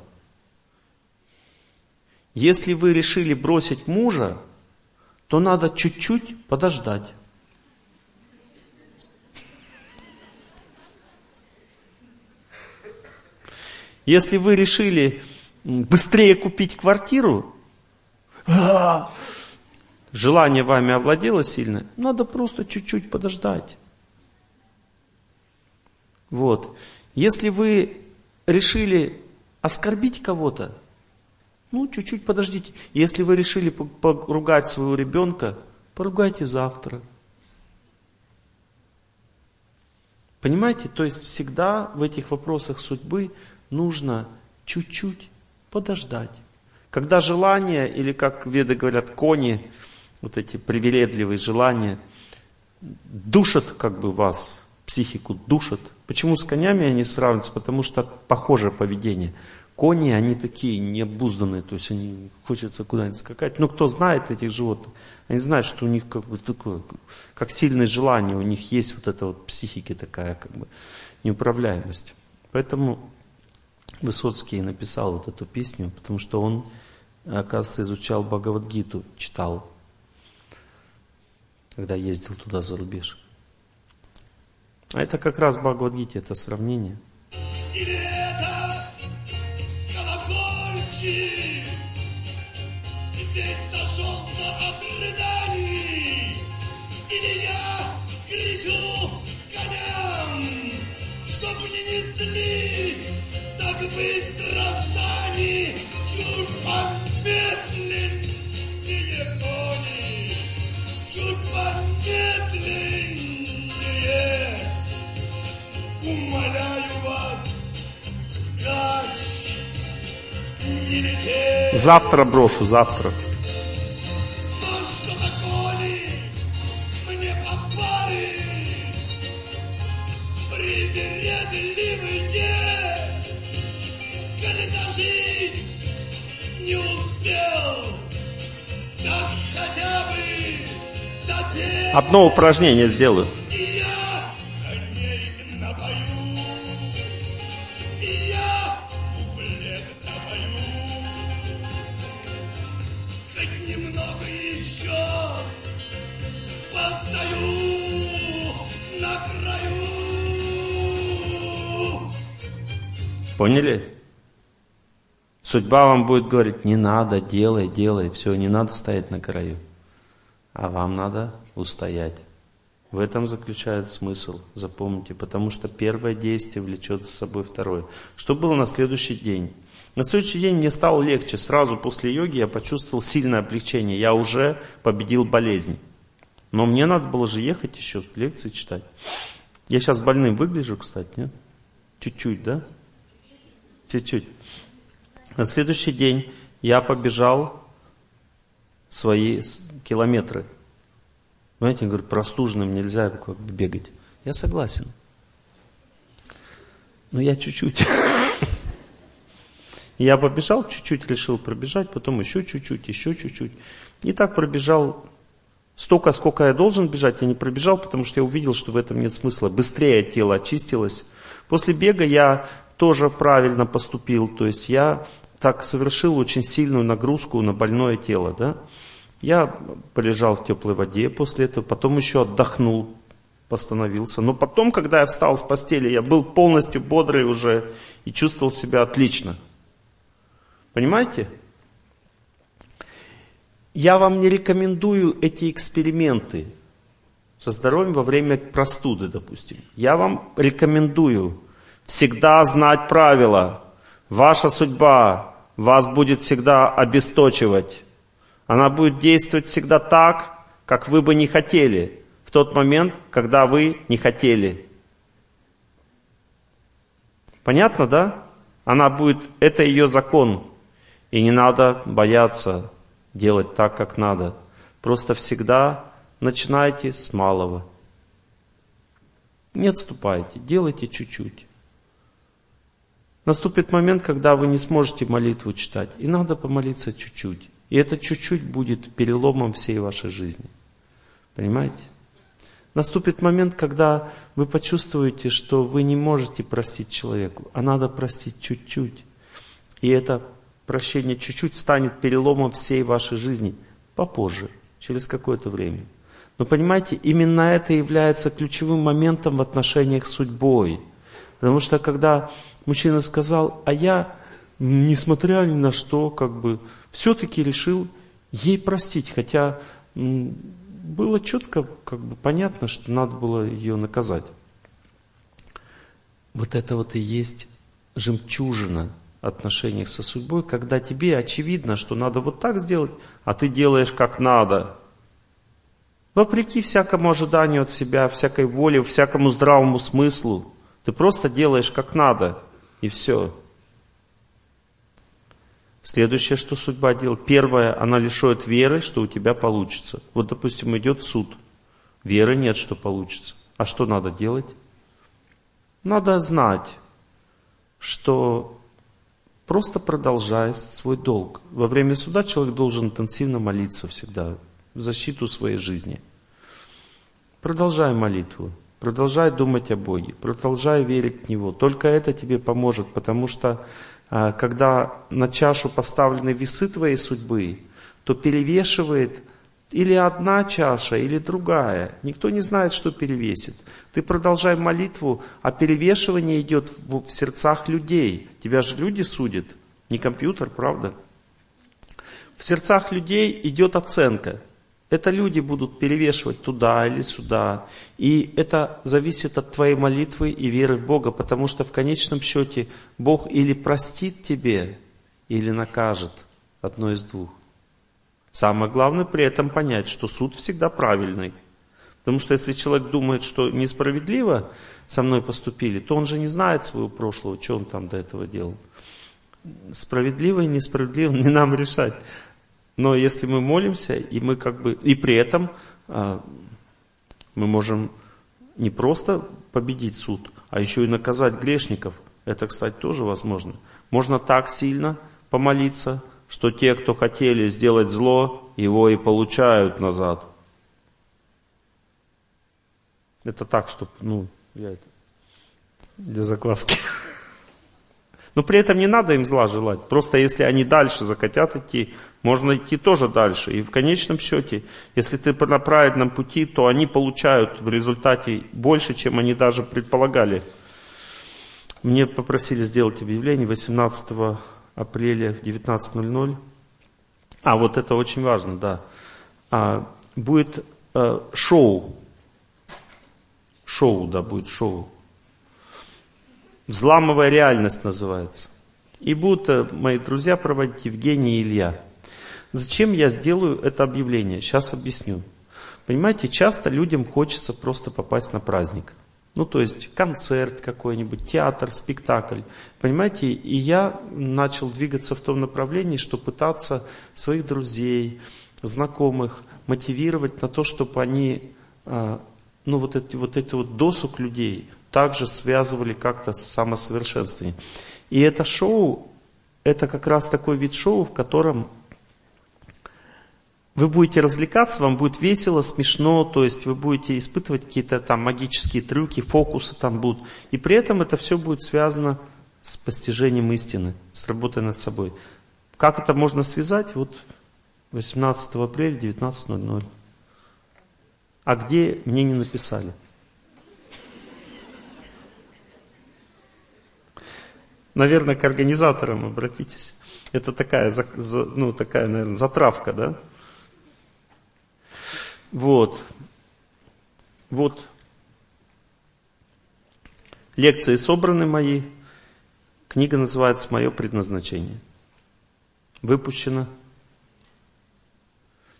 Если вы решили бросить мужа, то надо чуть-чуть подождать. Если вы решили быстрее купить квартиру, а, желание вами овладело сильно, надо просто чуть-чуть подождать. Вот. Если вы решили оскорбить кого-то, ну, чуть-чуть подождите. Если вы решили поругать своего ребенка, поругайте завтра. Понимаете, то есть всегда в этих вопросах судьбы нужно чуть-чуть подождать. Когда желания, или как веды говорят, кони, вот эти привередливые желания, душат как бы вас, психику душат. Почему с конями они сравниваются? Потому что похожее поведение. Кони, они такие необузданные, то есть они хочется куда-нибудь скакать. Но кто знает этих животных, они знают, что у них как бы такое, как сильное желание, у них есть вот эта вот психики такая как бы неуправляемость. Поэтому Высоцкий написал вот эту песню, потому что он, оказывается, изучал Бхагавадгиту, читал, когда ездил туда за рубеж. А это как раз Бхагавадгите, это сравнение. кричу коням, чтоб не несли так быстро сани, чуть помедленнее кони, чуть помедленнее. Умоляю вас, скачь, не лететь. Завтра брошу, завтра. Одно упражнение сделаю. Поняли? Судьба вам будет говорить, не надо, делай, делай, все, не надо стоять на краю. А вам надо устоять. В этом заключается смысл, запомните, потому что первое действие влечет за собой второе. Что было на следующий день? На следующий день мне стало легче. Сразу после йоги я почувствовал сильное облегчение. Я уже победил болезнь. Но мне надо было же ехать еще, лекции читать. Я сейчас больным выгляжу, кстати, нет? Чуть-чуть, да? Чуть-чуть. На следующий день я побежал свои километры. Знаете, говорят, простуженным нельзя как бы бегать. Я согласен. Но я чуть-чуть. Я побежал, чуть-чуть решил пробежать, потом еще чуть-чуть, еще чуть-чуть. И так пробежал столько, сколько я должен бежать, я не пробежал, потому что я увидел, что в этом нет смысла. Быстрее тело очистилось. После бега я тоже правильно поступил, то есть я так совершил очень сильную нагрузку на больное тело. Да? Я полежал в теплой воде после этого, потом еще отдохнул, постановился. Но потом, когда я встал с постели, я был полностью бодрый уже и чувствовал себя отлично. Понимаете? Я вам не рекомендую эти эксперименты со здоровьем во время простуды, допустим. Я вам рекомендую всегда знать правила. Ваша судьба вас будет всегда обесточивать. Она будет действовать всегда так, как вы бы не хотели, в тот момент, когда вы не хотели. Понятно, да? Она будет, это ее закон. И не надо бояться делать так, как надо. Просто всегда начинайте с малого. Не отступайте, делайте чуть-чуть. Наступит момент, когда вы не сможете молитву читать, и надо помолиться чуть-чуть. И это чуть-чуть будет переломом всей вашей жизни. Понимаете? Наступит момент, когда вы почувствуете, что вы не можете простить человеку, а надо простить чуть-чуть. И это прощение чуть-чуть станет переломом всей вашей жизни попозже, через какое-то время. Но понимаете, именно это является ключевым моментом в отношениях с судьбой. Потому что когда мужчина сказал, а я, несмотря ни на что, как бы, все-таки решил ей простить, хотя было четко, как бы понятно, что надо было ее наказать. Вот это вот и есть жемчужина отношениях со судьбой, когда тебе очевидно, что надо вот так сделать, а ты делаешь как надо. Вопреки всякому ожиданию от себя, всякой воле, всякому здравому смыслу. Ты просто делаешь как надо, и все. Следующее, что судьба делает. Первое, она лишает веры, что у тебя получится. Вот, допустим, идет суд. Веры нет, что получится. А что надо делать? Надо знать, что просто продолжай свой долг. Во время суда человек должен интенсивно молиться всегда в защиту своей жизни. Продолжай молитву, продолжай думать о Боге, продолжай верить в Него. Только это тебе поможет, потому что когда на чашу поставлены весы твоей судьбы, то перевешивает или одна чаша, или другая. Никто не знает, что перевесит. Ты продолжай молитву, а перевешивание идет в сердцах людей. Тебя же люди судят, не компьютер, правда? В сердцах людей идет оценка. Это люди будут перевешивать туда или сюда. И это зависит от твоей молитвы и веры в Бога, потому что в конечном счете Бог или простит тебе, или накажет. Одно из двух. Самое главное при этом понять, что суд всегда правильный. Потому что если человек думает, что несправедливо со мной поступили, то он же не знает своего прошлого, что он там до этого делал. Справедливо и несправедливо не нам решать. Но если мы молимся, и мы как бы, и при этом а, мы можем не просто победить суд, а еще и наказать грешников. Это, кстати, тоже возможно. Можно так сильно помолиться, что те, кто хотели сделать зло, его и получают назад. Это так, чтобы, ну, я это, для закваски. Но при этом не надо им зла желать. Просто если они дальше захотят идти, можно идти тоже дальше. И в конечном счете, если ты на правильном пути, то они получают в результате больше, чем они даже предполагали. Мне попросили сделать объявление 18 апреля в 19.00. А, вот это очень важно, да. А, будет а, шоу. Шоу, да, будет шоу. Взламывая реальность называется. И будут э, мои друзья проводить Евгений и Илья. Зачем я сделаю это объявление? Сейчас объясню. Понимаете, часто людям хочется просто попасть на праздник. Ну, то есть концерт какой-нибудь, театр, спектакль. Понимаете, и я начал двигаться в том направлении, что пытаться своих друзей, знакомых мотивировать на то, чтобы они, а, ну, вот эти вот, эти вот досуг людей также связывали как-то с самосовершенствованием. И это шоу, это как раз такой вид шоу, в котором вы будете развлекаться, вам будет весело, смешно, то есть вы будете испытывать какие-то там магические трюки, фокусы там будут. И при этом это все будет связано с постижением истины, с работой над собой. Как это можно связать? Вот 18 апреля 19.00. А где мне не написали? Наверное, к организаторам обратитесь. Это такая, ну, такая, наверное, затравка, да? Вот. Вот. Лекции собраны мои. Книга называется «Мое предназначение». Выпущена.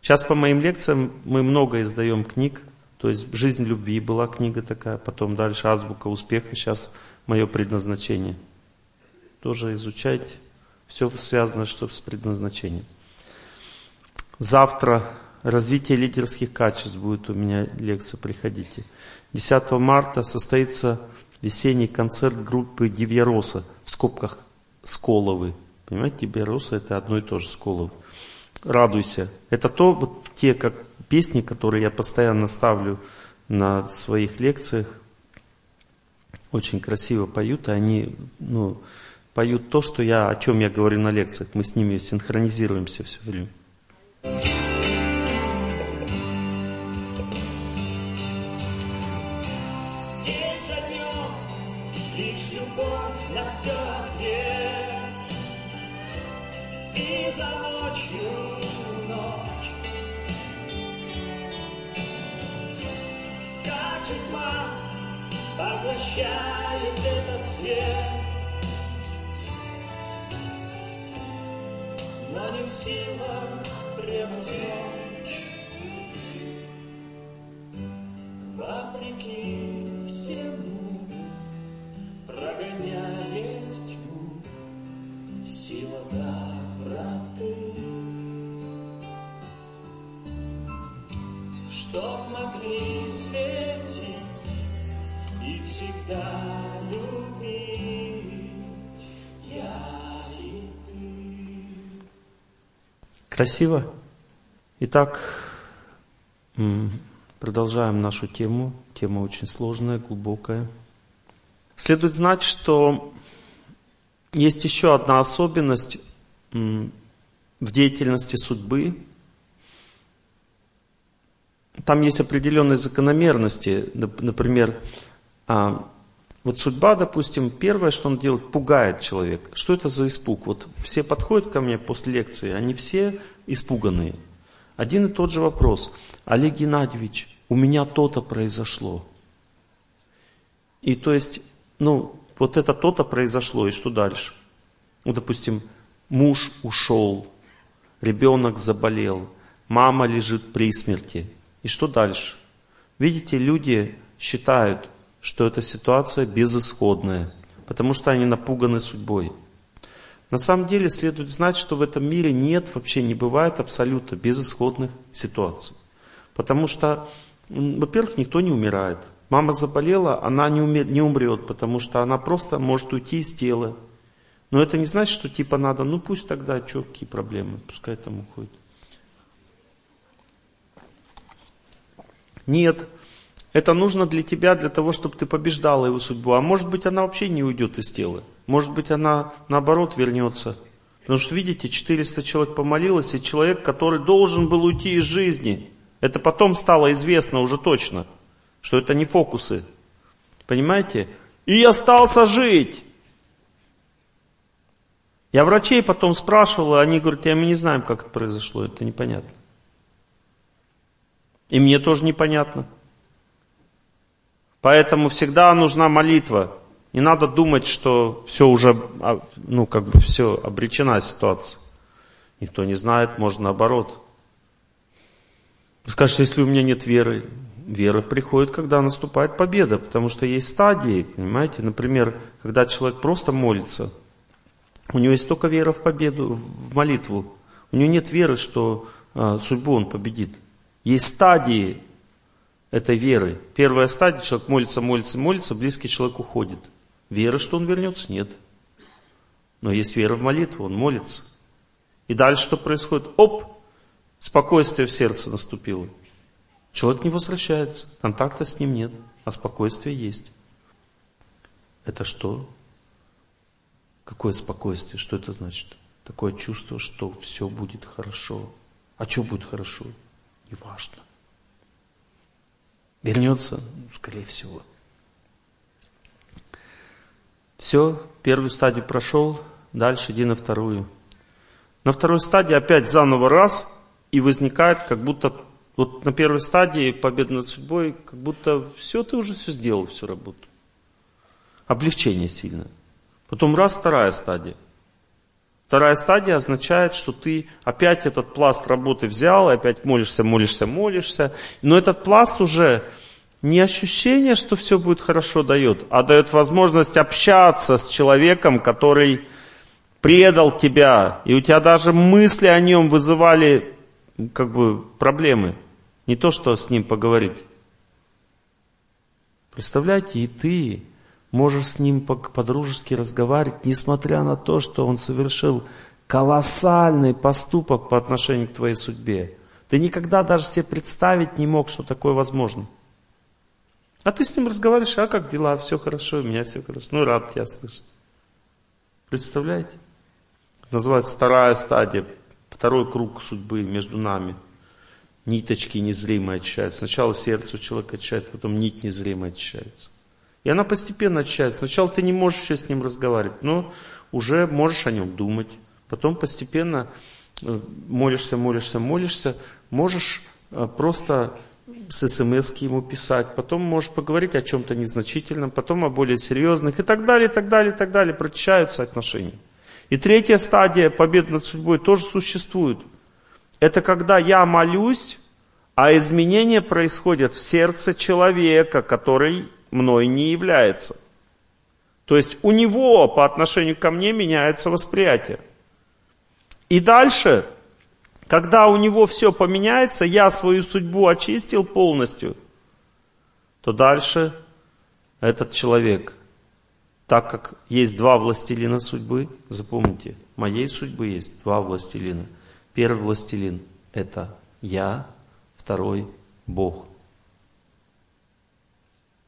Сейчас по моим лекциям мы много издаем книг. То есть «Жизнь любви» была книга такая, потом дальше «Азбука успеха», сейчас «Мое предназначение». Тоже изучайте. Все связано что с предназначением. Завтра развитие лидерских качеств будет у меня лекция, приходите. 10 марта состоится весенний концерт группы Дивьяроса, в скобках Сколовы. Понимаете, Дивьяроса это одно и то же Сколовы. Радуйся. Это то, вот те как песни, которые я постоянно ставлю на своих лекциях. Очень красиво поют, и они ну, поют то, что я, о чем я говорю на лекциях. Мы с ними синхронизируемся все время. Поглощает этот свет Но не в силах превозмочь Вопреки всему прогоняет тьму сила доброты. Чтоб могли светить и всегда любить Красиво? Итак, продолжаем нашу тему. Тема очень сложная, глубокая. Следует знать, что есть еще одна особенность в деятельности судьбы. Там есть определенные закономерности. Нап- Например, а, вот судьба, допустим, первое, что он делает, пугает человека. Что это за испуг? Вот все подходят ко мне после лекции, они все испуганные. Один и тот же вопрос. Олег Геннадьевич, у меня то-то произошло. И то есть, ну, вот это то-то произошло, и что дальше? Ну, допустим, муж ушел, ребенок заболел, мама лежит при смерти. И что дальше? Видите, люди считают, что эта ситуация безысходная, потому что они напуганы судьбой. На самом деле следует знать, что в этом мире нет, вообще не бывает абсолютно безысходных ситуаций. Потому что, во-первых, никто не умирает. Мама заболела, она не, уме- не умрет, потому что она просто может уйти из тела. Но это не значит, что типа надо, ну пусть тогда, что, какие проблемы, пускай там уходит. Нет, это нужно для тебя, для того, чтобы ты побеждала его судьбу. А может быть, она вообще не уйдет из тела. Может быть, она наоборот вернется. Потому что, видите, 400 человек помолилось, и человек, который должен был уйти из жизни, это потом стало известно уже точно, что это не фокусы. Понимаете? И остался жить. Я врачей потом спрашивал, и они говорят, я мы не знаем, как это произошло, это непонятно. И мне тоже непонятно. Поэтому всегда нужна молитва. Не надо думать, что все уже, а, ну, как бы все, обречена ситуация. Никто не знает, может наоборот. Скажешь, если у меня нет веры, вера приходит, когда наступает победа, потому что есть стадии, понимаете? Например, когда человек просто молится, у него есть только вера в победу, в молитву. У него нет веры, что а, судьбу он победит. Есть стадии этой веры. Первая стадия, человек молится, молится, молится, близкий человек уходит. Веры, что он вернется, нет. Но есть вера в молитву, он молится. И дальше что происходит? Оп, спокойствие в сердце наступило. Человек не возвращается, контакта с ним нет, а спокойствие есть. Это что? Какое спокойствие? Что это значит? Такое чувство, что все будет хорошо. А что будет хорошо? Неважно. Вернется? Ну, скорее всего. Все, первую стадию прошел, дальше иди на вторую. На второй стадии опять заново раз, и возникает как будто, вот на первой стадии победа над судьбой, как будто все, ты уже все сделал, всю работу. Облегчение сильное. Потом раз, вторая стадия. Вторая стадия означает, что ты опять этот пласт работы взял, опять молишься, молишься, молишься. Но этот пласт уже не ощущение, что все будет хорошо дает, а дает возможность общаться с человеком, который предал тебя, и у тебя даже мысли о нем вызывали как бы проблемы. Не то, что с ним поговорить. Представляете, и ты можешь с ним по-дружески разговаривать, несмотря на то, что он совершил колоссальный поступок по отношению к твоей судьбе. Ты никогда даже себе представить не мог, что такое возможно. А ты с ним разговариваешь, а как дела, все хорошо, у меня все хорошо, ну рад тебя слышать. Представляете? Называется вторая стадия, второй круг судьбы между нами. Ниточки незримые очищаются. Сначала сердце у человека очищается, потом нить незримая очищается. И она постепенно очищается. Сначала ты не можешь еще с ним разговаривать, но уже можешь о нем думать. Потом постепенно э, молишься, молишься, молишься, можешь э, просто с смс ему писать, потом можешь поговорить о чем-то незначительном, потом о более серьезных и так далее, и так далее, и так далее. Прочищаются отношения. И третья стадия победы над судьбой тоже существует. Это когда я молюсь, а изменения происходят в сердце человека, который мной не является. То есть у него по отношению ко мне меняется восприятие. И дальше когда у него все поменяется, я свою судьбу очистил полностью, то дальше этот человек, так как есть два властелина судьбы, запомните, моей судьбы есть два властелина. Первый властелин – это я, второй – Бог.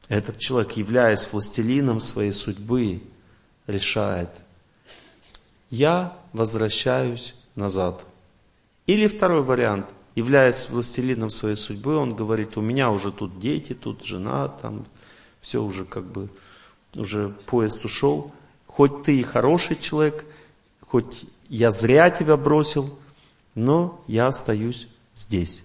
Этот человек, являясь властелином своей судьбы, решает, я возвращаюсь назад. Или второй вариант, являясь властелином своей судьбы, он говорит, у меня уже тут дети, тут жена, там все уже как бы, уже поезд ушел. Хоть ты и хороший человек, хоть я зря тебя бросил, но я остаюсь здесь.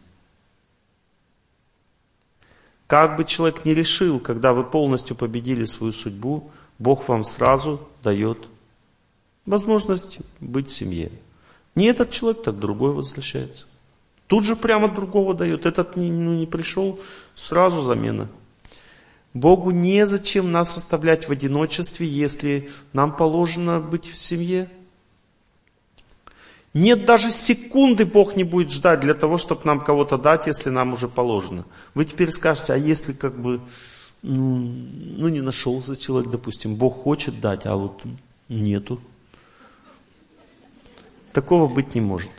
Как бы человек не решил, когда вы полностью победили свою судьбу, Бог вам сразу дает возможность быть в семье. Не этот человек, так другой возвращается. Тут же прямо другого дает. Этот не, ну, не пришел, сразу замена. Богу незачем нас оставлять в одиночестве, если нам положено быть в семье. Нет даже секунды Бог не будет ждать для того, чтобы нам кого-то дать, если нам уже положено. Вы теперь скажете, а если как бы, ну, ну не нашелся человек, допустим, Бог хочет дать, а вот нету. Такого быть не может.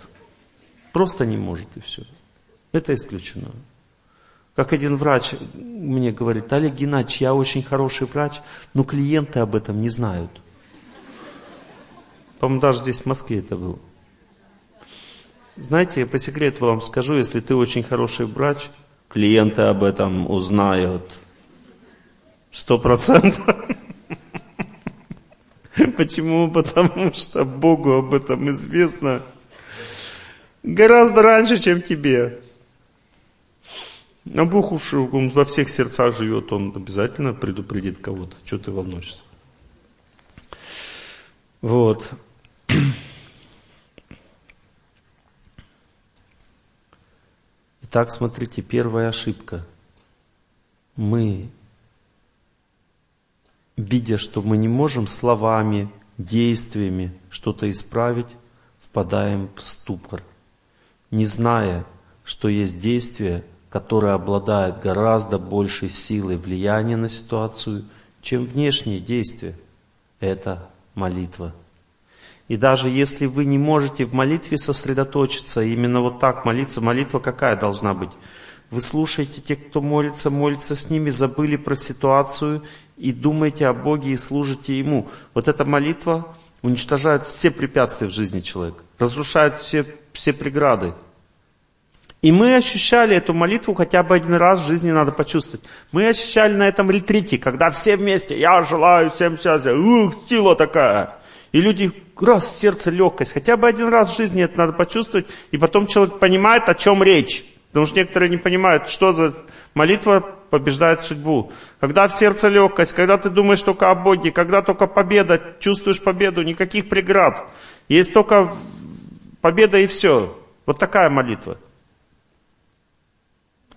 Просто не может и все. Это исключено. Как один врач мне говорит, Олег Геннадьевич, я очень хороший врач, но клиенты об этом не знают. По-моему, даже здесь в Москве это было. Знаете, по секрету вам скажу, если ты очень хороший врач, клиенты об этом узнают. Сто процентов. Почему? Потому что Богу об этом известно гораздо раньше, чем тебе. А Бог уж он во всех сердцах живет, Он обязательно предупредит кого-то. Что ты волнуешься? Вот. Итак, смотрите, первая ошибка. Мы видя, что мы не можем словами, действиями что-то исправить, впадаем в ступор, не зная, что есть действие, которое обладает гораздо большей силой влияния на ситуацию, чем внешние действия. Это молитва. И даже если вы не можете в молитве сосредоточиться, именно вот так молиться, молитва какая должна быть? Вы слушаете тех, кто молится, молится с ними, забыли про ситуацию и думаете о Боге и служите Ему. Вот эта молитва уничтожает все препятствия в жизни человека, разрушает все, все преграды. И мы ощущали эту молитву хотя бы один раз в жизни надо почувствовать. Мы ощущали на этом ретрите, когда все вместе, я желаю всем счастья, ух, сила такая. И люди, раз, сердце, легкость. Хотя бы один раз в жизни это надо почувствовать, и потом человек понимает, о чем речь. Потому что некоторые не понимают, что за молитва побеждает судьбу. Когда в сердце легкость, когда ты думаешь только о Боге, когда только победа, чувствуешь победу, никаких преград. Есть только победа и все. Вот такая молитва.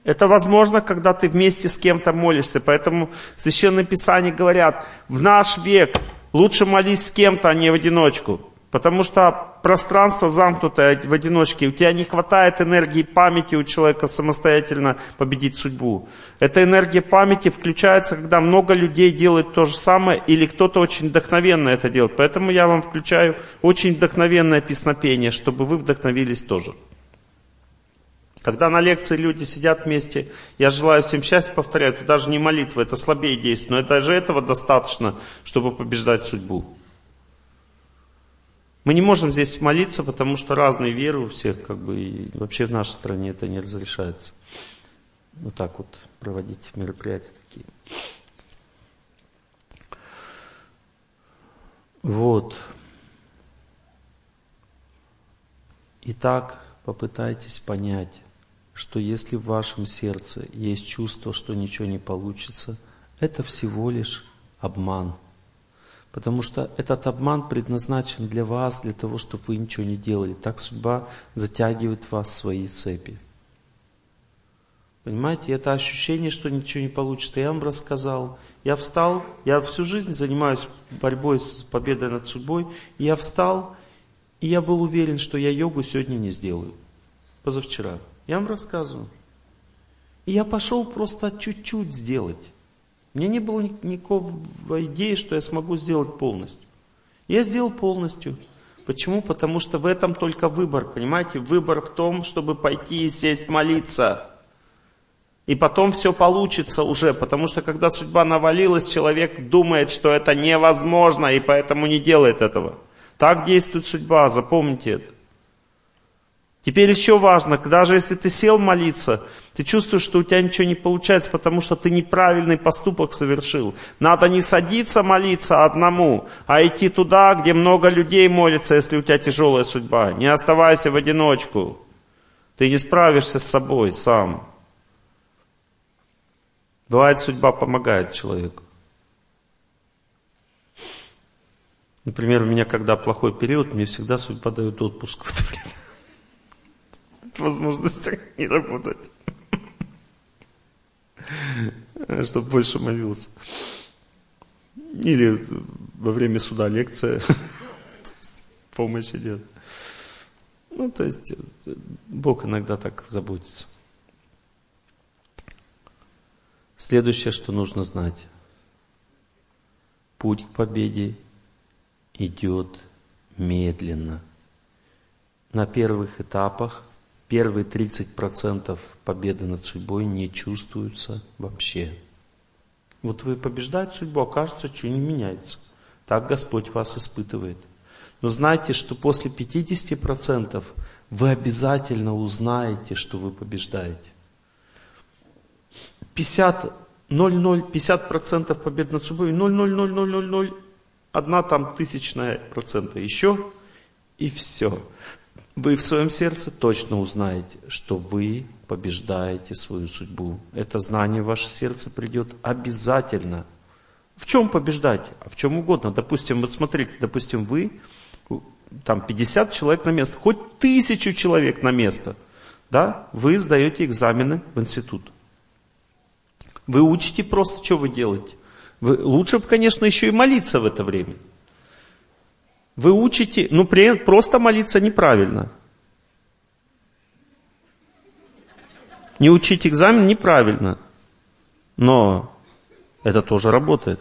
Это возможно, когда ты вместе с кем-то молишься. Поэтому в Священном Писании говорят, в наш век лучше молись с кем-то, а не в одиночку. Потому что пространство замкнутое в одиночке, у тебя не хватает энергии памяти у человека самостоятельно победить судьбу. Эта энергия памяти включается, когда много людей делают то же самое, или кто-то очень вдохновенно это делает. Поэтому я вам включаю очень вдохновенное песнопение, чтобы вы вдохновились тоже. Когда на лекции люди сидят вместе, я желаю всем счастья, повторяю, это даже не молитва, это слабее действует, но даже этого достаточно, чтобы побеждать судьбу. Мы не можем здесь молиться, потому что разные веры у всех, как бы, и вообще в нашей стране это не разрешается. Вот так вот проводить мероприятия такие. Вот. Итак, попытайтесь понять, что если в вашем сердце есть чувство, что ничего не получится, это всего лишь обман. Потому что этот обман предназначен для вас, для того, чтобы вы ничего не делали. Так судьба затягивает вас в свои цепи. Понимаете, это ощущение, что ничего не получится, я вам рассказал. Я встал, я всю жизнь занимаюсь борьбой с победой над судьбой. Я встал, и я был уверен, что я йогу сегодня не сделаю. Позавчера. Я вам рассказываю. И я пошел просто чуть-чуть сделать. У меня не было никакой идеи, что я смогу сделать полностью. Я сделал полностью. Почему? Потому что в этом только выбор, понимаете? Выбор в том, чтобы пойти и сесть молиться. И потом все получится уже, потому что когда судьба навалилась, человек думает, что это невозможно, и поэтому не делает этого. Так действует судьба, запомните это. Теперь еще важно, даже если ты сел молиться, ты чувствуешь, что у тебя ничего не получается, потому что ты неправильный поступок совершил. Надо не садиться молиться одному, а идти туда, где много людей молится, если у тебя тяжелая судьба. Не оставайся в одиночку. Ты не справишься с собой сам. Бывает, судьба помогает человеку. Например, у меня, когда плохой период, мне всегда судьба дает отпуск в это время. Возможность не работать. Чтобы больше молился. Или во время суда лекция. Помощь идет. Ну, то есть, Бог иногда так заботится. Следующее, что нужно знать. Путь к победе идет медленно. На первых этапах первые 30% победы над судьбой не чувствуются вообще. Вот вы побеждаете судьбу, окажется, что не меняется. Так Господь вас испытывает. Но знайте, что после 50% вы обязательно узнаете, что вы побеждаете. 50, 0,0, 50% побед над собой, 0,00000, одна там тысячная процента еще, и все. Вы в своем сердце точно узнаете, что вы побеждаете свою судьбу. Это знание в ваше сердце придет обязательно. В чем побеждать? А в чем угодно. Допустим, вот смотрите, допустим, вы, там 50 человек на место, хоть тысячу человек на место, да, вы сдаете экзамены в институт. Вы учите просто, что вы делаете. Вы, лучше бы, конечно, еще и молиться в это время. Вы учите, ну просто молиться неправильно. Не учить экзамен неправильно. Но это тоже работает.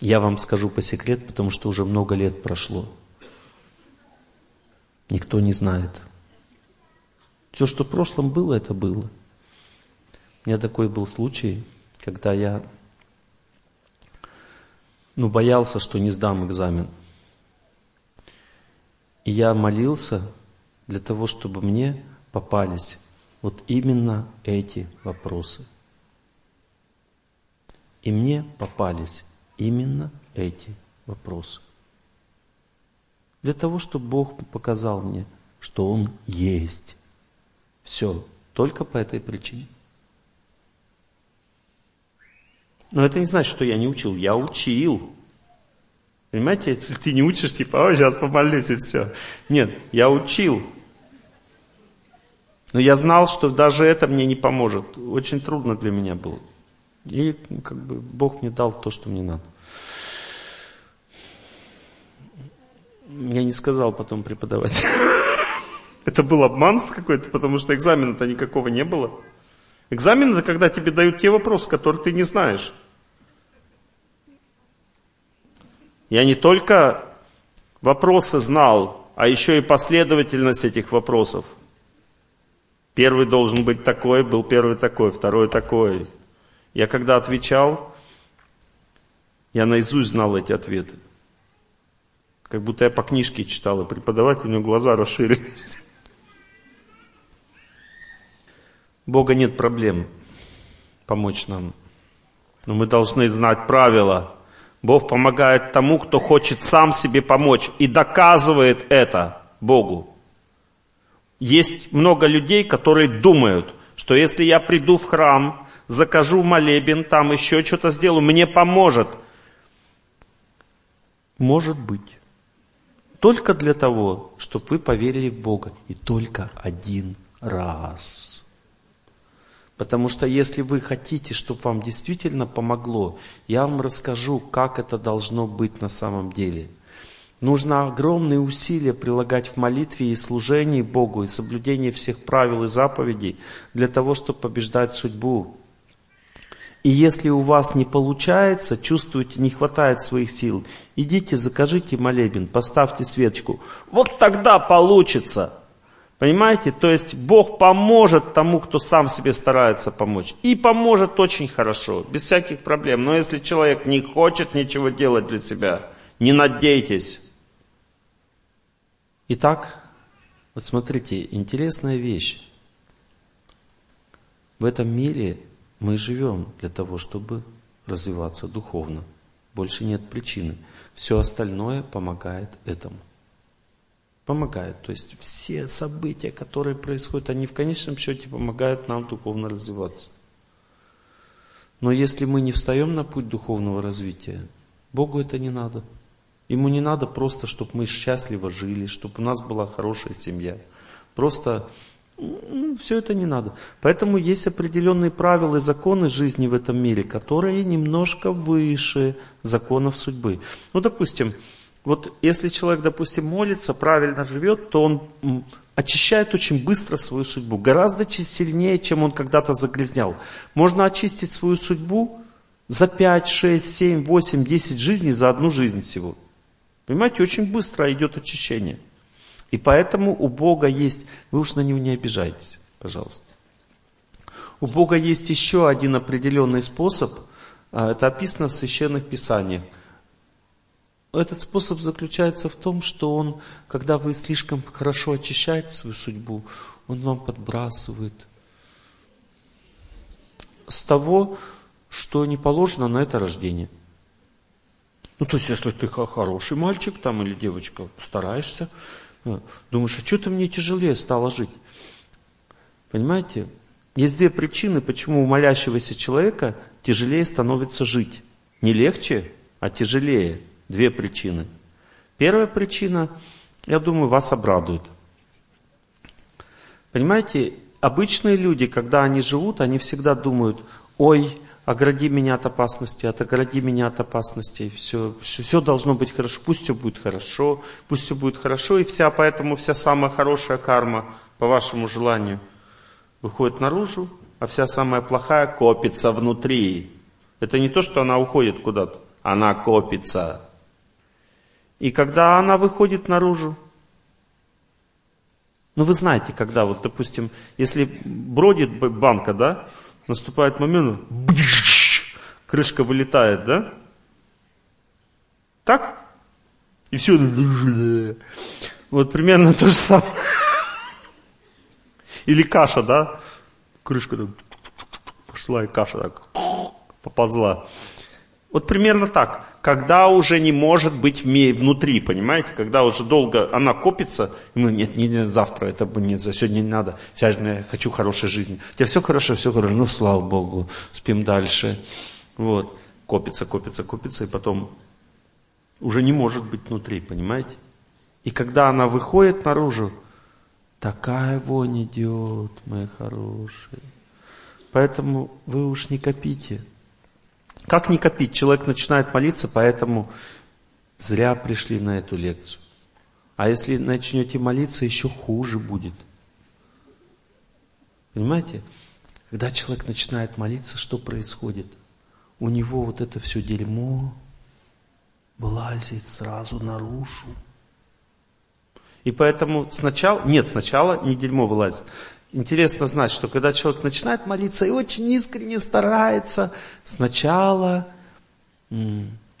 Я вам скажу по секрету, потому что уже много лет прошло. Никто не знает. Все, что в прошлом было, это было. У меня такой был случай, когда я ну, боялся, что не сдам экзамен. И я молился для того, чтобы мне попались вот именно эти вопросы. И мне попались именно эти вопросы. Для того, чтобы Бог показал мне, что Он есть. Все, только по этой причине. Но это не значит, что я не учил. Я учил. Понимаете, если ты не учишь, типа, о, сейчас помолюсь и все. Нет, я учил. Но я знал, что даже это мне не поможет. Очень трудно для меня было. И как бы Бог мне дал то, что мне надо. Я не сказал потом преподавать. Это был обман какой-то, потому что экзамена-то никакого не было. Экзамен это когда тебе дают те вопросы, которые ты не знаешь. Я не только вопросы знал, а еще и последовательность этих вопросов. Первый должен быть такой, был первый такой, второй такой. Я когда отвечал, я наизусть знал эти ответы. Как будто я по книжке читал, и преподаватель, у него глаза расширились. Бога нет проблем помочь нам. Но мы должны знать правила. Бог помогает тому, кто хочет сам себе помочь и доказывает это Богу. Есть много людей, которые думают, что если я приду в храм, закажу молебен, там еще что-то сделаю, мне поможет. Может быть. Только для того, чтобы вы поверили в Бога. И только один раз. Потому что если вы хотите, чтобы вам действительно помогло, я вам расскажу, как это должно быть на самом деле. Нужно огромные усилия прилагать в молитве и служении Богу, и соблюдении всех правил и заповедей для того, чтобы побеждать судьбу. И если у вас не получается, чувствуете, не хватает своих сил, идите, закажите молебен, поставьте свечку. Вот тогда получится. Понимаете? То есть Бог поможет тому, кто сам себе старается помочь. И поможет очень хорошо, без всяких проблем. Но если человек не хочет ничего делать для себя, не надейтесь. Итак, вот смотрите, интересная вещь. В этом мире мы живем для того, чтобы развиваться духовно. Больше нет причины. Все остальное помогает этому помогает. То есть все события, которые происходят, они в конечном счете помогают нам духовно развиваться. Но если мы не встаем на путь духовного развития, Богу это не надо. Ему не надо просто, чтобы мы счастливо жили, чтобы у нас была хорошая семья. Просто ну, все это не надо. Поэтому есть определенные правила и законы жизни в этом мире, которые немножко выше законов судьбы. Ну, допустим, вот если человек, допустим, молится, правильно живет, то он очищает очень быстро свою судьбу, гораздо сильнее, чем он когда-то загрязнял. Можно очистить свою судьбу за 5, 6, 7, 8, 10 жизней за одну жизнь всего. Понимаете, очень быстро идет очищение. И поэтому у Бога есть, вы уж на него не обижайтесь, пожалуйста. У Бога есть еще один определенный способ, а, это описано в священных писаниях. Этот способ заключается в том, что он, когда вы слишком хорошо очищаете свою судьбу, он вам подбрасывает с того, что не положено на это рождение. Ну, то есть, если ты хороший мальчик там или девочка, стараешься, э, думаешь, а что-то мне тяжелее стало жить. Понимаете? Есть две причины, почему у молящегося человека тяжелее становится жить. Не легче, а тяжелее. Две причины. Первая причина, я думаю, вас обрадует. Понимаете, обычные люди, когда они живут, они всегда думают, ой, огради меня от опасности, отогради меня от опасности, все, все, все должно быть хорошо, пусть все будет хорошо, пусть все будет хорошо, и вся, поэтому вся самая хорошая карма, по вашему желанию, выходит наружу, а вся самая плохая копится внутри. Это не то, что она уходит куда-то, она копится. И когда она выходит наружу, ну вы знаете, когда вот, допустим, если бродит банка, да, наступает момент, крышка вылетает, да? Так? И все. Вот примерно то же самое. Или каша, да? Крышка пошла, и каша так поползла. Вот примерно так когда уже не может быть внутри, понимаете, когда уже долго она копится, ну нет, не, не завтра, это не за сегодня не надо, сегодня я хочу хорошей жизни. У тебя все хорошо, все хорошо, ну слава Богу, спим дальше. Вот, копится, копится, копится, и потом уже не может быть внутри, понимаете? И когда она выходит наружу, такая вонь идет, мои хорошие. Поэтому вы уж не копите. Как не копить? Человек начинает молиться, поэтому зря пришли на эту лекцию. А если начнете молиться, еще хуже будет. Понимаете? Когда человек начинает молиться, что происходит? У него вот это все дерьмо вылазит сразу наружу. И поэтому сначала, нет, сначала не дерьмо вылазит. Интересно знать, что когда человек начинает молиться и очень искренне старается, сначала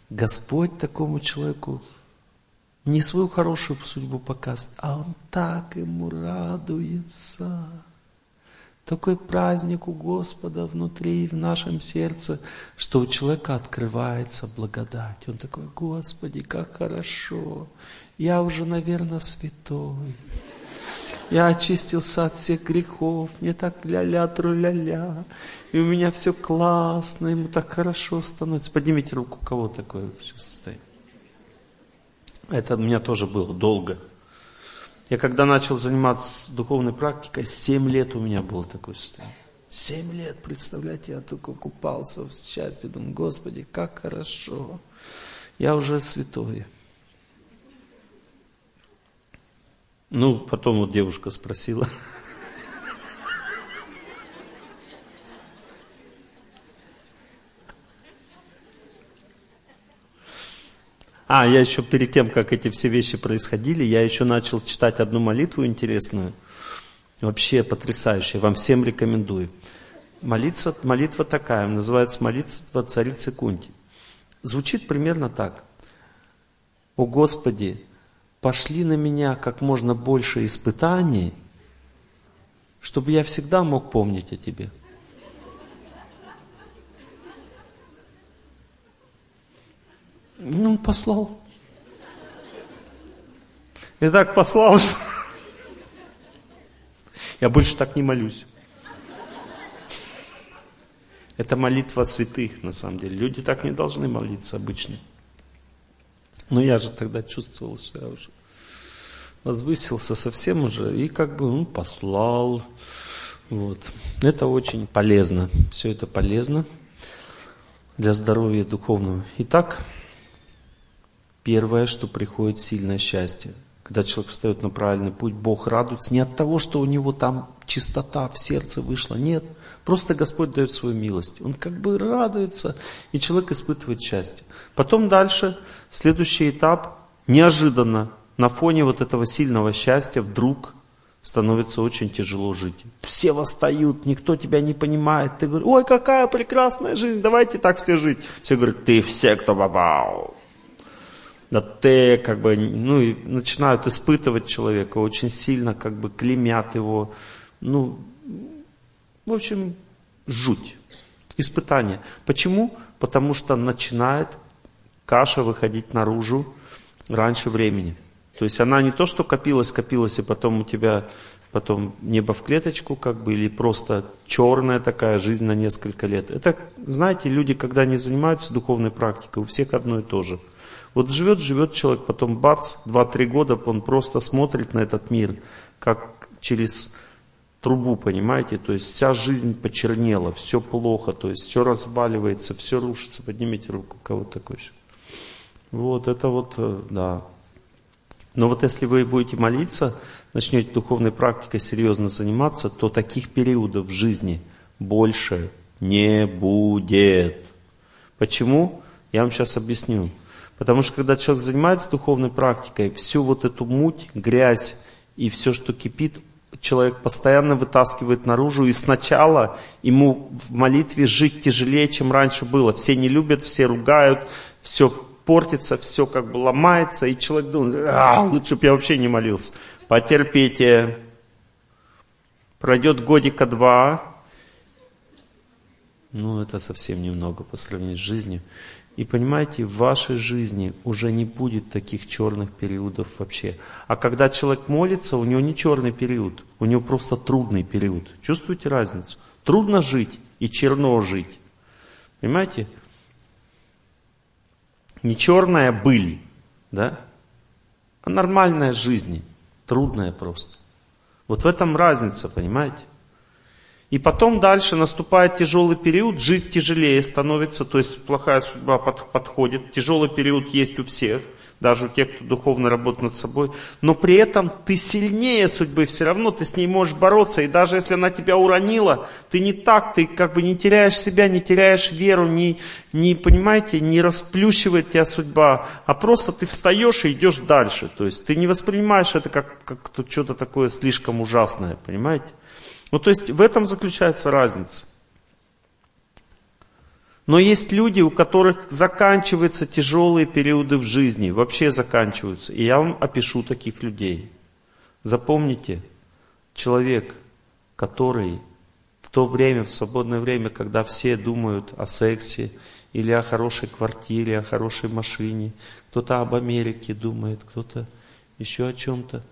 Господь такому человеку не свою хорошую судьбу показывает, а он так ему радуется. такой праздник у Господа внутри, в нашем сердце, что у человека открывается благодать. Он такой, Господи, как хорошо, я уже, наверное, святой. Я очистился от всех грехов, мне так ля-ля, тру-ля-ля. И у меня все классно, ему так хорошо становится. Поднимите руку, у кого такое все состоит. Это у меня тоже было долго. Я когда начал заниматься духовной практикой, 7 лет у меня было такое состояние. Семь лет, представляете, я только купался в счастье, думаю, Господи, как хорошо, я уже святой. Ну, потом вот девушка спросила. А, я еще перед тем, как эти все вещи происходили, я еще начал читать одну молитву интересную. Вообще потрясающая, вам всем рекомендую. Молитва, молитва такая, называется молитва царицы Кунти. Звучит примерно так. О Господи, пошли на меня как можно больше испытаний, чтобы я всегда мог помнить о Тебе. Ну, он послал. И так послал, что... Я больше так не молюсь. Это молитва святых, на самом деле. Люди так не должны молиться обычно. Но я же тогда чувствовал, что я уже возвысился совсем уже и как бы ну, послал. Вот. Это очень полезно. Все это полезно для здоровья духовного. Итак, первое, что приходит сильное счастье. Когда человек встает на правильный путь, Бог радуется не от того, что у него там чистота в сердце вышла. Нет, просто Господь дает свою милость. Он как бы радуется, и человек испытывает счастье. Потом дальше, следующий этап, неожиданно, на фоне вот этого сильного счастья вдруг становится очень тяжело жить. Все восстают, никто тебя не понимает. Ты говоришь, ой, какая прекрасная жизнь, давайте так все жить. Все говорят, ты все, кто попал да ты как бы, ну и начинают испытывать человека очень сильно, как бы клемят его, ну, в общем, жуть, испытание. Почему? Потому что начинает каша выходить наружу раньше времени. То есть она не то, что копилась, копилась, и потом у тебя потом небо в клеточку, как бы, или просто черная такая жизнь на несколько лет. Это, знаете, люди, когда не занимаются духовной практикой, у всех одно и то же – вот живет, живет человек, потом бац, 2-3 года он просто смотрит на этот мир, как через трубу, понимаете, то есть вся жизнь почернела, все плохо, то есть все разваливается, все рушится. Поднимите руку, кого такой еще. Вот, это вот, э, да. Но вот если вы будете молиться, начнете духовной практикой серьезно заниматься, то таких периодов в жизни больше не будет. Почему? Я вам сейчас объясню. Потому что когда человек занимается духовной практикой, всю вот эту муть, грязь и все, что кипит, человек постоянно вытаскивает наружу, и сначала ему в молитве жить тяжелее, чем раньше было. Все не любят, все ругают, все портится, все как бы ломается, и человек думает, а, лучше бы я вообще не молился. Потерпите. Пройдет годика два, ну это совсем немного по сравнению с жизнью. И понимаете, в вашей жизни уже не будет таких черных периодов вообще. А когда человек молится, у него не черный период, у него просто трудный период. Чувствуете разницу? Трудно жить и черно жить. Понимаете? Не черная быль, да? А нормальная жизнь, трудная просто. Вот в этом разница, понимаете? И потом дальше наступает тяжелый период, жить тяжелее становится, то есть плохая судьба под, подходит. Тяжелый период есть у всех, даже у тех, кто духовно работает над собой. Но при этом ты сильнее судьбы, все равно ты с ней можешь бороться. И даже если она тебя уронила, ты не так, ты как бы не теряешь себя, не теряешь веру, не, не понимаете, не расплющивает тебя судьба, а просто ты встаешь и идешь дальше. То есть ты не воспринимаешь это как, как что-то такое слишком ужасное, понимаете? Ну, то есть в этом заключается разница. Но есть люди, у которых заканчиваются тяжелые периоды в жизни, вообще заканчиваются. И я вам опишу таких людей. Запомните, человек, который В то время, в свободное время, когда все думают о сексе, или о хорошей квартире, о хорошей машине, кто-то об Америке думает, кто-то еще о чем-то.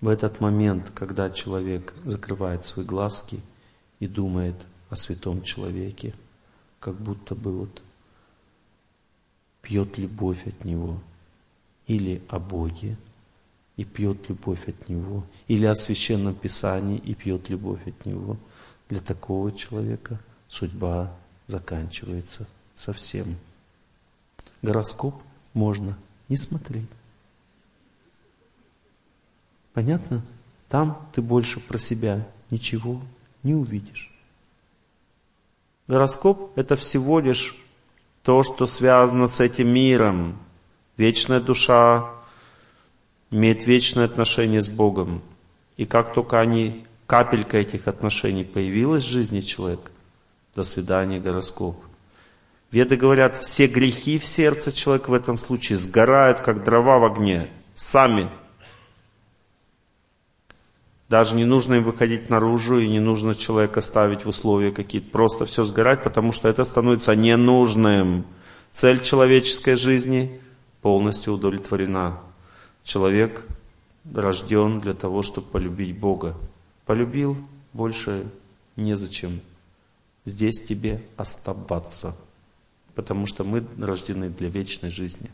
В этот момент, когда человек закрывает свои глазки и думает о святом человеке, как будто бы вот пьет любовь от него, или о Боге и пьет любовь от него, или о священном писании и пьет любовь от него, для такого человека судьба заканчивается совсем. Гороскоп можно не смотреть. Понятно? Там ты больше про себя ничего не увидишь. Гороскоп – это всего лишь то, что связано с этим миром. Вечная душа имеет вечное отношение с Богом. И как только они, капелька этих отношений появилась в жизни человека, до свидания, гороскоп. Веды говорят, все грехи в сердце человека в этом случае сгорают, как дрова в огне, сами. Даже не нужно им выходить наружу, и не нужно человека ставить в условия какие-то. Просто все сгорать, потому что это становится ненужным. Цель человеческой жизни полностью удовлетворена. Человек рожден для того, чтобы полюбить Бога. Полюбил, больше незачем здесь тебе оставаться. Потому что мы рождены для вечной жизни,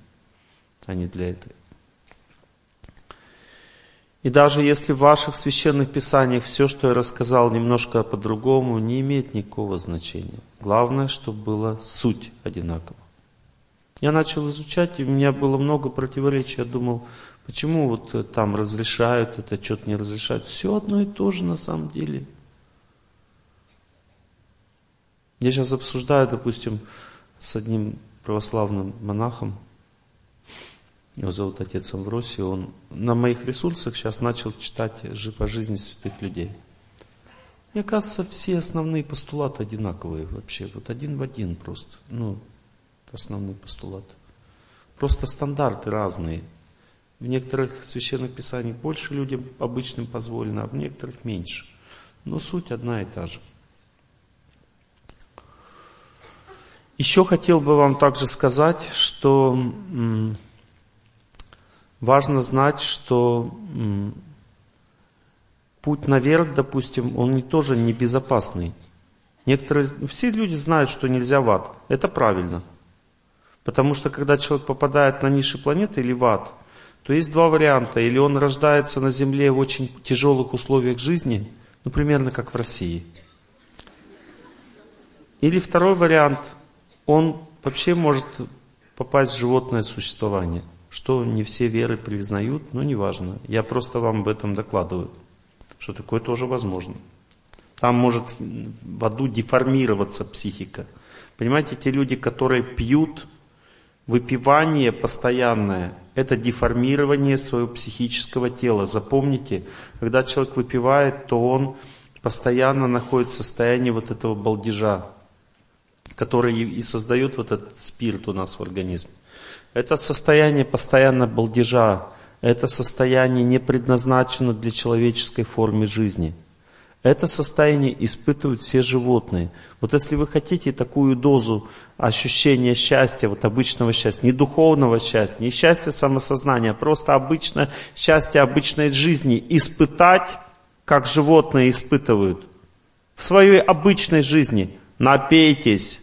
а не для этой. И даже если в ваших священных писаниях все, что я рассказал, немножко по-другому, не имеет никакого значения. Главное, чтобы была суть одинакова. Я начал изучать, и у меня было много противоречий. Я думал, почему вот там разрешают, это что-то не разрешают. Все одно и то же на самом деле. Я сейчас обсуждаю, допустим, с одним православным монахом, его зовут отец Амвросий, он на моих ресурсах сейчас начал читать по жизни святых людей. Мне кажется, все основные постулаты одинаковые вообще, вот один в один просто, ну, основные постулаты. Просто стандарты разные. В некоторых священных писаниях больше людям обычным позволено, а в некоторых меньше. Но суть одна и та же. Еще хотел бы вам также сказать, что важно знать, что путь наверх, допустим, он не тоже не безопасный. Некоторые, все люди знают, что нельзя в ад. Это правильно. Потому что когда человек попадает на низшие планеты или в ад, то есть два варианта. Или он рождается на Земле в очень тяжелых условиях жизни, ну примерно как в России. Или второй вариант – он вообще может попасть в животное существование, что не все веры признают, но неважно. Я просто вам об этом докладываю, что такое тоже возможно. Там может в аду деформироваться психика. Понимаете, те люди, которые пьют, выпивание постоянное, это деформирование своего психического тела. Запомните, когда человек выпивает, то он постоянно находится в состоянии вот этого балдежа который и создает вот этот спирт у нас в организме. Это состояние постоянно балдежа, это состояние не предназначено для человеческой формы жизни. Это состояние испытывают все животные. Вот если вы хотите такую дозу ощущения счастья, вот обычного счастья, не духовного счастья, не счастья самосознания, а просто обычное счастье обычной жизни испытать, как животные испытывают, в своей обычной жизни, напейтесь,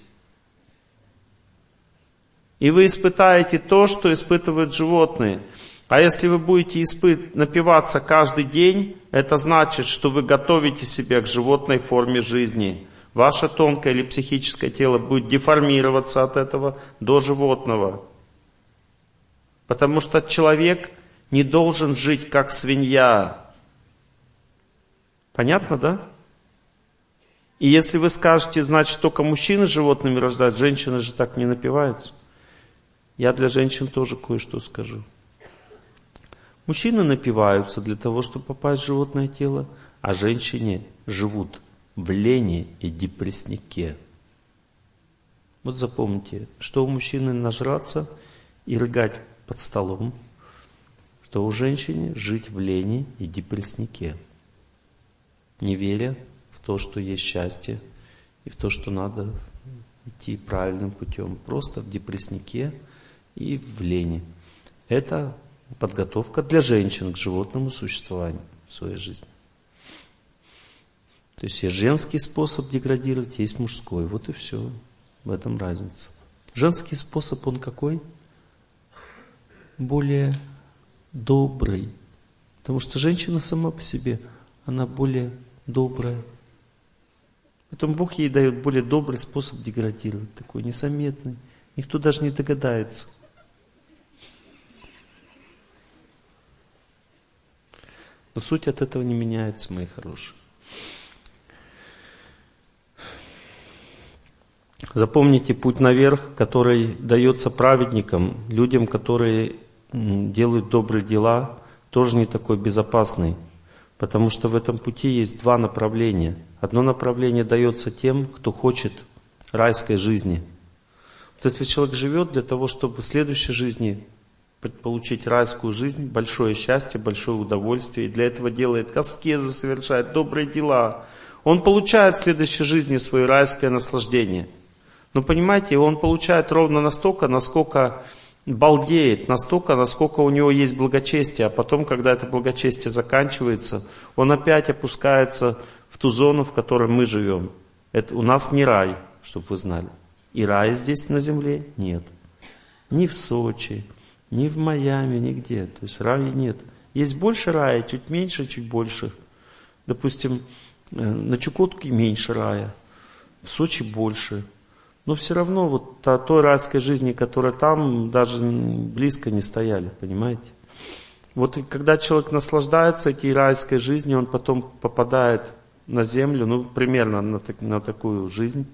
и вы испытаете то, что испытывают животные. А если вы будете испыт... напиваться каждый день, это значит, что вы готовите себя к животной форме жизни. Ваше тонкое или психическое тело будет деформироваться от этого до животного. Потому что человек не должен жить как свинья. Понятно, да? И если вы скажете, значит, только мужчины животными рождают, женщины же так не напиваются. Я для женщин тоже кое-что скажу. Мужчины напиваются для того, чтобы попасть в животное тело, а женщины живут в лени и депресснике. Вот запомните, что у мужчины нажраться и рыгать под столом, что у женщины жить в лени и депресснике. не веря в то, что есть счастье, и в то, что надо идти правильным путем, просто в депресснике и в лени. Это подготовка для женщин к животному существованию в своей жизни. То есть есть женский способ деградировать, есть мужской. Вот и все. В этом разница. Женский способ, он какой? Более добрый. Потому что женщина сама по себе, она более добрая. Поэтому Бог ей дает более добрый способ деградировать, такой незаметный. Никто даже не догадается. Но суть от этого не меняется, мои хорошие. Запомните путь наверх, который дается праведникам, людям, которые делают добрые дела, тоже не такой безопасный. Потому что в этом пути есть два направления. Одно направление дается тем, кто хочет райской жизни. Есть, если человек живет для того, чтобы в следующей жизни получить райскую жизнь, большое счастье, большое удовольствие, и для этого делает аскезы, совершает добрые дела, он получает в следующей жизни свое райское наслаждение – но понимаете, он получает ровно настолько, насколько балдеет, настолько, насколько у него есть благочестие, а потом, когда это благочестие заканчивается, он опять опускается в ту зону, в которой мы живем. Это у нас не рай, чтобы вы знали. И рая здесь на земле нет. Ни в Сочи, ни в Майами, нигде. То есть рая нет. Есть больше рая, чуть меньше, чуть больше. Допустим, э, на Чукотке меньше рая, в Сочи больше. Но все равно вот о той райской жизни, которая там, даже близко не стояли, понимаете? Вот когда человек наслаждается этой райской жизнью, он потом попадает на Землю, ну, примерно на, на такую жизнь,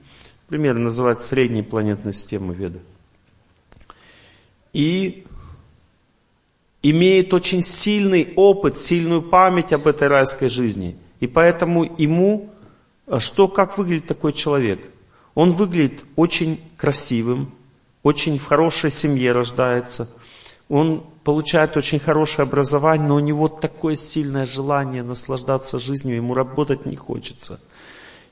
примерно называется средней планетной системы Веды. И имеет очень сильный опыт, сильную память об этой райской жизни. И поэтому ему, а что, как выглядит такой человек – он выглядит очень красивым, очень в хорошей семье рождается, он получает очень хорошее образование, но у него такое сильное желание наслаждаться жизнью, ему работать не хочется.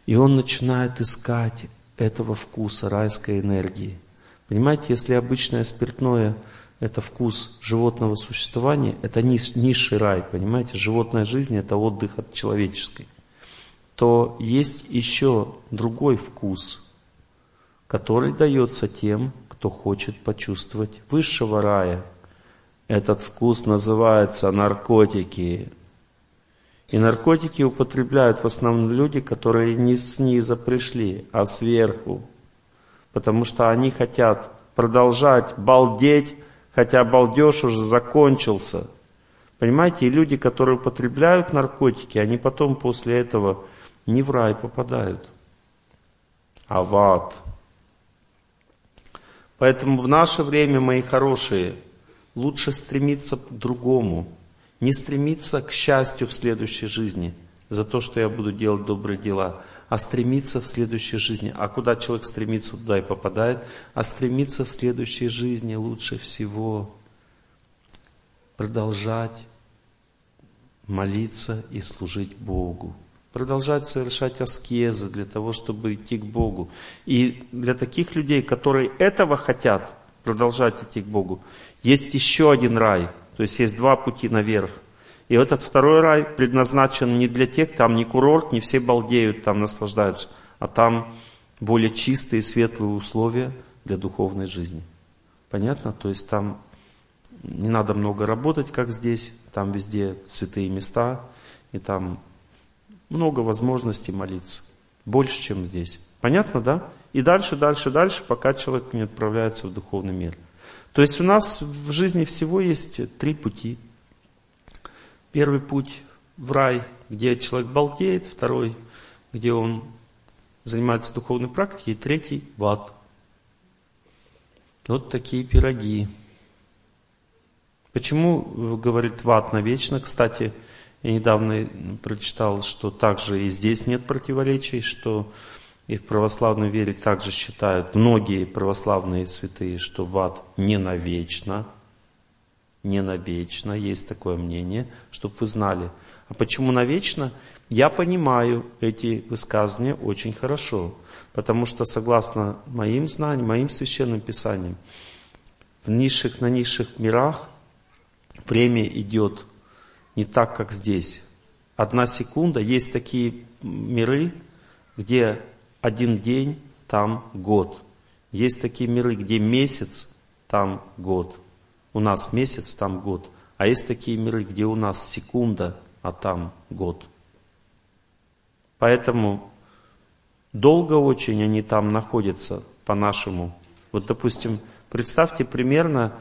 И он начинает искать этого вкуса, райской энергии. Понимаете, если обычное спиртное – это вкус животного существования, это низ, низший рай, понимаете, животная жизнь – это отдых от человеческой, то есть еще другой вкус – который дается тем, кто хочет почувствовать высшего рая. Этот вкус называется наркотики. И наркотики употребляют в основном люди, которые не снизу пришли, а сверху. Потому что они хотят продолжать балдеть, хотя балдеж уже закончился. Понимаете, и люди, которые употребляют наркотики, они потом после этого не в рай попадают, а в ад. Поэтому в наше время, мои хорошие, лучше стремиться к другому. Не стремиться к счастью в следующей жизни за то, что я буду делать добрые дела, а стремиться в следующей жизни. А куда человек стремится, туда и попадает. А стремиться в следующей жизни лучше всего продолжать молиться и служить Богу продолжать совершать аскезы для того, чтобы идти к Богу. И для таких людей, которые этого хотят, продолжать идти к Богу, есть еще один рай, то есть есть два пути наверх. И этот второй рай предназначен не для тех, там не курорт, не все балдеют, там наслаждаются, а там более чистые, светлые условия для духовной жизни. Понятно? То есть там не надо много работать, как здесь, там везде святые места, и там много возможностей молиться. Больше, чем здесь. Понятно, да? И дальше, дальше, дальше, пока человек не отправляется в духовный мир. То есть у нас в жизни всего есть три пути. Первый путь в рай, где человек балдеет, второй, где он занимается духовной практикой, и третий в ад. Вот такие пироги. Почему, говорит, в ад навечно? Кстати, я недавно прочитал, что также и здесь нет противоречий, что и в православной вере также считают многие православные святые, что в не навечно. Не навечно, есть такое мнение, чтобы вы знали. А почему навечно? Я понимаю эти высказывания очень хорошо, потому что согласно моим знаниям, моим священным писаниям, в низших, на низших мирах время идет не так, как здесь. Одна секунда, есть такие миры, где один день, там год. Есть такие миры, где месяц, там год. У нас месяц, там год. А есть такие миры, где у нас секунда, а там год. Поэтому долго очень они там находятся, по-нашему. Вот, допустим, представьте примерно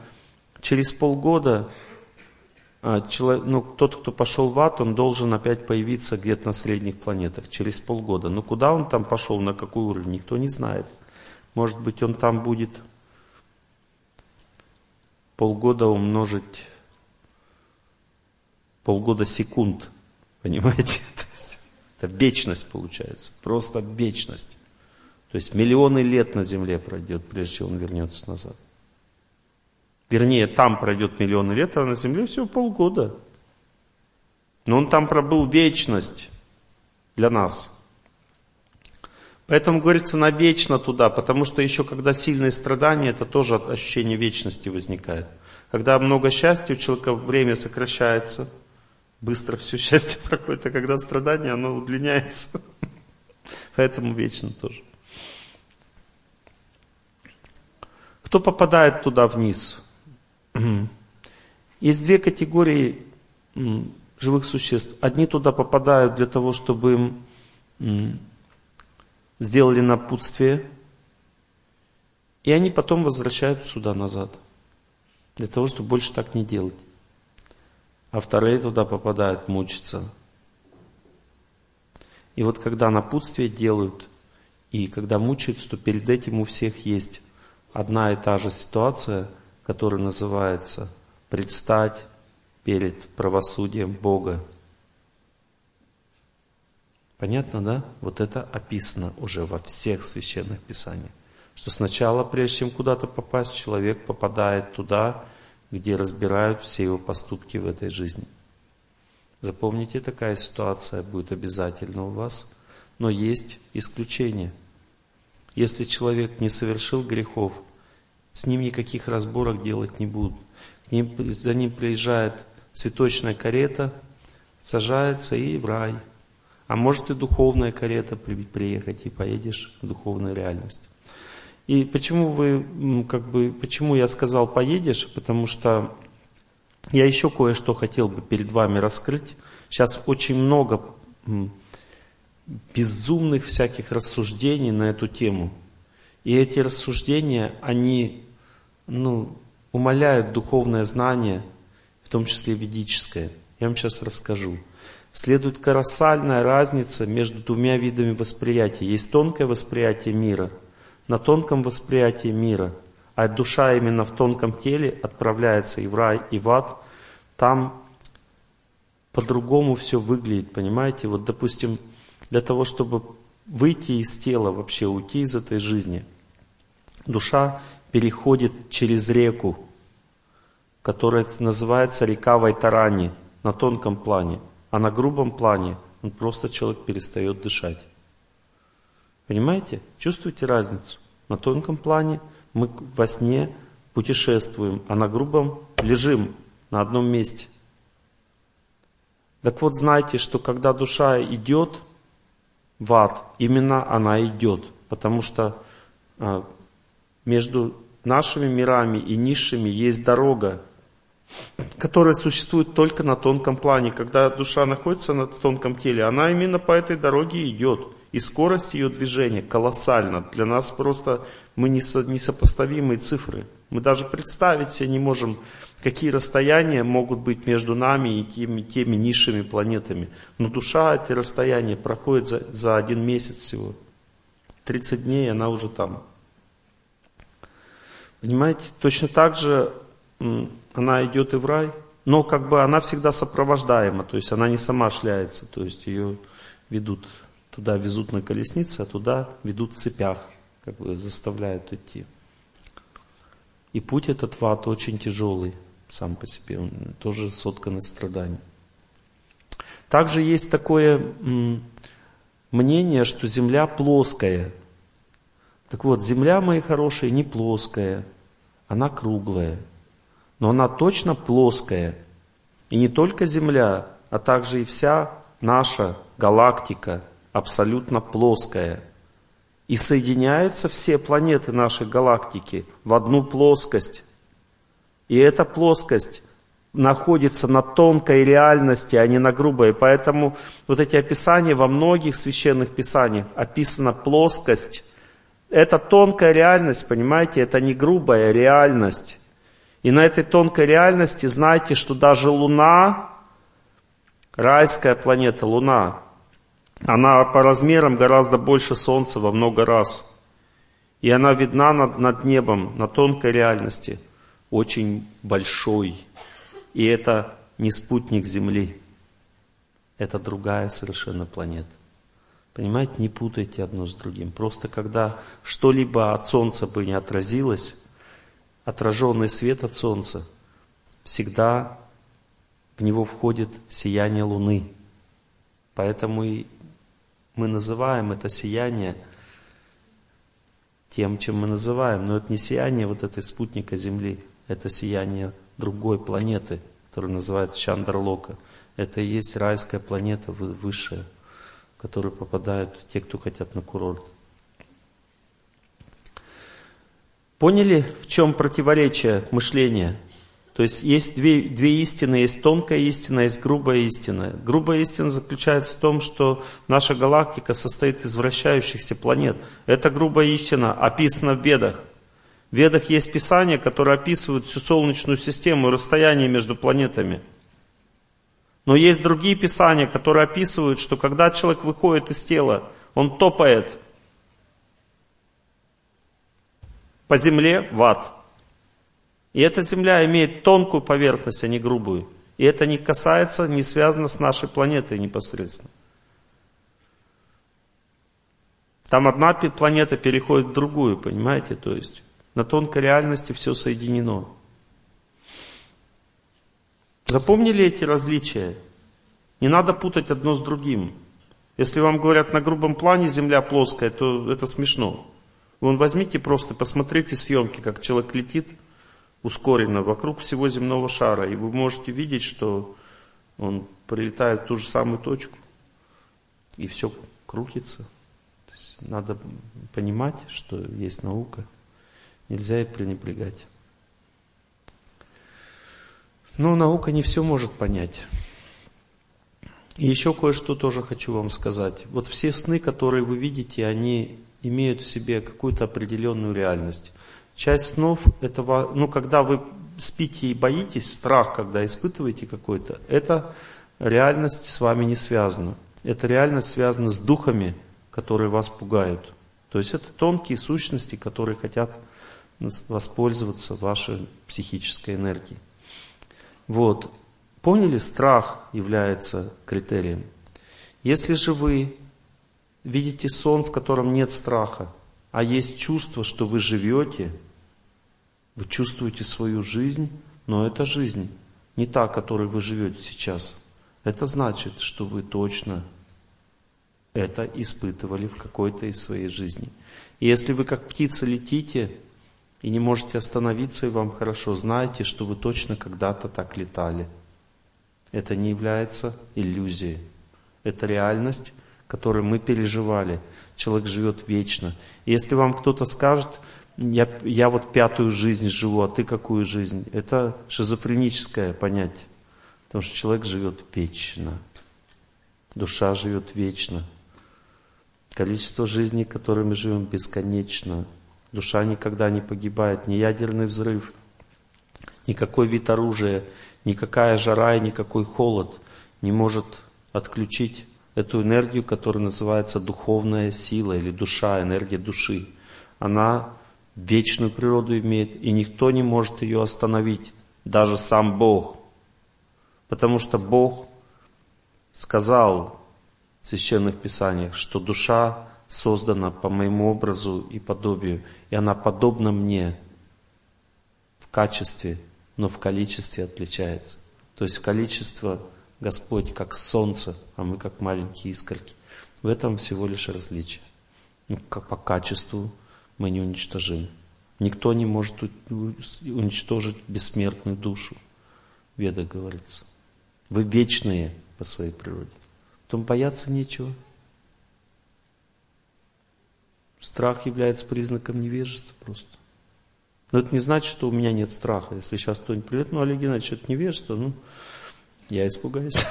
через полгода а, человек, ну, тот, кто пошел в ад, он должен опять появиться где-то на средних планетах через полгода. Но куда он там пошел, на какой уровень, никто не знает. Может быть, он там будет полгода умножить полгода секунд. Понимаете? это вечность получается. Просто вечность. То есть миллионы лет на Земле пройдет, прежде чем он вернется назад. Вернее, там пройдет миллионы лет, а на Земле всего полгода. Но он там пробыл вечность для нас. Поэтому говорится навечно туда, потому что еще когда сильные страдания, это тоже ощущение вечности возникает. Когда много счастья, у человека время сокращается, быстро все счастье проходит, а когда страдание, оно удлиняется. Поэтому вечно тоже. Кто попадает туда вниз? Есть две категории живых существ. Одни туда попадают для того, чтобы им сделали напутствие, и они потом возвращаются сюда назад, для того, чтобы больше так не делать. А вторые туда попадают мучиться. И вот когда напутствие делают, и когда мучаются, то перед этим у всех есть одна и та же ситуация, которая называется «предстать перед правосудием Бога». Понятно, да? Вот это описано уже во всех священных писаниях. Что сначала, прежде чем куда-то попасть, человек попадает туда, где разбирают все его поступки в этой жизни. Запомните, такая ситуация будет обязательно у вас. Но есть исключение. Если человек не совершил грехов, с ним никаких разборок делать не будут. К ним, за ним приезжает цветочная карета, сажается и в рай – а может и духовная карета приехать, и поедешь в духовную реальность. И почему вы, как бы, почему я сказал поедешь? Потому что я еще кое-что хотел бы перед вами раскрыть. Сейчас очень много безумных всяких рассуждений на эту тему. И эти рассуждения, они ну, умаляют духовное знание, в том числе ведическое. Я вам сейчас расскажу следует колоссальная разница между двумя видами восприятия. Есть тонкое восприятие мира. На тонком восприятии мира, а душа именно в тонком теле отправляется и в рай, и в ад, там по-другому все выглядит, понимаете? Вот, допустим, для того, чтобы выйти из тела, вообще уйти из этой жизни, душа переходит через реку, которая называется река Вайтарани на тонком плане. А на грубом плане он просто человек перестает дышать. Понимаете? Чувствуете разницу? На тонком плане мы во сне путешествуем, а на грубом лежим на одном месте. Так вот знайте, что когда душа идет в ад, именно она идет, потому что а, между нашими мирами и низшими есть дорога, которая существует только на тонком плане. Когда душа находится на тонком теле, она именно по этой дороге идет. И скорость ее движения колоссальна. Для нас просто мы несопоставимые цифры. Мы даже представить себе не можем, какие расстояния могут быть между нами и теми, теми низшими планетами. Но душа эти расстояния проходит за, за один месяц всего. 30 дней она уже там. Понимаете? Точно так же она идет и в рай, но как бы она всегда сопровождаема, то есть она не сама шляется, то есть ее ведут, туда везут на колеснице, а туда ведут в цепях, как бы заставляют идти. И путь этот в ад очень тяжелый. сам по себе, он тоже соткан из страданий. Также есть такое мнение, что Земля плоская. Так вот, Земля, мои хорошие, не плоская, она круглая. Но она точно плоская. И не только Земля, а также и вся наша галактика абсолютно плоская. И соединяются все планеты нашей галактики в одну плоскость. И эта плоскость находится на тонкой реальности, а не на грубой. Поэтому вот эти описания во многих священных писаниях описана плоскость. Это тонкая реальность, понимаете, это не грубая реальность. И на этой тонкой реальности знайте, что даже Луна, райская планета Луна, она по размерам гораздо больше Солнца во много раз. И она видна над, над небом, на тонкой реальности, очень большой. И это не спутник Земли. Это другая совершенно планета. Понимаете, не путайте одно с другим. Просто когда что-либо от Солнца бы не отразилось, отраженный свет от Солнца, всегда в него входит сияние Луны. Поэтому и мы называем это сияние тем, чем мы называем. Но это не сияние вот этой спутника Земли, это сияние другой планеты, которая называется Чандарлока. Это и есть райская планета высшая, в которую попадают те, кто хотят на курорт. Поняли, в чем противоречие мышления? То есть есть две, две истины, есть тонкая истина, есть грубая истина. Грубая истина заключается в том, что наша галактика состоит из вращающихся планет. Эта грубая истина описана в Ведах. В Ведах есть писания, которые описывают всю Солнечную систему и расстояние между планетами. Но есть другие писания, которые описывают, что когда человек выходит из тела, он топает по земле в ад. И эта земля имеет тонкую поверхность, а не грубую. И это не касается, не связано с нашей планетой непосредственно. Там одна планета переходит в другую, понимаете? То есть на тонкой реальности все соединено. Запомнили эти различия? Не надо путать одно с другим. Если вам говорят на грубом плане Земля плоская, то это смешно. Вон возьмите просто, посмотрите съемки, как человек летит ускоренно вокруг всего земного шара, и вы можете видеть, что он прилетает в ту же самую точку, и все крутится. надо понимать, что есть наука. Нельзя их пренебрегать. Но наука не все может понять. И еще кое-что тоже хочу вам сказать. Вот все сны, которые вы видите, они имеют в себе какую-то определенную реальность. Часть снов, это, ну, когда вы спите и боитесь, страх, когда испытываете какой-то, это реальность с вами не связана. Эта реальность связана с духами, которые вас пугают. То есть это тонкие сущности, которые хотят воспользоваться вашей психической энергией. Вот. Поняли, страх является критерием. Если же вы видите сон, в котором нет страха, а есть чувство, что вы живете, вы чувствуете свою жизнь, но эта жизнь не та, которой вы живете сейчас. Это значит, что вы точно это испытывали в какой-то из своей жизни. И если вы как птица летите, и не можете остановиться, и вам хорошо, знаете, что вы точно когда-то так летали. Это не является иллюзией. Это реальность, которую мы переживали. Человек живет вечно. И если вам кто-то скажет, я, я вот пятую жизнь живу, а ты какую жизнь? Это шизофреническое понятие. Потому что человек живет вечно. Душа живет вечно. Количество жизней, которые мы живем, бесконечно. Душа никогда не погибает, ни ядерный взрыв, никакой вид оружия, никакая жара и никакой холод не может отключить эту энергию, которая называется духовная сила или душа, энергия души. Она вечную природу имеет, и никто не может ее остановить, даже сам Бог. Потому что Бог сказал в священных писаниях, что душа создана по моему образу и подобию, и она подобна мне в качестве но в количестве отличается. То есть количество Господь как солнце, а мы как маленькие искорки. В этом всего лишь различие. Ну, как по качеству мы не уничтожим. Никто не может уничтожить бессмертную душу. Веда говорится. Вы вечные по своей природе. Потом бояться нечего. Страх является признаком невежества просто. Но это не значит, что у меня нет страха. Если сейчас кто-нибудь придет, ну, Олег Геннадьевич, это невежество, ну, я испугаюсь.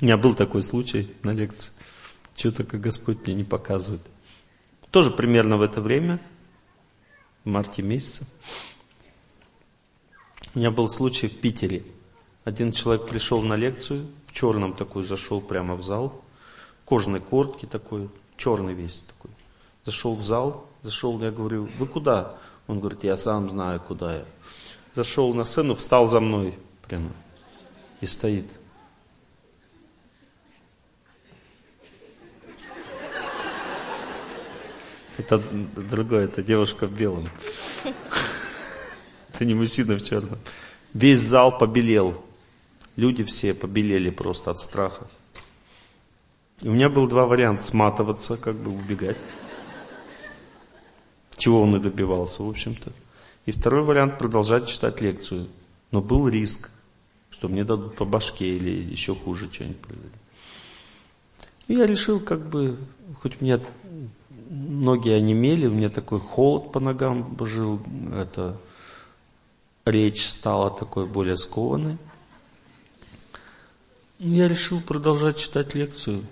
У меня был такой случай на лекции. Что-то как Господь мне не показывает. Тоже примерно в это время, в марте месяце, у меня был случай в Питере. Один человек пришел на лекцию, в черном такой зашел прямо в зал, кожаной куртке такой, черный весь такой. Зашел в зал, зашел, я говорю, вы куда? Он говорит, я сам знаю, куда я. Зашел на сцену, встал за мной прямо и стоит. Это другое, это девушка в белом. Это не мужчина в черном. Весь зал побелел. Люди все побелели просто от страха. И у меня был два варианта. Сматываться, как бы убегать. Чего он и добивался, в общем-то. И второй вариант продолжать читать лекцию. Но был риск, что мне дадут по башке или еще хуже что-нибудь произойдет. И я решил, как бы, хоть у меня ноги онемели, у меня такой холод по ногам жил, это речь стала такой более скованной. Я решил продолжать читать лекцию,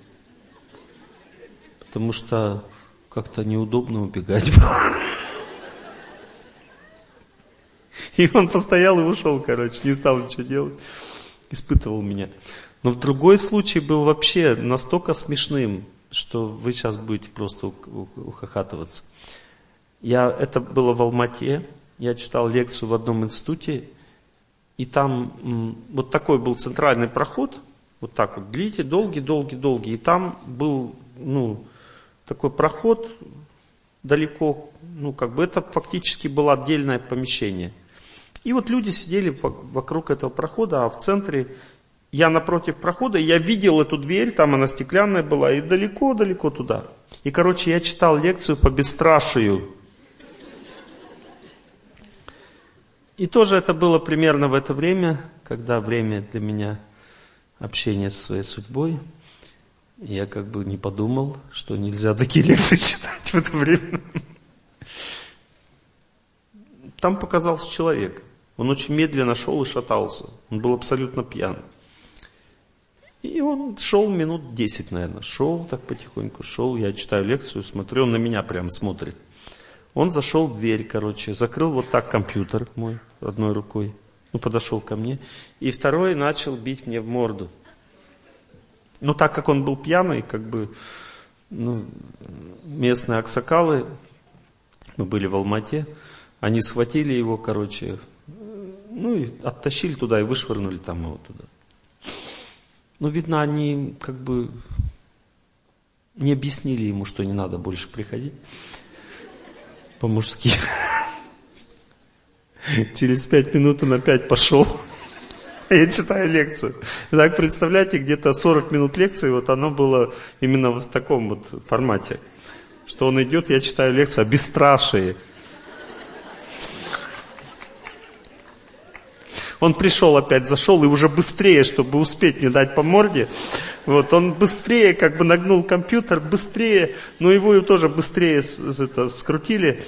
потому что как-то неудобно убегать было. И он постоял и ушел, короче, не стал ничего делать. Испытывал меня. Но в другой случай был вообще настолько смешным, что вы сейчас будете просто ухахатываться. Я, это было в Алмате, я читал лекцию в одном институте, и там вот такой был центральный проход, вот так вот, длите, долгий, долгий, долгий, и там был, ну, такой проход далеко, ну, как бы это фактически было отдельное помещение. И вот люди сидели вокруг этого прохода, а в центре я напротив прохода, я видел эту дверь, там она стеклянная была, и далеко-далеко туда. И, короче, я читал лекцию по бесстрашию. И тоже это было примерно в это время, когда время для меня общения со своей судьбой. Я как бы не подумал, что нельзя такие лекции читать в это время. Там показался человек. Он очень медленно шел и шатался. Он был абсолютно пьян. И он шел минут 10, наверное. Шел так потихоньку, шел. Я читаю лекцию, смотрю, он на меня прям смотрит. Он зашел в дверь, короче, закрыл вот так компьютер мой одной рукой. Ну, подошел ко мне. И второй начал бить мне в морду. Ну, так как он был пьяный, как бы, ну, местные аксакалы, мы были в Алмате, они схватили его, короче, ну, и оттащили туда и вышвырнули там его туда. Ну, видно, они как бы не объяснили ему, что не надо больше приходить по-мужски. Через пять минут он опять пошел. Я читаю лекцию. Так, представляете, где-то 40 минут лекции, вот оно было именно в таком вот формате. Что он идет, я читаю лекцию о бесстрашии. Он пришел опять, зашел и уже быстрее, чтобы успеть не дать по морде. Вот, он быстрее как бы нагнул компьютер, быстрее, но его тоже быстрее это, скрутили.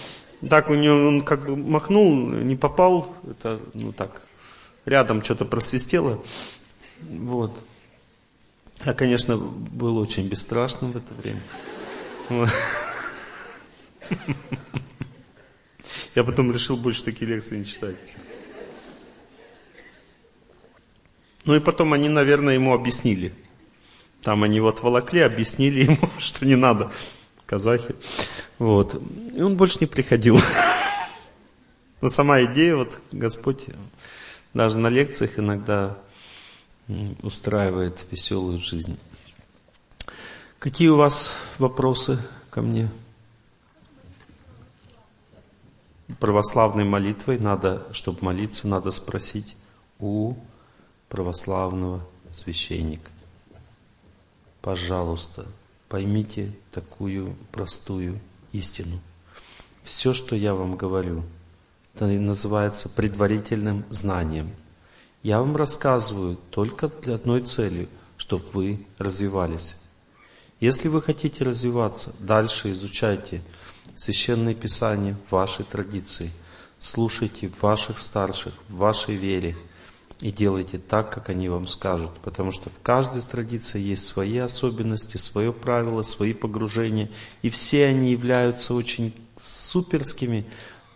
Так у него он как бы махнул, не попал, это, ну так, рядом что-то просвистело. Вот. Я, конечно, был очень бесстрашным в это время. Я потом решил больше такие лекции не читать. Ну и потом они, наверное, ему объяснили. Там они его отволокли, объяснили ему, что не надо. Казахи. Вот. И он больше не приходил. Но сама идея, вот Господь даже на лекциях иногда устраивает веселую жизнь. Какие у вас вопросы ко мне? православной молитвой надо, чтобы молиться, надо спросить у православного священника. Пожалуйста, поймите такую простую истину. Все, что я вам говорю, это называется предварительным знанием. Я вам рассказываю только для одной цели, чтобы вы развивались. Если вы хотите развиваться, дальше изучайте Священное Писание в вашей традиции, слушайте ваших старших, в вашей вере и делайте так, как они вам скажут, потому что в каждой традиции есть свои особенности, свое правило, свои погружения, и все они являются очень суперскими,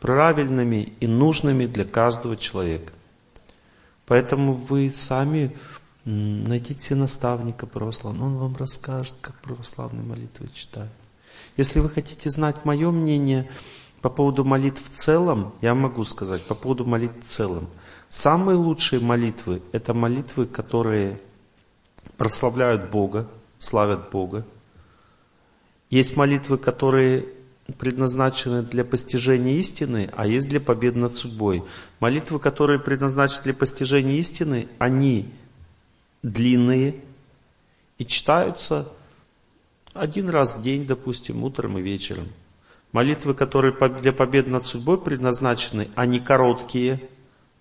правильными и нужными для каждого человека. Поэтому вы сами найдите наставника православного, он вам расскажет, как православные молитвы читать. Если вы хотите знать мое мнение по поводу молитв в целом, я могу сказать, по поводу молитв в целом. Самые лучшие молитвы – это молитвы, которые прославляют Бога, славят Бога. Есть молитвы, которые предназначены для постижения истины, а есть для победы над судьбой. Молитвы, которые предназначены для постижения истины, они длинные и читаются один раз в день, допустим, утром и вечером. Молитвы, которые для победы над судьбой предназначены, они короткие,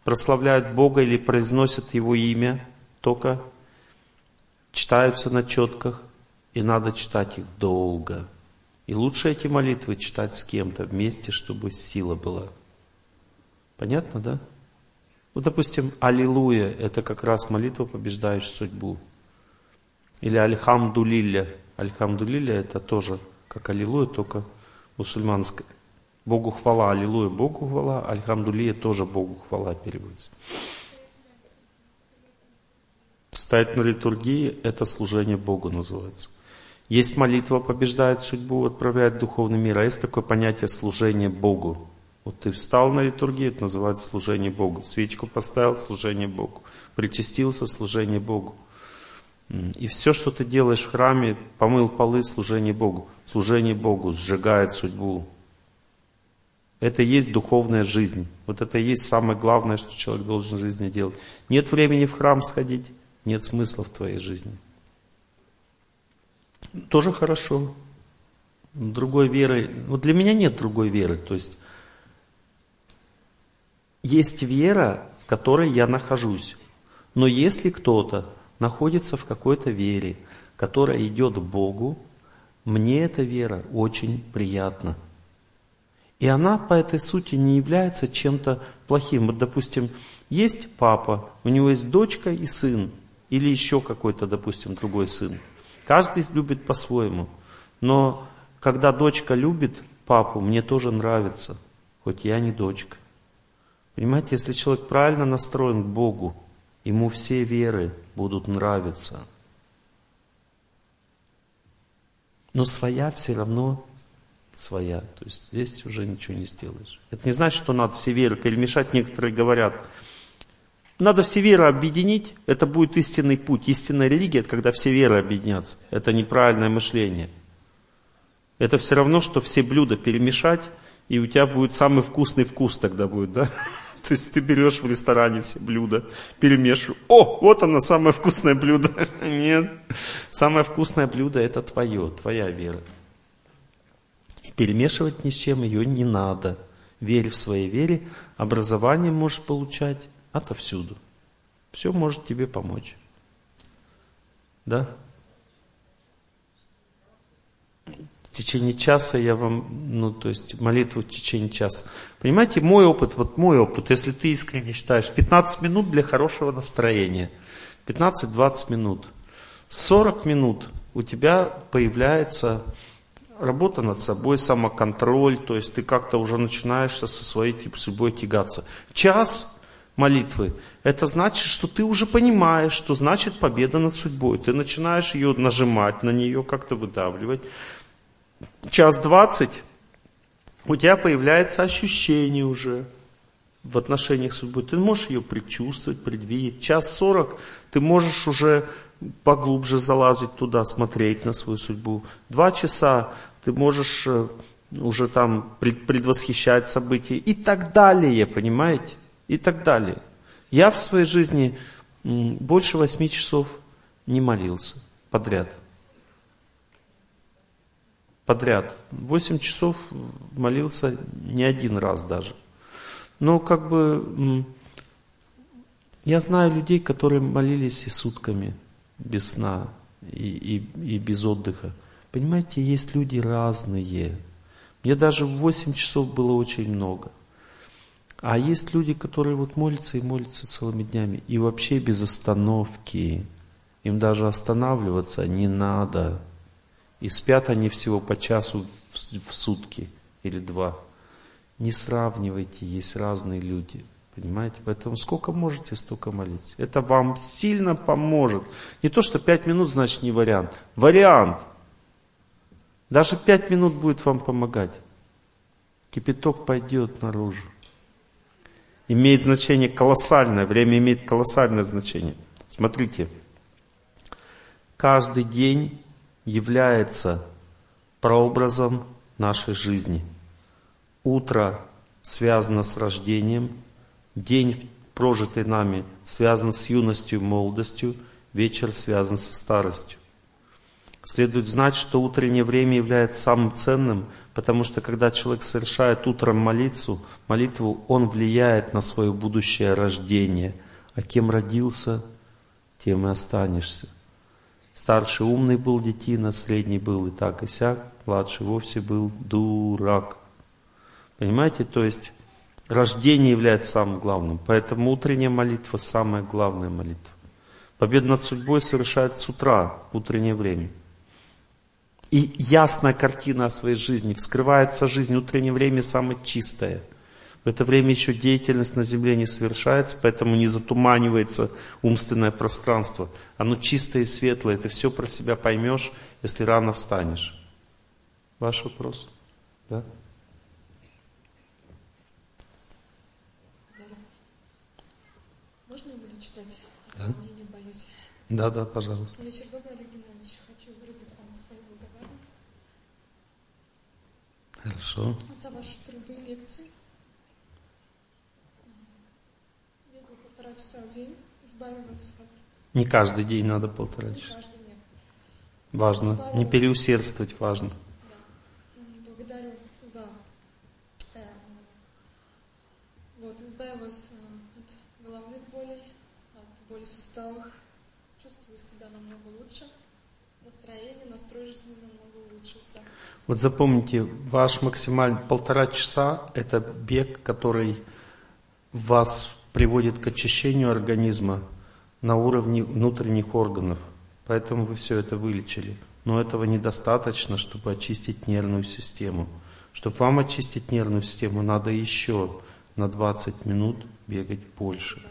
прославляют Бога или произносят Его имя только, читаются на четках, и надо читать их долго. И лучше эти молитвы читать с кем-то вместе, чтобы сила была. Понятно, да? Вот, допустим, «Аллилуйя» – это как раз молитва, побеждающая судьбу. Или «Альхамдулилля». «Альхамдулилля» – это тоже как «Аллилуйя», только мусульманская. Богу хвала, аллилуйя, Богу хвала, альхамдулия тоже Богу хвала переводится. Стоять на литургии – это служение Богу называется. Есть молитва, побеждает судьбу, отправляет духовный мир, а есть такое понятие служение Богу. Вот ты встал на литургию, это называется служение Богу. Свечку поставил, служение Богу. Причастился, служение Богу. И все, что ты делаешь в храме, помыл полы, служение Богу. Служение Богу сжигает судьбу. Это и есть духовная жизнь. Вот это и есть самое главное, что человек должен в жизни делать. Нет времени в храм сходить, нет смысла в твоей жизни. Тоже хорошо. Другой веры, вот для меня нет другой веры. То есть есть вера, в которой я нахожусь. Но если кто-то находится в какой-то вере, которая идет к Богу, мне эта вера очень приятна. И она по этой сути не является чем-то плохим. Вот, допустим, есть папа, у него есть дочка и сын, или еще какой-то, допустим, другой сын. Каждый любит по-своему. Но когда дочка любит папу, мне тоже нравится, хоть я не дочка. Понимаете, если человек правильно настроен к Богу, ему все веры будут нравиться. Но своя все равно своя. То есть здесь уже ничего не сделаешь. Это не значит, что надо все веры перемешать. Некоторые говорят, надо все веры объединить, это будет истинный путь. Истинная религия, это когда все веры объединятся. Это неправильное мышление. Это все равно, что все блюда перемешать, и у тебя будет самый вкусный вкус тогда будет, да? То есть ты берешь в ресторане все блюда, перемешиваешь. О, вот оно, самое вкусное блюдо. Нет. Самое вкусное блюдо это твое, твоя вера. Перемешивать ни с чем ее не надо. Верь в своей вере, образование можешь получать отовсюду. Все может тебе помочь. Да? В течение часа я вам, ну, то есть молитву в течение часа. Понимаете, мой опыт, вот мой опыт, если ты искренне считаешь, 15 минут для хорошего настроения, 15-20 минут, 40 минут у тебя появляется работа над собой, самоконтроль, то есть ты как-то уже начинаешь со своей типа, судьбой тягаться. Час молитвы, это значит, что ты уже понимаешь, что значит победа над судьбой. Ты начинаешь ее нажимать на нее, как-то выдавливать. Час двадцать, у тебя появляется ощущение уже в отношениях с судьбой. Ты можешь ее предчувствовать, предвидеть. Час сорок ты можешь уже поглубже залазить туда, смотреть на свою судьбу. Два часа ты можешь э, уже там предвосхищать события и так далее, понимаете? И так далее. Я в своей жизни больше восьми часов не молился подряд. Подряд. Восемь часов молился не один раз даже. Но как бы я знаю людей, которые молились и сутками без сна и, и, и без отдыха. Понимаете, есть люди разные. Мне даже в 8 часов было очень много. А есть люди, которые вот молятся и молятся целыми днями. И вообще без остановки. Им даже останавливаться не надо. И спят они всего по часу в сутки или два. Не сравнивайте, есть разные люди. Понимаете? Поэтому сколько можете, столько молитесь. Это вам сильно поможет. Не то, что пять минут, значит, не вариант. Вариант. Даже пять минут будет вам помогать. Кипяток пойдет наружу. Имеет значение колоссальное. Время имеет колоссальное значение. Смотрите. Каждый день является прообразом нашей жизни. Утро связано с рождением, день, прожитый нами, связан с юностью и молодостью, вечер связан со старостью. Следует знать, что утреннее время является самым ценным, потому что когда человек совершает утром молитву, молитву, он влияет на свое будущее рождение. А кем родился, тем и останешься. Старший умный был детина, средний был и так и сяк, младший вовсе был дурак. Понимаете, то есть рождение является самым главным. Поэтому утренняя молитва самая главная молитва. Победа над судьбой совершается с утра, утреннее время и ясная картина о своей жизни, вскрывается жизнь, утреннее время самое чистое. В это время еще деятельность на земле не совершается, поэтому не затуманивается умственное пространство. Оно чистое и светлое, ты все про себя поймешь, если рано встанешь. Ваш вопрос? Да? Можно я буду читать? Да. Я не боюсь. Да, да, пожалуйста. Вечер добрый, Олег Хорошо. За ваши труды лекции. Бегаю полтора часа в день, избавил вас от... Не каждый день надо полтора Не часа. каждый нет. Важно. Избавил Не переусердствовать важно. Да. Благодарю за... э, вот, избавил вас э, от головных болей, от боли суставов. Чувствую себя намного лучше. Настроение, настрой жизни намного улучшился. Вот запомните, ваш максимальный полтора часа – это бег, который вас приводит к очищению организма на уровне внутренних органов. Поэтому вы все это вылечили. Но этого недостаточно, чтобы очистить нервную систему. Чтобы вам очистить нервную систему, надо еще на 20 минут бегать больше.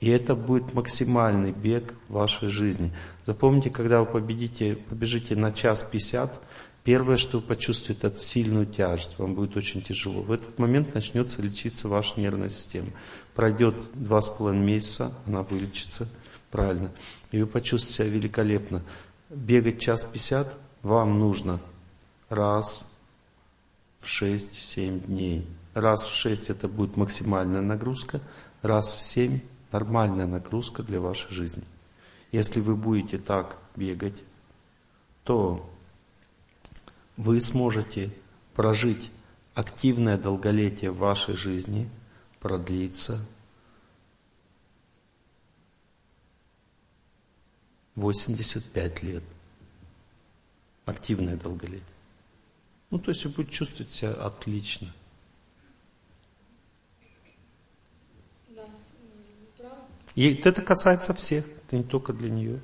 И это будет максимальный бег вашей жизни. Запомните, когда вы победите, побежите на час 50, первое, что вы почувствуете, это сильную тяжесть. Вам будет очень тяжело. В этот момент начнется лечиться ваша нервная система. Пройдет два с половиной месяца, она вылечится правильно. И вы почувствуете себя великолепно. Бегать час 50 вам нужно раз в 6-7 дней. Раз в 6 это будет максимальная нагрузка, раз в 7 нормальная нагрузка для вашей жизни. Если вы будете так бегать, то вы сможете прожить активное долголетие в вашей жизни, продлится 85 лет. Активное долголетие. Ну, то есть вы будете чувствовать себя отлично. Да. И это касается всех, это не только для нее.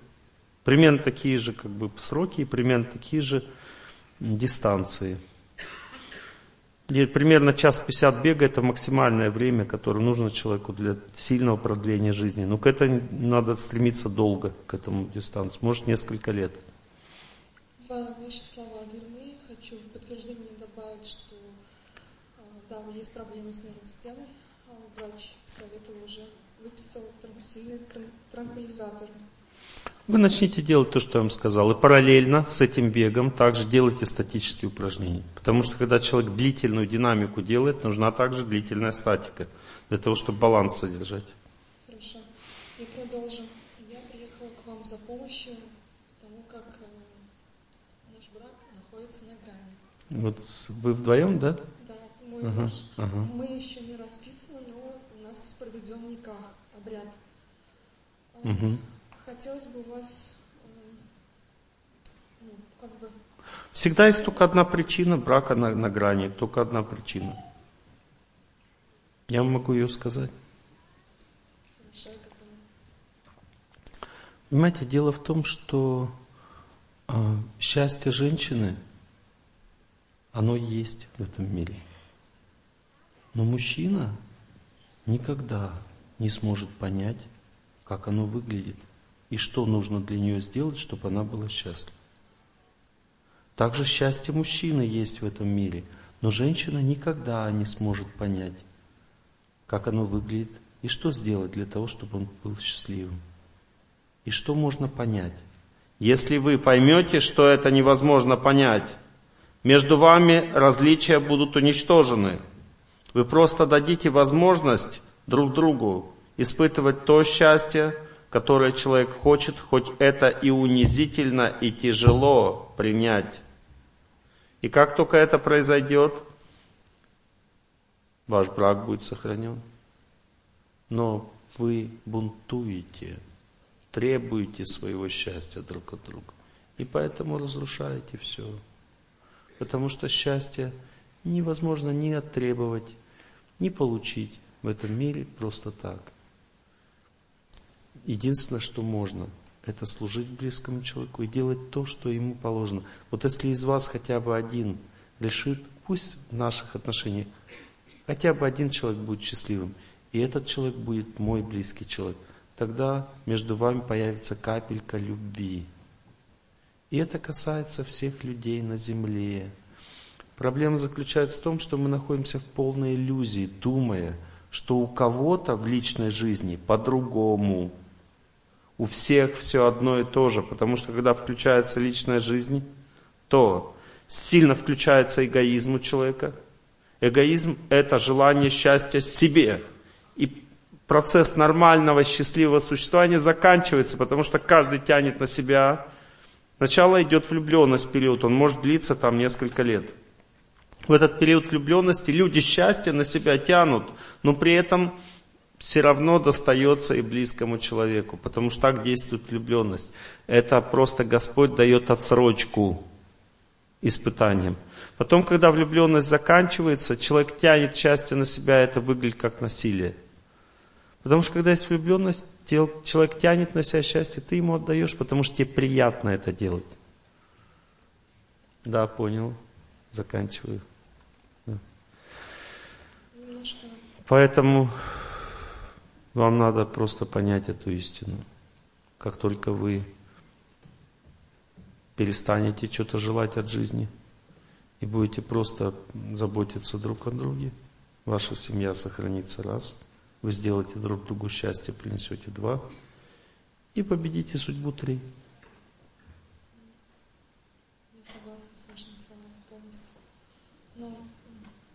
Примерно такие же как бы сроки примерно такие же дистанции. И примерно час 50 бега это максимальное время, которое нужно человеку для сильного продления жизни. Но к этому надо стремиться долго, к этому дистанции, может несколько лет. Ва- Ваши слова верны. Хочу в подтверждение добавить, что а, да, есть проблемы с нервной системой. А Врач посоветовал уже, выписал транквилизаторы. Вы начните делать то, что я вам сказал. И параллельно с этим бегом также делайте статические упражнения. Потому что когда человек длительную динамику делает, нужна также длительная статика. Для того, чтобы баланс содержать. Хорошо. И продолжим. Я приехала к вам за помощью, потому как э, наш брак находится на грани. Вот вы вдвоем, да? Да, мой Ага, муж. ага. Мы еще не расписаны, но у нас проведен никах, обряд. Мгм. Хотелось бы у вас, э, ну, как бы, Всегда есть только одна причина брака на, на грани, только одна причина. Я могу ее сказать. Понимаете, дело в том, что а, счастье женщины, оно есть в этом мире. Но мужчина никогда не сможет понять, как оно выглядит и что нужно для нее сделать, чтобы она была счастлива. Также счастье мужчины есть в этом мире, но женщина никогда не сможет понять, как оно выглядит и что сделать для того, чтобы он был счастливым. И что можно понять? Если вы поймете, что это невозможно понять, между вами различия будут уничтожены. Вы просто дадите возможность друг другу испытывать то счастье, которое человек хочет, хоть это и унизительно, и тяжело принять. И как только это произойдет, ваш брак будет сохранен. Но вы бунтуете, требуете своего счастья друг от друга. И поэтому разрушаете все. Потому что счастье невозможно ни оттребовать, ни получить в этом мире просто так. Единственное, что можно, это служить близкому человеку и делать то, что ему положено. Вот если из вас хотя бы один решит, пусть в наших отношениях, хотя бы один человек будет счастливым, и этот человек будет мой близкий человек, тогда между вами появится капелька любви. И это касается всех людей на земле. Проблема заключается в том, что мы находимся в полной иллюзии, думая, что у кого-то в личной жизни по-другому. У всех все одно и то же, потому что когда включается личная жизнь, то сильно включается эгоизм у человека. Эгоизм – это желание счастья себе. И процесс нормального счастливого существования заканчивается, потому что каждый тянет на себя. Сначала идет влюбленность период, он может длиться там несколько лет. В этот период влюбленности люди счастья на себя тянут, но при этом все равно достается и близкому человеку, потому что так действует влюбленность. Это просто Господь дает отсрочку испытаниям. Потом, когда влюбленность заканчивается, человек тянет счастье на себя, это выглядит как насилие. Потому что когда есть влюбленность, человек тянет на себя счастье, ты ему отдаешь, потому что тебе приятно это делать. Да, понял. Заканчиваю. Да. Поэтому вам надо просто понять эту истину. Как только вы перестанете что-то желать от жизни и будете просто заботиться друг о друге, ваша семья сохранится раз, вы сделаете друг другу счастье, принесете два, и победите судьбу три. Я согласна с вашими словами полностью. Но м,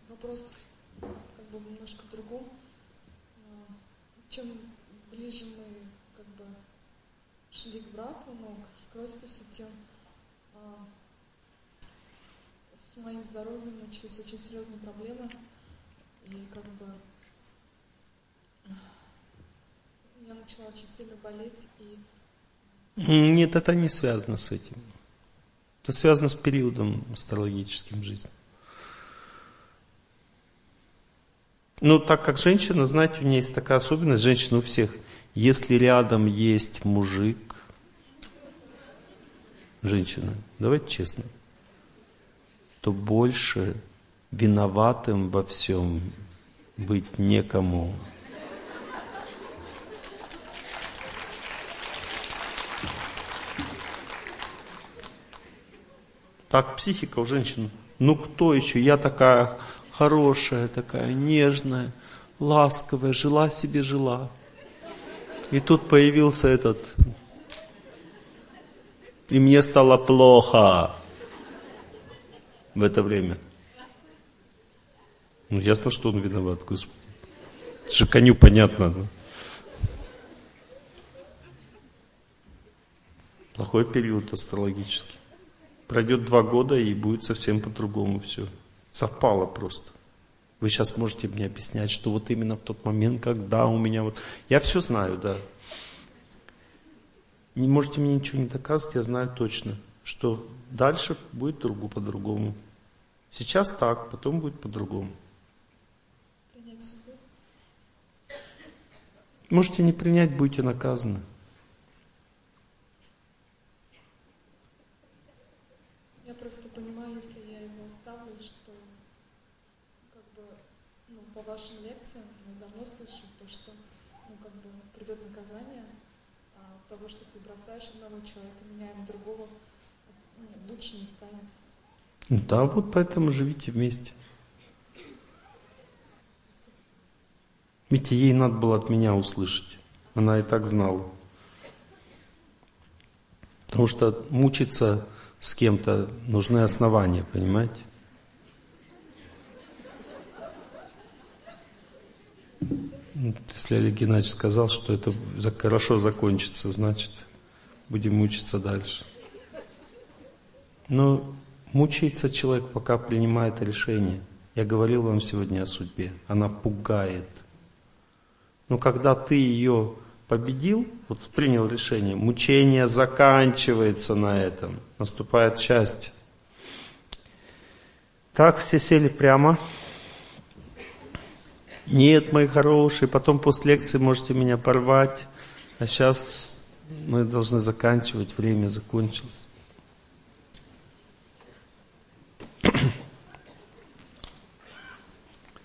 вопрос как бы немножко в другом. А, Чем ближе мы как бы шли к браку, но к росписи, тем а, с моим здоровьем начались очень серьезные проблемы. И как бы я начала очень сильно болеть и Нет, это не связано с этим. Это связано с периодом астрологическим жизни. Ну, так как женщина, знаете, у нее есть такая особенность, женщина у всех, если рядом есть мужик, женщина, давайте честно, то больше виноватым во всем быть некому. Так психика у женщин. Ну кто еще? Я такая хорошая, такая нежная, ласковая, жила себе жила. И тут появился этот И мне стало плохо в это время. Ну, ясно, что он виноват, Господи. Это же коню понятно. Да? Плохой период астрологический. Пройдет два года и будет совсем по-другому все. Совпало просто. Вы сейчас можете мне объяснять, что вот именно в тот момент, когда у меня вот... Я все знаю, да. Не можете мне ничего не доказывать, я знаю точно, что дальше будет другу по-другому. Сейчас так, потом будет по-другому. Можете не принять, будете наказаны. Я просто понимаю, если я его оставлю, что как бы ну, по вашим лекциям я давно слышу то, что ну, как бы придет наказание а от того, что ты бросаешь одного человека, меняем другого, ну, лучше не станет. Ну да, вот поэтому живите вместе. Видите, ей надо было от меня услышать. Она и так знала. Потому что мучиться с кем-то нужны основания, понимаете? Если Олег Геннадьевич сказал, что это хорошо закончится, значит, будем мучиться дальше. Но мучается человек, пока принимает решение. Я говорил вам сегодня о судьбе. Она пугает. Но когда ты ее победил, вот принял решение, мучение заканчивается на этом, наступает счастье. Так, все сели прямо. Нет, мои хорошие, потом после лекции можете меня порвать. А сейчас мы должны заканчивать, время закончилось.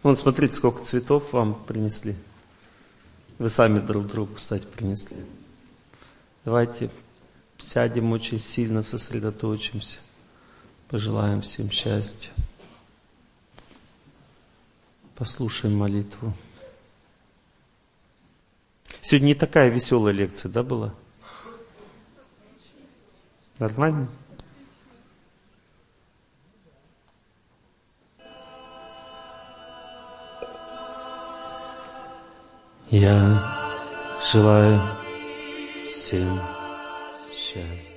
Вон, смотрите, сколько цветов вам принесли. Вы сами друг другу, кстати, принесли. Давайте сядем очень сильно, сосредоточимся. Пожелаем всем счастья. Послушаем молитву. Сегодня не такая веселая лекция, да, была? Нормально? Я желаю всем счастья.